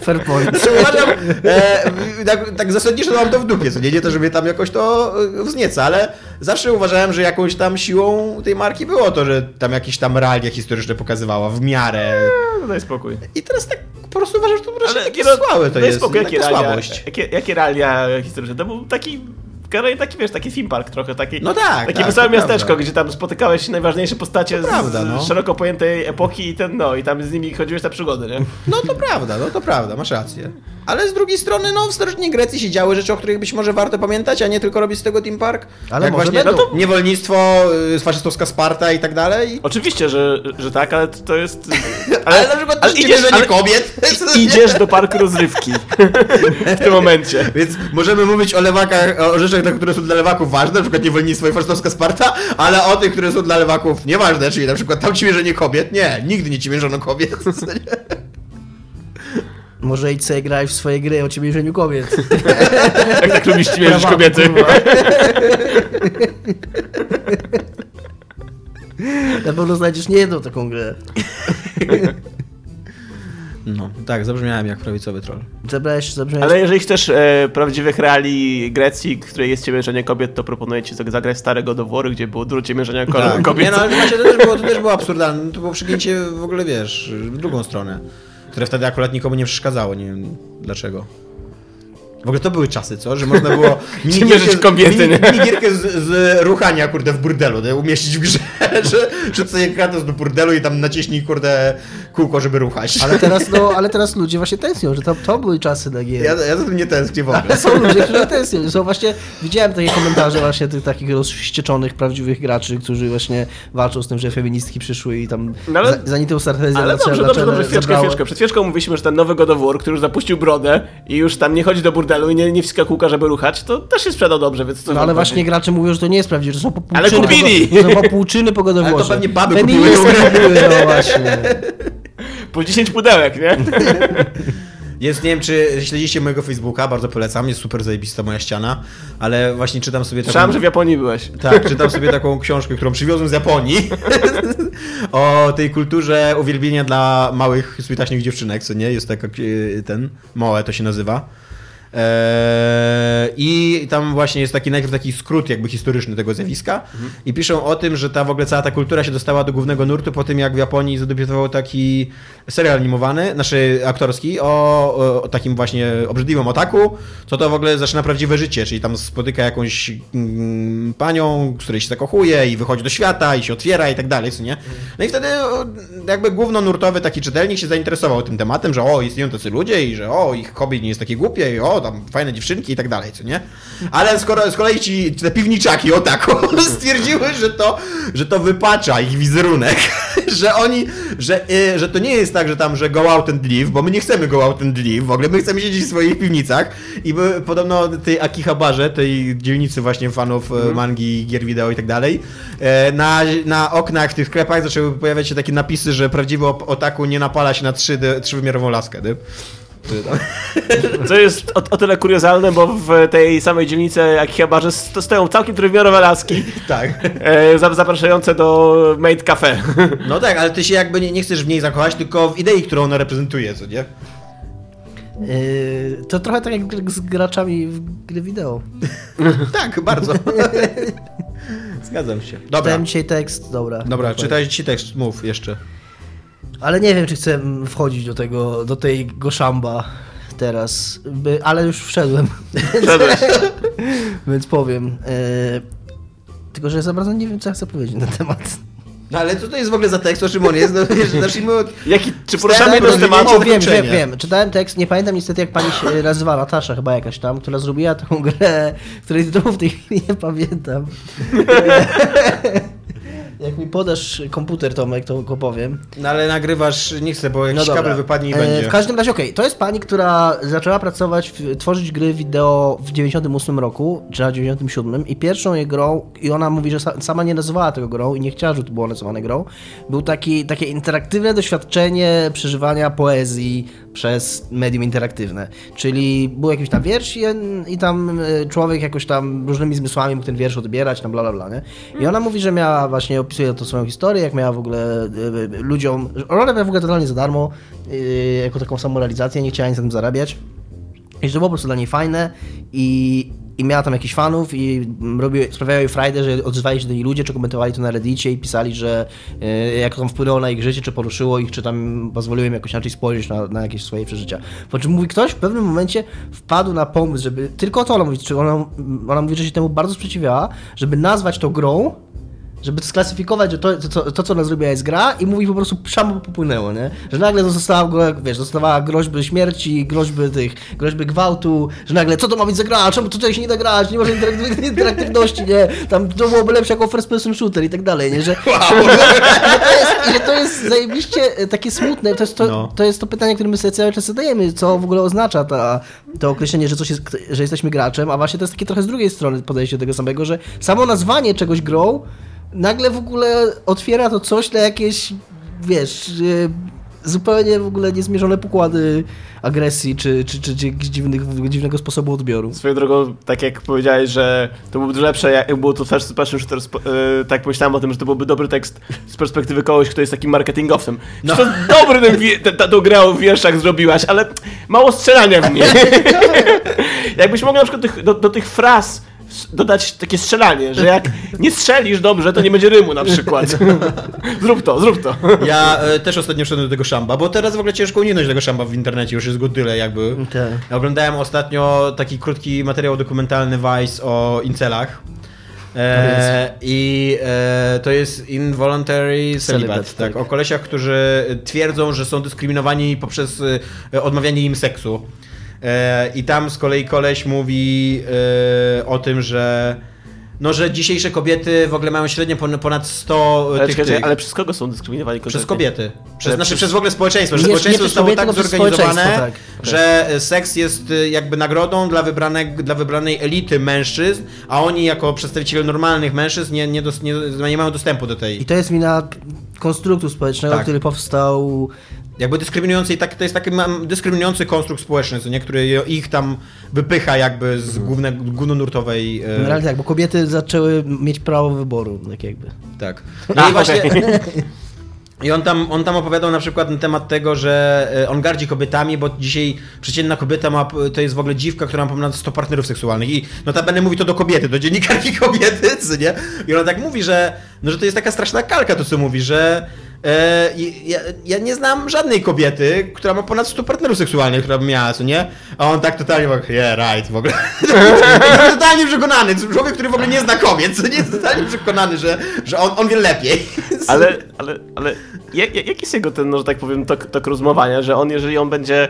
[SPEAKER 3] Fair point.
[SPEAKER 2] Znaczy, uważam, e, tak, tak zasadniczo mam to w dupie, co nie, nie to, że mnie tam jakoś to e, wznieca, ale zawsze uważałem, że jakąś tam siłą tej marki było to, że tam jakieś tam realia historyczne pokazywała w miarę.
[SPEAKER 4] No daj spokój.
[SPEAKER 2] I teraz tak po prostu uważam, że to raczej takie
[SPEAKER 4] no,
[SPEAKER 2] słabe to
[SPEAKER 4] daj
[SPEAKER 2] jest,
[SPEAKER 4] spokój, jakie realia,
[SPEAKER 2] słabość.
[SPEAKER 4] jakie, jakie realia historyczne? To był taki... Generalnie taki, wiesz, taki theme park trochę, taki,
[SPEAKER 2] No tak,
[SPEAKER 4] takie
[SPEAKER 2] tak,
[SPEAKER 4] wesołe miasteczko,
[SPEAKER 2] prawda.
[SPEAKER 4] gdzie tam spotykałeś najważniejsze postacie
[SPEAKER 2] To
[SPEAKER 4] z,
[SPEAKER 2] prawda, no.
[SPEAKER 4] z szeroko pojętej epoki i ten, no, i tam z nimi chodziłeś na przygody, nie?
[SPEAKER 2] No to prawda, no to prawda, masz rację. Ale z drugiej strony, no w starożytnej Grecji się działy rzeczy, o których być może warto pamiętać, a nie tylko robić z tego Team Park.
[SPEAKER 3] Ale
[SPEAKER 2] Jak
[SPEAKER 3] może
[SPEAKER 2] właśnie
[SPEAKER 3] będą.
[SPEAKER 2] no to niewolnictwo, y, faszystowska Sparta i tak dalej.
[SPEAKER 4] Oczywiście, że, że tak, ale to jest...
[SPEAKER 2] Ale, na przykład
[SPEAKER 4] ale idziesz, ale,
[SPEAKER 2] kobiet.
[SPEAKER 4] idziesz do parku rozrywki w tym momencie.
[SPEAKER 2] Więc możemy mówić o lewakach, o rzeczach, które są dla lewaków ważne, na przykład niewolnictwo i faszystowska Sparta, ale o tych, które są dla lewaków nieważne, czyli na przykład tam ci mierzenie kobiet. Nie, nigdy nie ci mierzono kobiet.
[SPEAKER 3] Może idź sobie grać w swoje gry o ciemiężeniu kobiet.
[SPEAKER 4] Jak tak lubisz
[SPEAKER 3] Prawa,
[SPEAKER 4] kobiety.
[SPEAKER 3] Na pewno znajdziesz nie jedną taką grę.
[SPEAKER 2] No, tak, zabrzmiałem jak prawicowy troll.
[SPEAKER 3] Zabrałeś, zabrałeś...
[SPEAKER 4] Ale jeżeli chcesz e, prawdziwych reali Grecji, której jest ciemiężenie kobiet, to proponuję ci zag- zagrać starego dowory, gdzie było dużo ciemiężenia
[SPEAKER 2] Tak.
[SPEAKER 4] kobiet.
[SPEAKER 2] Nie, no, ale właśnie to też, było, to też było absurdalne. To było przegięcie w ogóle, wiesz, w drugą stronę. Które wtedy akurat nikomu nie przeszkadzało, nie wiem dlaczego. W ogóle to były czasy, co? Że można było
[SPEAKER 4] mierzyć kobiety,
[SPEAKER 2] mini, minigierkę z, z ruchania, kurde, w burdelu, nie? umieścić w grze, że, że sobie Kratos do burdelu i tam naciśnij, kurde, kółko, żeby ruchać.
[SPEAKER 3] Ale teraz, no, ale teraz ludzie właśnie tęsknią, że to, to były czasy na gier.
[SPEAKER 2] Ja, ja za tym nie tęsknię w ogóle.
[SPEAKER 3] Ale są ludzie, którzy tęsknią. Są właśnie, widziałem takie komentarze właśnie tych takich rozwścieczonych, prawdziwych graczy, którzy właśnie walczą z tym, że feministki przyszły i tam
[SPEAKER 4] No ale-
[SPEAKER 3] za, zanitą sartezję
[SPEAKER 4] Ale dobrze, dobrze, dobrze, chwileczkę. Przed chwileczką mówiliśmy, że ten nowy God of War, który już zapuścił brodę i już tam nie chodzi do burdelu i nie, nie kółka, żeby ruchać, to też się sprzedał dobrze, więc co
[SPEAKER 3] No ale
[SPEAKER 4] chodzi?
[SPEAKER 3] właśnie gracze mówią, że to nie jest prawdziwe, że są popłuczyny.
[SPEAKER 4] Ale kupili!
[SPEAKER 3] Po, to są popłuczyny po
[SPEAKER 2] Ale to pewnie baby
[SPEAKER 3] Feministki
[SPEAKER 2] kupiły.
[SPEAKER 3] kupiły, no właśnie.
[SPEAKER 4] Po 10 pudełek, nie?
[SPEAKER 2] Jest, nie wiem, czy śledzicie mojego Facebooka, bardzo polecam, jest super zajebista moja ściana, ale właśnie czytam sobie taką...
[SPEAKER 4] Słyszałem, że w Japonii byłeś.
[SPEAKER 2] Tak, czytam sobie taką książkę, którą przywiozłem z Japonii o tej kulturze uwielbienia dla małych, switaśnych dziewczynek, co nie? Jest taka, e, ten, małe to się nazywa. Eee, I tam właśnie jest taki najpierw taki skrót jakby historyczny tego zjawiska i piszą o tym, że ta w ogóle cała ta kultura się dostała do głównego nurtu po tym, jak w Japonii zadebiutował taki serial animowany, znaczy aktorski, o, o takim właśnie obrzydliwym otaku, co to w ogóle zaczyna prawdziwe życie, czyli tam spotyka jakąś mm, panią, której się zakochuje i wychodzi do świata i się otwiera i tak dalej, co nie? No i wtedy jakby głównonurtowy taki czytelnik się zainteresował tym tematem, że o, istnieją tacy ludzie i że o, ich hobby nie jest takie głupie i o, tam fajne dziewczynki i tak dalej, co nie? Ale skoro, z kolei ci te piwniczaki o tak stwierdziły, że to, że to wypacza ich wizerunek, że oni, że, y, że to nie jest tak, że tam, że go out and leave, bo my nie chcemy go out and leave, w ogóle my chcemy siedzieć w swoich piwnicach i by, podobno tej Akihabarze, tej dzielnicy właśnie fanów mm. mangi, gier wideo i tak dalej, e, na, na oknach w tych sklepach zaczęły pojawiać się takie napisy, że prawdziwy otaku nie napala się na trzy, trzywymiarową laskę, nie?
[SPEAKER 4] Co jest o, o tyle kuriozalne, bo w tej samej dzielnicy jak chyba, że sto- stoją całkiem trójwymiarowe laski
[SPEAKER 2] Tak.
[SPEAKER 4] e, za- zapraszające do Made Cafe.
[SPEAKER 2] No tak, ale ty się jakby nie, nie chcesz w niej zakochać, tylko w idei, którą ona reprezentuje, co nie?
[SPEAKER 3] Yy, to trochę tak jak z graczami w gry wideo.
[SPEAKER 2] Tak, bardzo. Zgadzam się. Dobra,
[SPEAKER 3] Czytałem dzisiaj tekst, dobra.
[SPEAKER 2] dobra, czytaj ci tekst, mów jeszcze.
[SPEAKER 3] Ale nie wiem, czy chcę wchodzić do tego, do tej goszamba teraz, by, ale już wszedłem,
[SPEAKER 4] Wszedłeś.
[SPEAKER 3] więc powiem. E, tylko, że za bardzo nie wiem, co ja chcę powiedzieć na ten temat.
[SPEAKER 2] No ale co to jest w ogóle za tekst, o czym on jest? No wiesz, zacznijmy od...
[SPEAKER 4] Jaki, czy poruszamy
[SPEAKER 2] rozwinięcie
[SPEAKER 3] O, wiem, wiem, wiem. Czytałem tekst, nie pamiętam niestety, jak pani się nazywa, Natasza chyba jakaś tam, która zrobiła taką grę, której tytułu w tej chwili nie pamiętam. jak mi podasz komputer, Tomek, to go powiem.
[SPEAKER 2] No ale nagrywasz, nie chcę, bo jakiś kabel wypadnie i
[SPEAKER 3] E,
[SPEAKER 2] będzie.
[SPEAKER 3] W każdym razie, okej, to jest pani, która zaczęła pracować, w, tworzyć gry wideo w 98 roku, czy na 97 i pierwszą jej grą, i ona mówi, że sa, sama nie nazywała tego grą i nie chciała, żeby to było nazywane grą, był taki, takie interaktywne doświadczenie przeżywania poezji przez medium interaktywne. Czyli był jakiś tam wiersz i, i tam e, człowiek jakoś tam różnymi zmysłami mógł ten wiersz odbierać, tam bla bla bla, nie? I ona mówi, że miała właśnie, opisuje to swoją historię, jak miała w ogóle e, e, ludziom, ona robiła w ogóle totalnie za darmo, jako taką samorealizację, nie chciała nic na tym zarabiać. I że to było po prostu dla niej fajne i, i miała tam jakichś fanów i robiły, sprawiało frajdę, że odzywali się do niej ludzie, czy komentowali to na reddicie i pisali, że e, jak to tam wpłynęło na ich życie, czy poruszyło ich, czy tam pozwoliło im jakoś inaczej spojrzeć na, na jakieś swoje przeżycia. Po czym mówi ktoś w pewnym momencie wpadł na pomysł, żeby, tylko to ona mówi, czy ona, ona mówi, że się temu bardzo sprzeciwiała, żeby nazwać to grą, żeby sklasyfikować, że to, to, to, co ona zrobiła jest gra i mówi po prostu samo popłynęło, nie? Że nagle go- wiesz, dostawała groźby śmierci, groźby tych, groźby gwałtu, że nagle, co to ma być za gra, czemu tutaj się nie da grać, nie ma żadnej interaktyw- interaktywności, nie? Tam to byłoby lepsze jako first person shooter i tak dalej, nie? Że, że, to jest, że to jest zajebiście e, takie smutne, to jest to,
[SPEAKER 2] No.
[SPEAKER 3] to jest to pytanie, które my sobie cały czas zadajemy, co w ogóle oznacza ta, to określenie, że coś jest, że jesteśmy graczem, a właśnie to jest takie trochę z drugiej strony podejście do tego samego, że samo nazwanie czegoś grą nagle w ogóle otwiera to coś na jakieś, wiesz, zupełnie w ogóle niezmierzone pokłady agresji, czy, czy, czy, czy dziwnych, dziwnego sposobu odbioru.
[SPEAKER 4] Swoją drogą, tak jak powiedziałeś, że to byłoby lepsze, jak było to first person shooter, e, tak pomyślałem o tym, że to byłby dobry tekst z perspektywy kogoś, kto jest takim marketingowcem. No. To dobry ten, ten, tą grę o wierszach zrobiłaś, ale mało strzelania w niej. Jakbyś mogła na przykład tych, do, do tych fraz dodać takie strzelanie, że jak nie strzelisz dobrze, to nie będzie rymu na przykład. zrób to, zrób to.
[SPEAKER 2] Ja e, też ostatnio szedłem do tego szamba, bo teraz w ogóle ciężko uniknąć tego szamba w internecie, już jest go tyle jakby.
[SPEAKER 3] Tak.
[SPEAKER 2] Ja oglądałem ostatnio taki krótki materiał dokumentalny Vice o incelach. E, I e, to jest involuntary celibate,
[SPEAKER 3] Celibate,
[SPEAKER 2] tak,
[SPEAKER 3] tak.
[SPEAKER 2] o kolesiach, którzy twierdzą, że są dyskryminowani poprzez e, odmawianie im seksu. E, I tam z kolei koleś mówi e, o tym, że no, że dzisiejsze kobiety w ogóle mają średnio pon- ponad 100
[SPEAKER 4] Ale,
[SPEAKER 2] tych,
[SPEAKER 4] czekaj,
[SPEAKER 2] tych
[SPEAKER 4] ale przez kogo są dyskryminowani
[SPEAKER 2] przez kobiety. Przez, znaczy
[SPEAKER 4] przez-
[SPEAKER 2] przez w ogóle społeczeństwo, że
[SPEAKER 3] Nie- nie
[SPEAKER 2] społeczeństwo
[SPEAKER 3] przez
[SPEAKER 2] zostało
[SPEAKER 3] kobiety,
[SPEAKER 2] tak zorganizowane,
[SPEAKER 3] tak.
[SPEAKER 2] że seks jest jakby nagrodą dla, wybranek, dla wybranej elity mężczyzn, a oni jako przedstawiciele normalnych mężczyzn nie, nie, dos, nie, nie mają dostępu do
[SPEAKER 3] I
[SPEAKER 2] tej
[SPEAKER 3] to jest wina konstruktu społecznego,
[SPEAKER 2] Tak.
[SPEAKER 3] który powstał
[SPEAKER 2] jakby dyskryminujący i tak, to jest taki mam, dyskryminujący konstrukt społeczny, co nie, który ich tam wypycha jakby z główne, głównonurtowej... e,
[SPEAKER 3] Generalnie tak, bo kobiety zaczęły mieć prawo wyboru, tak jakby.
[SPEAKER 2] Tak.
[SPEAKER 4] A,
[SPEAKER 2] No i właśnie. I on tam, on tam opowiadał na przykład na temat tego, że e, on gardzi kobietami, bo dzisiaj przeciętna kobieta ma, to jest w ogóle dziwka, która ma ponad 100 partnerów seksualnych. I notabene mówi to do kobiety, do dziennikarki kobiety, co nie? I ona tak mówi, że, no, że to jest taka straszna kalka to, co mówi, że ja, ja nie znam żadnej kobiety, która ma ponad 100 partnerów seksualnych, która by miała, co nie? A on tak totalnie, mówi, yeah, right, w ogóle. totalnie przekonany, człowiek, który w ogóle nie zna kobiet, co nie jest totalnie przekonany, że, że on, on wie lepiej.
[SPEAKER 4] Ale, ale, ale jak, jak jak jest jego ten, no, że tak powiem, tok, tok rozmowania, że on, jeżeli on będzie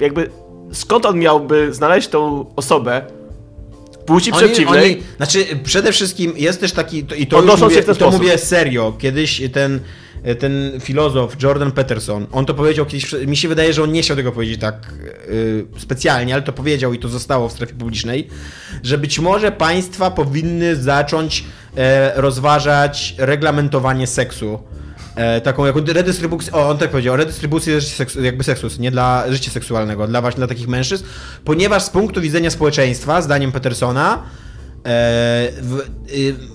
[SPEAKER 4] jakby, skąd on miałby znaleźć tą osobę płci
[SPEAKER 2] Oni-
[SPEAKER 4] przeciwnej?
[SPEAKER 2] Oni, znaczy, przede wszystkim jest też taki, to, i to, już mówię, to
[SPEAKER 4] sposób.
[SPEAKER 2] mówię serio, kiedyś ten, ten filozof Jordan Peterson, on to powiedział kiedyś, mi się wydaje, że on nie chciał tego powiedzieć tak y, specjalnie, ale to powiedział i to zostało w strefie publicznej, że być może państwa powinny zacząć e, rozważać reglamentowanie seksu. E, taką jako redystrybucję, o on tak powiedział, redystrybucję seksu, jakby seksu, nie dla życia seksualnego, dla właśnie dla takich mężczyzn, ponieważ z punktu widzenia społeczeństwa, zdaniem Petersona, e,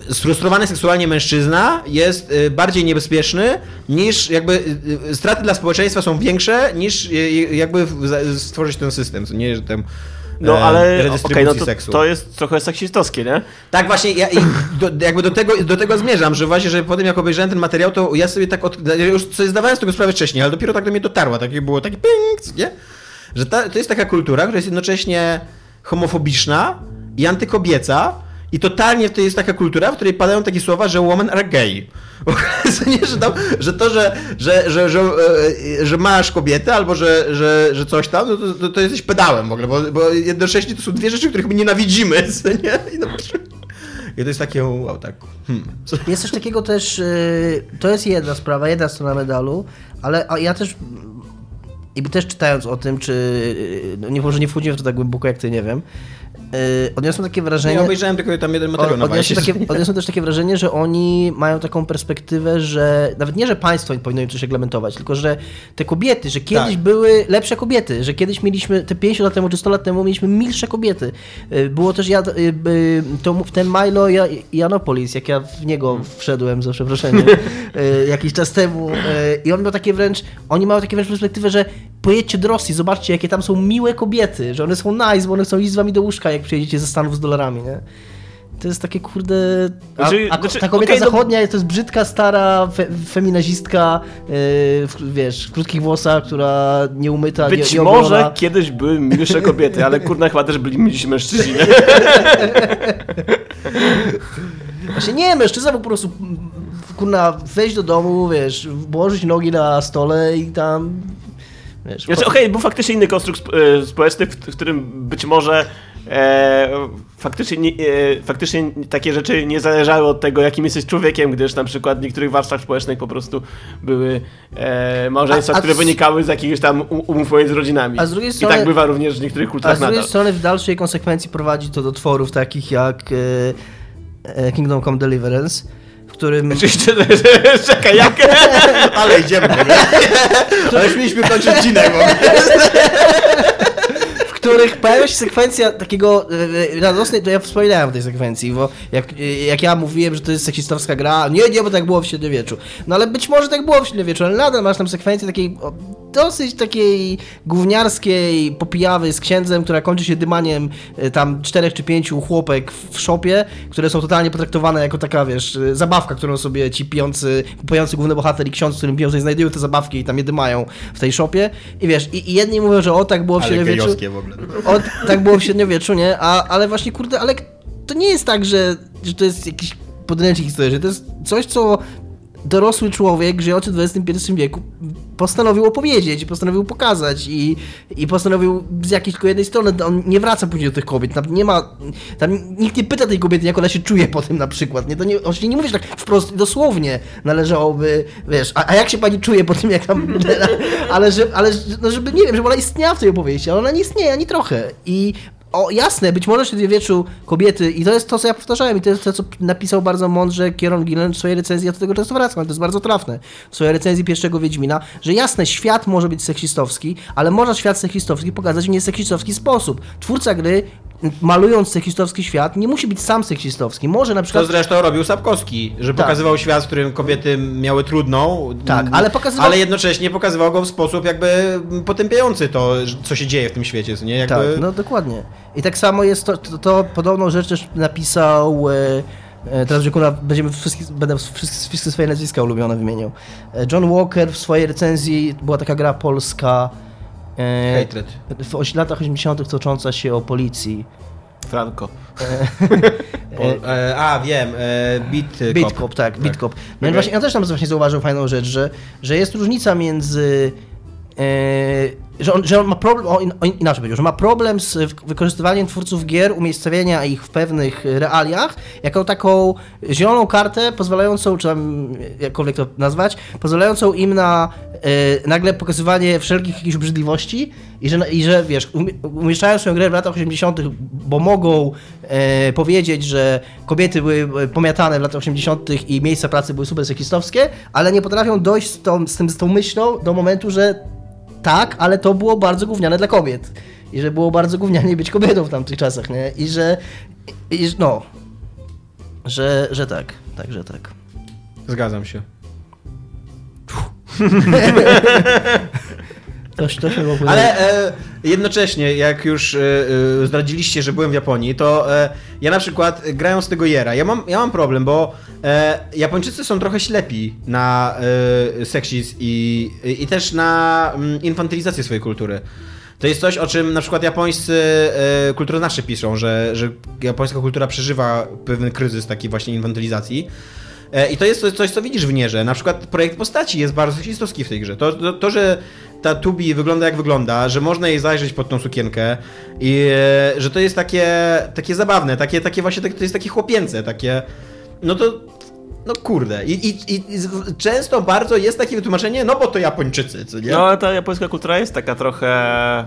[SPEAKER 2] y, sfrustrowany seksualnie mężczyzna jest y, bardziej niebezpieczny niż jakby y, straty dla społeczeństwa są większe niż jakby stworzyć ten system, nie, że tam
[SPEAKER 4] No
[SPEAKER 2] e,
[SPEAKER 4] ale
[SPEAKER 2] redystrybucji
[SPEAKER 4] no to,
[SPEAKER 2] seksu.
[SPEAKER 4] to jest trochę seksistowskie, nie?
[SPEAKER 2] Tak właśnie, ja i do, jakby do tego, do tego zmierzam, że właśnie, że po tym jak obejrzałem ten materiał, to ja sobie tak, od, ja już sobie zdawałem z tego sprawę wcześniej, ale dopiero tak do mnie dotarło, takie było taki ping, nie? Że ta, to jest taka kultura, która jest jednocześnie homofobiczna i antykobieca i totalnie to jest taka kultura, w której padają takie słowa, że women are gay. Nie, że, tam, że to, że, że, że, że, e, że masz kobietę albo że, że, że coś tam, no to, to, to jesteś pedałem w ogóle, bo, bo jednocześnie to są dwie rzeczy, których my nienawidzimy, nie? I, no, i to jest takie, wow, tak, hmm.
[SPEAKER 3] Jest coś takiego też, y, to jest jedna sprawa, jedna strona medalu, ale ja też, i też czytając o tym, czy, no nie, może nie wchodziłem w to tak głęboko jak ty, nie wiem, y, odniosłem takie wrażenie...
[SPEAKER 2] Ja obejrzałem tylko tam jeden materiał na
[SPEAKER 3] Odniosłem, takie, odniosłem też takie wrażenie, że oni mają taką perspektywę, że nawet nie, że państwo powinno im coś reglamentować, tylko że te kobiety, że kiedyś
[SPEAKER 2] Tak.
[SPEAKER 3] były lepsze kobiety, że kiedyś mieliśmy, te 50 lat temu czy 100 lat temu mieliśmy milsze kobiety. Y, Było też, ja, y, to, w ten Milo Ja- Janopolis, jak ja w niego wszedłem, za przeproszeniem, y, jakiś czas temu i on miał takie wręcz, oni mają takie wręcz perspektywę, że pojedźcie do Rosji, zobaczcie jakie tam są miłe kobiety, że one są nice, bo one chcą iść z wami do łóżka, jak przyjedziecie ze Stanów z dolarami, nie? To jest takie kurde. A,
[SPEAKER 4] Znaczy-
[SPEAKER 3] a
[SPEAKER 4] znaczy,
[SPEAKER 3] ta kobieta
[SPEAKER 4] okej, no-
[SPEAKER 3] zachodnia to jest brzydka, stara fe, feminazistka, yy, w, wiesz, w krótkich włosach, która nie,
[SPEAKER 4] Być
[SPEAKER 3] nie
[SPEAKER 4] może kiedyś były milsze kobiety, ale kurna chyba też byli milsi mężczyźni. nie?
[SPEAKER 3] Właśnie nie, mężczyzna po prostu kurna wejść do domu, wiesz, położyć nogi na stole i tam. Wiesz,
[SPEAKER 4] Znaczy, okej, był faktycznie inny konstrukt e, społeczny, w, którym być może e, faktycznie, nie, e, faktycznie takie rzeczy nie zależały od tego, jakim jesteś człowiekiem, gdyż na przykład w niektórych warstwach społecznych po prostu były e, małżeństwa,
[SPEAKER 3] A- a
[SPEAKER 4] które
[SPEAKER 3] z-
[SPEAKER 4] wynikały z jakichś tam umów między rodzinami.
[SPEAKER 3] A z drugiej
[SPEAKER 4] I
[SPEAKER 3] strony-
[SPEAKER 4] tak bywa również w niektórych
[SPEAKER 3] A
[SPEAKER 4] kulturach
[SPEAKER 3] z drugiej
[SPEAKER 4] nadal.
[SPEAKER 3] strony w dalszej konsekwencji prowadzi to do tworów takich jak e, e, Kingdom Come Deliverance, którym...
[SPEAKER 4] Czekaj, jak?
[SPEAKER 2] Ale idziemy. Ale już mieliśmy kończyć odcinek,
[SPEAKER 3] w których pojawia się sekwencja takiego e, e, radosnej, to ja wspominałem o tej sekwencji, bo jak, e, jak ja mówiłem, że to jest seksistowska gra, nie, nie, bo tak było w średniowieczu. No ale być może tak było w średniowieczu, ale nadal masz tam sekwencję takiej dosyć takiej gówniarskiej popijawy z księdzem, która kończy się dymaniem e, tam czterech czy pięciu chłopek w szopie, które są totalnie potraktowane jako taka, wiesz, e, zabawka, którą sobie ci pijący, kupujący główny bohater i ksiądz, którym piją, sobie znajdują te zabawki i tam je dymają w tej szopie. I wiesz, i, i jedni mówią, że o, tak było w
[SPEAKER 2] Ale
[SPEAKER 3] średniowieczu.
[SPEAKER 2] w ogóle.
[SPEAKER 3] O, tak było w średniowieczu, nie? A, ale właśnie, kurde, ale to nie jest tak, że, że to jest jakiś podręcznik historyczny. To jest coś, co dorosły człowiek żyjący w XXI wieku postanowił opowiedzieć, postanowił pokazać i, i postanowił z jakiejś tylko jednej strony, on nie wraca później do tych kobiet, tam nie ma, tam nikt nie pyta tej kobiety, jak ona się czuje po tym na przykład, nie, to nie, oczywiście nie mówisz tak wprost, dosłownie należałoby, wiesz, a, a jak się pani czuje po tym, jak tam, ale, że, ale no, żeby, nie wiem, żeby ona istniała w tej opowieści, ale ona nie istnieje ani trochę i o, jasne, być może średniowieczu kobiety, i to jest to, co ja powtarzałem, i to jest to, co napisał bardzo mądrze Kieron Gillen w swojej recenzji, ja do tego często wracam, ale to jest bardzo trafne, w swojej recenzji pierwszego Wiedźmina, że jasne, świat może być seksistowski, ale można świat seksistowski pokazać w nieseksistowski sposób. Twórca gry, malując seksistowski świat, nie musi być sam seksistowski. Może na
[SPEAKER 2] To
[SPEAKER 3] przykład...
[SPEAKER 2] zresztą robił Sapkowski, że
[SPEAKER 3] Tak.
[SPEAKER 2] pokazywał świat, w którym kobiety miały trudną.
[SPEAKER 3] Tak, ale pokazywał-
[SPEAKER 2] Ale jednocześnie pokazywał go w sposób jakby potępiający to, co się dzieje w tym świecie, nie? Jakby...
[SPEAKER 3] Tak, no dokładnie. I tak samo jest to, to, to podobną rzecz też napisał. E, e, teraz Rzekuna będziemy wszystkie, będę wszystkie, wszystkie swoje nazwiska ulubione wymieniał. E, John Walker w swojej recenzji była taka gra polska. E,
[SPEAKER 2] Hatred.
[SPEAKER 3] w latach 80. tocząca się o policji.
[SPEAKER 4] Franco.
[SPEAKER 2] Po, e, a, wiem, e, Beat
[SPEAKER 3] Bitcop, tak,
[SPEAKER 2] Tak.
[SPEAKER 3] Bitcop. No
[SPEAKER 2] Okej.
[SPEAKER 3] właśnie, ja też tam właśnie zauważyłem fajną rzecz, że, że jest różnica między. E, że, on, że on ma problem, o, in, o, inaczej powiedział, że ma problem z wykorzystywaniem twórców gier, umiejscowienia ich w pewnych realiach, jako taką zieloną kartę pozwalającą, czy tam jakkolwiek to nazwać, pozwalającą im na e, nagle pokazywanie wszelkich jakichś obrzydliwości i że, i że wiesz, umie- umieszczają swoją grę w latach 80., bo mogą e, powiedzieć, że kobiety były pomiatane w latach 80. i miejsca pracy były super seksistowskie, ale nie potrafią dojść z tą, z, tym, z tą myślą do momentu, że tak, ale to było bardzo gówniane dla kobiet. I że było bardzo gównianie być kobietą w tamtych czasach, nie? I że, i, że- no, że, że tak, tak, że tak.
[SPEAKER 2] Zgadzam się.
[SPEAKER 3] To, to się ogóle...
[SPEAKER 2] Ale e, jednocześnie, jak już e, e, zdradziliście, że byłem w Japonii, to e, ja na przykład grając tego Jera, ja mam, ja mam problem, bo e, Japończycy są trochę ślepi na e, seksizm i, i też na mm, infantylizację swojej kultury. To jest coś, o czym na przykład japońscy e, kulturoznawcy piszą, że, że japońska kultura przeżywa pewien kryzys takiej właśnie infantylizacji. E, I to jest coś- co widzisz w Nierze. Na przykład projekt postaci jest bardzo seksistowski w tej grze. To, to, to, że ta Tubi wygląda jak wygląda, że można jej zajrzeć pod tą sukienkę i e, że to jest takie, takie zabawne, takie, takie właśnie, tak- to jest takie chłopięce, takie, no to, no kurde. I, i, i często bardzo jest takie wytłumaczenie, no bo to Japończycy, co nie?
[SPEAKER 4] No, ale ta japońska kultura jest taka trochę...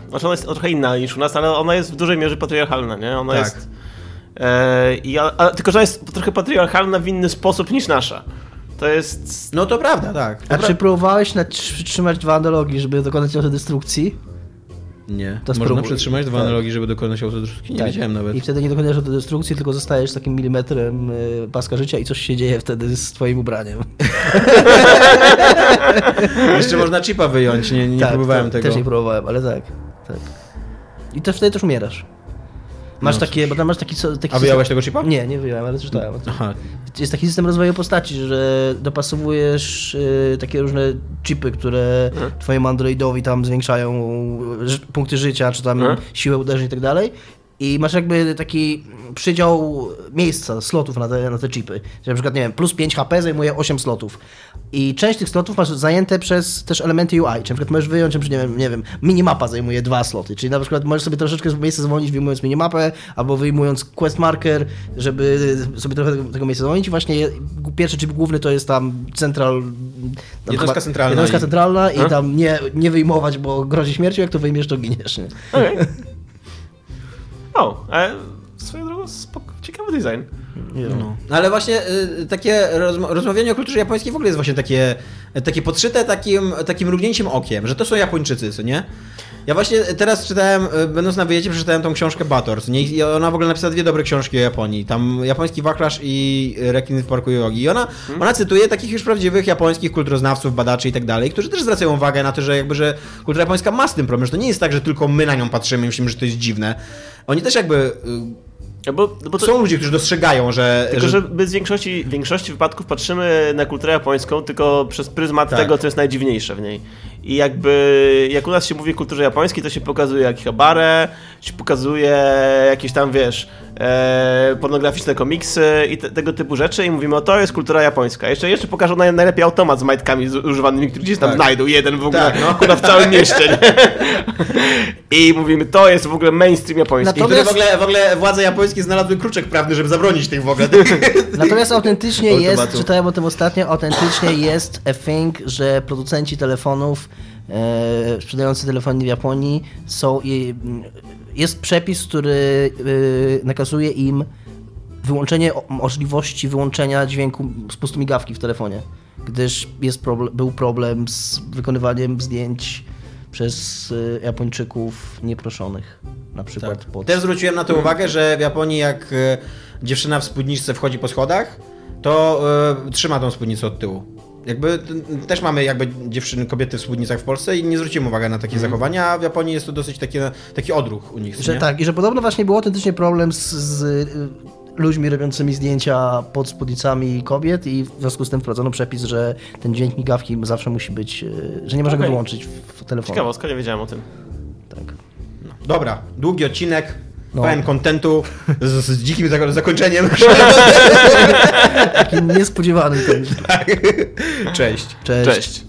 [SPEAKER 4] Znaczy ona jest trochę inna niż u nas, ale ona jest w dużej mierze patriarchalna, nie? Ona
[SPEAKER 2] Tak.
[SPEAKER 4] jest... E, i, a, a, tylko, że jest trochę patriarchalna w inny sposób niż nasza. To jest...
[SPEAKER 2] No to prawda, tak. To
[SPEAKER 3] A
[SPEAKER 2] pra-
[SPEAKER 3] czy próbowałeś trzymać dwa analogii, żeby dokonać autodestrukcji?
[SPEAKER 2] Nie.
[SPEAKER 3] To
[SPEAKER 2] Można
[SPEAKER 3] spróbuj.
[SPEAKER 2] przytrzymać dwa
[SPEAKER 3] Tak.
[SPEAKER 2] analogii, żeby dokonać autodestrukcji? Nie
[SPEAKER 3] Tak.
[SPEAKER 2] wiedziałem nawet.
[SPEAKER 3] I wtedy nie dokonasz autodestrukcji, tylko zostajesz takim milimetrem y, paska życia i coś się dzieje wtedy z twoim ubraniem.
[SPEAKER 2] Jeszcze można chipa wyjąć, nie, nie
[SPEAKER 3] tak,
[SPEAKER 2] próbowałem
[SPEAKER 3] tak,
[SPEAKER 2] tego.
[SPEAKER 3] Też nie próbowałem, ale tak. tak. I to wtedy też umierasz. Masz
[SPEAKER 2] No
[SPEAKER 3] takie, bo tam masz taki... co- taki
[SPEAKER 2] A wyjąłeś tego chipa?
[SPEAKER 3] Nie, nie wyjąłem, ale czytałem.
[SPEAKER 2] Aha.
[SPEAKER 3] Jest taki system rozwoju postaci, że dopasowujesz y, takie różne chipy, które
[SPEAKER 2] Mhm.
[SPEAKER 3] twojemu androidowi tam zwiększają ży- punkty życia, czy tam
[SPEAKER 4] Mhm.
[SPEAKER 3] siłę uderzeń i tak dalej. I masz jakby taki przydział miejsca, slotów na te, na te chipy. Że na przykład, nie wiem, plus 5 HP zajmuje 8 slotów. I część tych slotów masz zajęte przez też elementy UI. Czy na przykład możesz wyjąć, czy nie wiem, nie wiem, minimapa zajmuje dwa sloty. Czyli na przykład możesz sobie troszeczkę z miejsca zwolnić, wyjmując minimapę, albo wyjmując quest marker, żeby sobie trochę tego, tego miejsca zwolnić. I właśnie pierwszy chip główny to jest tam central... tam
[SPEAKER 2] Jednostka centralna
[SPEAKER 3] Jednostka
[SPEAKER 2] i-
[SPEAKER 3] centralna i tam nie, nie wyjmować, bo grozi śmiercią, jak to wyjmiesz, to giniesz. Nie?
[SPEAKER 4] Okej. O, ale swoją drogą spoko, ciekawy design.
[SPEAKER 2] No. Ale właśnie y, takie rozma- rozmawianie o kulturze japońskiej w ogóle jest właśnie takie, takie podszyte takim, takim mrugnięciem okiem, że to są Japończycy, co nie? Ja właśnie teraz czytałem, y, będąc na wyjeździe, przeczytałem tą książkę Bator, co nie? I ona w ogóle napisała dwie dobre książki o Japonii. Tam Japoński Wachlarz i Rekin w Parku Jogi. I ona, ona cytuje takich już prawdziwych japońskich kulturoznawców, badaczy i tak dalej, którzy też zwracają uwagę na to, że jakby, że kultura japońska ma z tym problem, że to nie jest tak, że tylko my na nią patrzymy i myślimy, że to jest dziwne. Oni też jakby...
[SPEAKER 4] No Bo, bo to,
[SPEAKER 2] Są ludzie, którzy dostrzegają, że...
[SPEAKER 4] Tylko, że my z większości, w większości wypadków patrzymy na kulturę japońską tylko przez pryzmat
[SPEAKER 2] Tak.
[SPEAKER 4] tego, co jest najdziwniejsze w niej. I jakby, jak u nas się mówi o kulturze japońskiej, to się pokazuje Akihabare, się pokazuje jakieś tam, wiesz, e, pornograficzne komiksy i te, tego typu rzeczy i mówimy, o to jest kultura japońska. Jeszcze, jeszcze pokażą naj, najlepiej automat z majtkami z, używanymi, który gdzieś tam
[SPEAKER 2] Tak.
[SPEAKER 4] znajdą, jeden w ogóle,
[SPEAKER 2] Tak, no.
[SPEAKER 4] kurwa, w całym mieście. Nie? I mówimy, to jest w ogóle mainstream japoński.
[SPEAKER 2] Wtedy w
[SPEAKER 3] Natomiast-
[SPEAKER 2] ogóle, w ogóle władze japońskie znalazły kruczek prawny, żeby zabronić tych w ogóle.
[SPEAKER 3] Natomiast autentycznie jest, czytałem o tym ostatnio, autentycznie jest a thing, że producenci telefonów e, sprzedający telefony w Japonii są, i, jest przepis, który e, nakazuje im wyłączenie możliwości wyłączenia dźwięku z pustu migawki w telefonie, gdyż jest był problem z wykonywaniem zdjęć przez e, Japończyków nieproszonych, na przykład
[SPEAKER 2] Tak.
[SPEAKER 3] pod...
[SPEAKER 2] Też zwróciłem na to uwagę, że w Japonii jak e, dziewczyna w spódniczce wchodzi po schodach, to trzyma tą spódnicę od tyłu. Jakby też mamy jakby dziewczyny, kobiety w spódnicach w Polsce i nie zwróciłem uwagi na takie zachowania, a w Japonii jest to dosyć taki, taki odruch u nich.
[SPEAKER 3] Że
[SPEAKER 2] nie?
[SPEAKER 3] tak, i że podobno właśnie był autentycznie problem z, z y, ludźmi robiącymi zdjęcia pod spódnicami kobiet i w związku z tym wprowadzono przepis, że ten dźwięk migawki zawsze musi być, y, że nie można
[SPEAKER 4] Okej.
[SPEAKER 3] go wyłączyć w, telefonie.
[SPEAKER 4] Ciekawostka, nie wiedziałem o tym.
[SPEAKER 3] Tak.
[SPEAKER 2] Dobra, długi odcinek,
[SPEAKER 3] No.
[SPEAKER 2] pełen kontentu, z, z dzikim zako- zakończeniem.
[SPEAKER 3] Taki niespodziewany ten.
[SPEAKER 2] Cześć.
[SPEAKER 3] Cześć.
[SPEAKER 4] Cześć.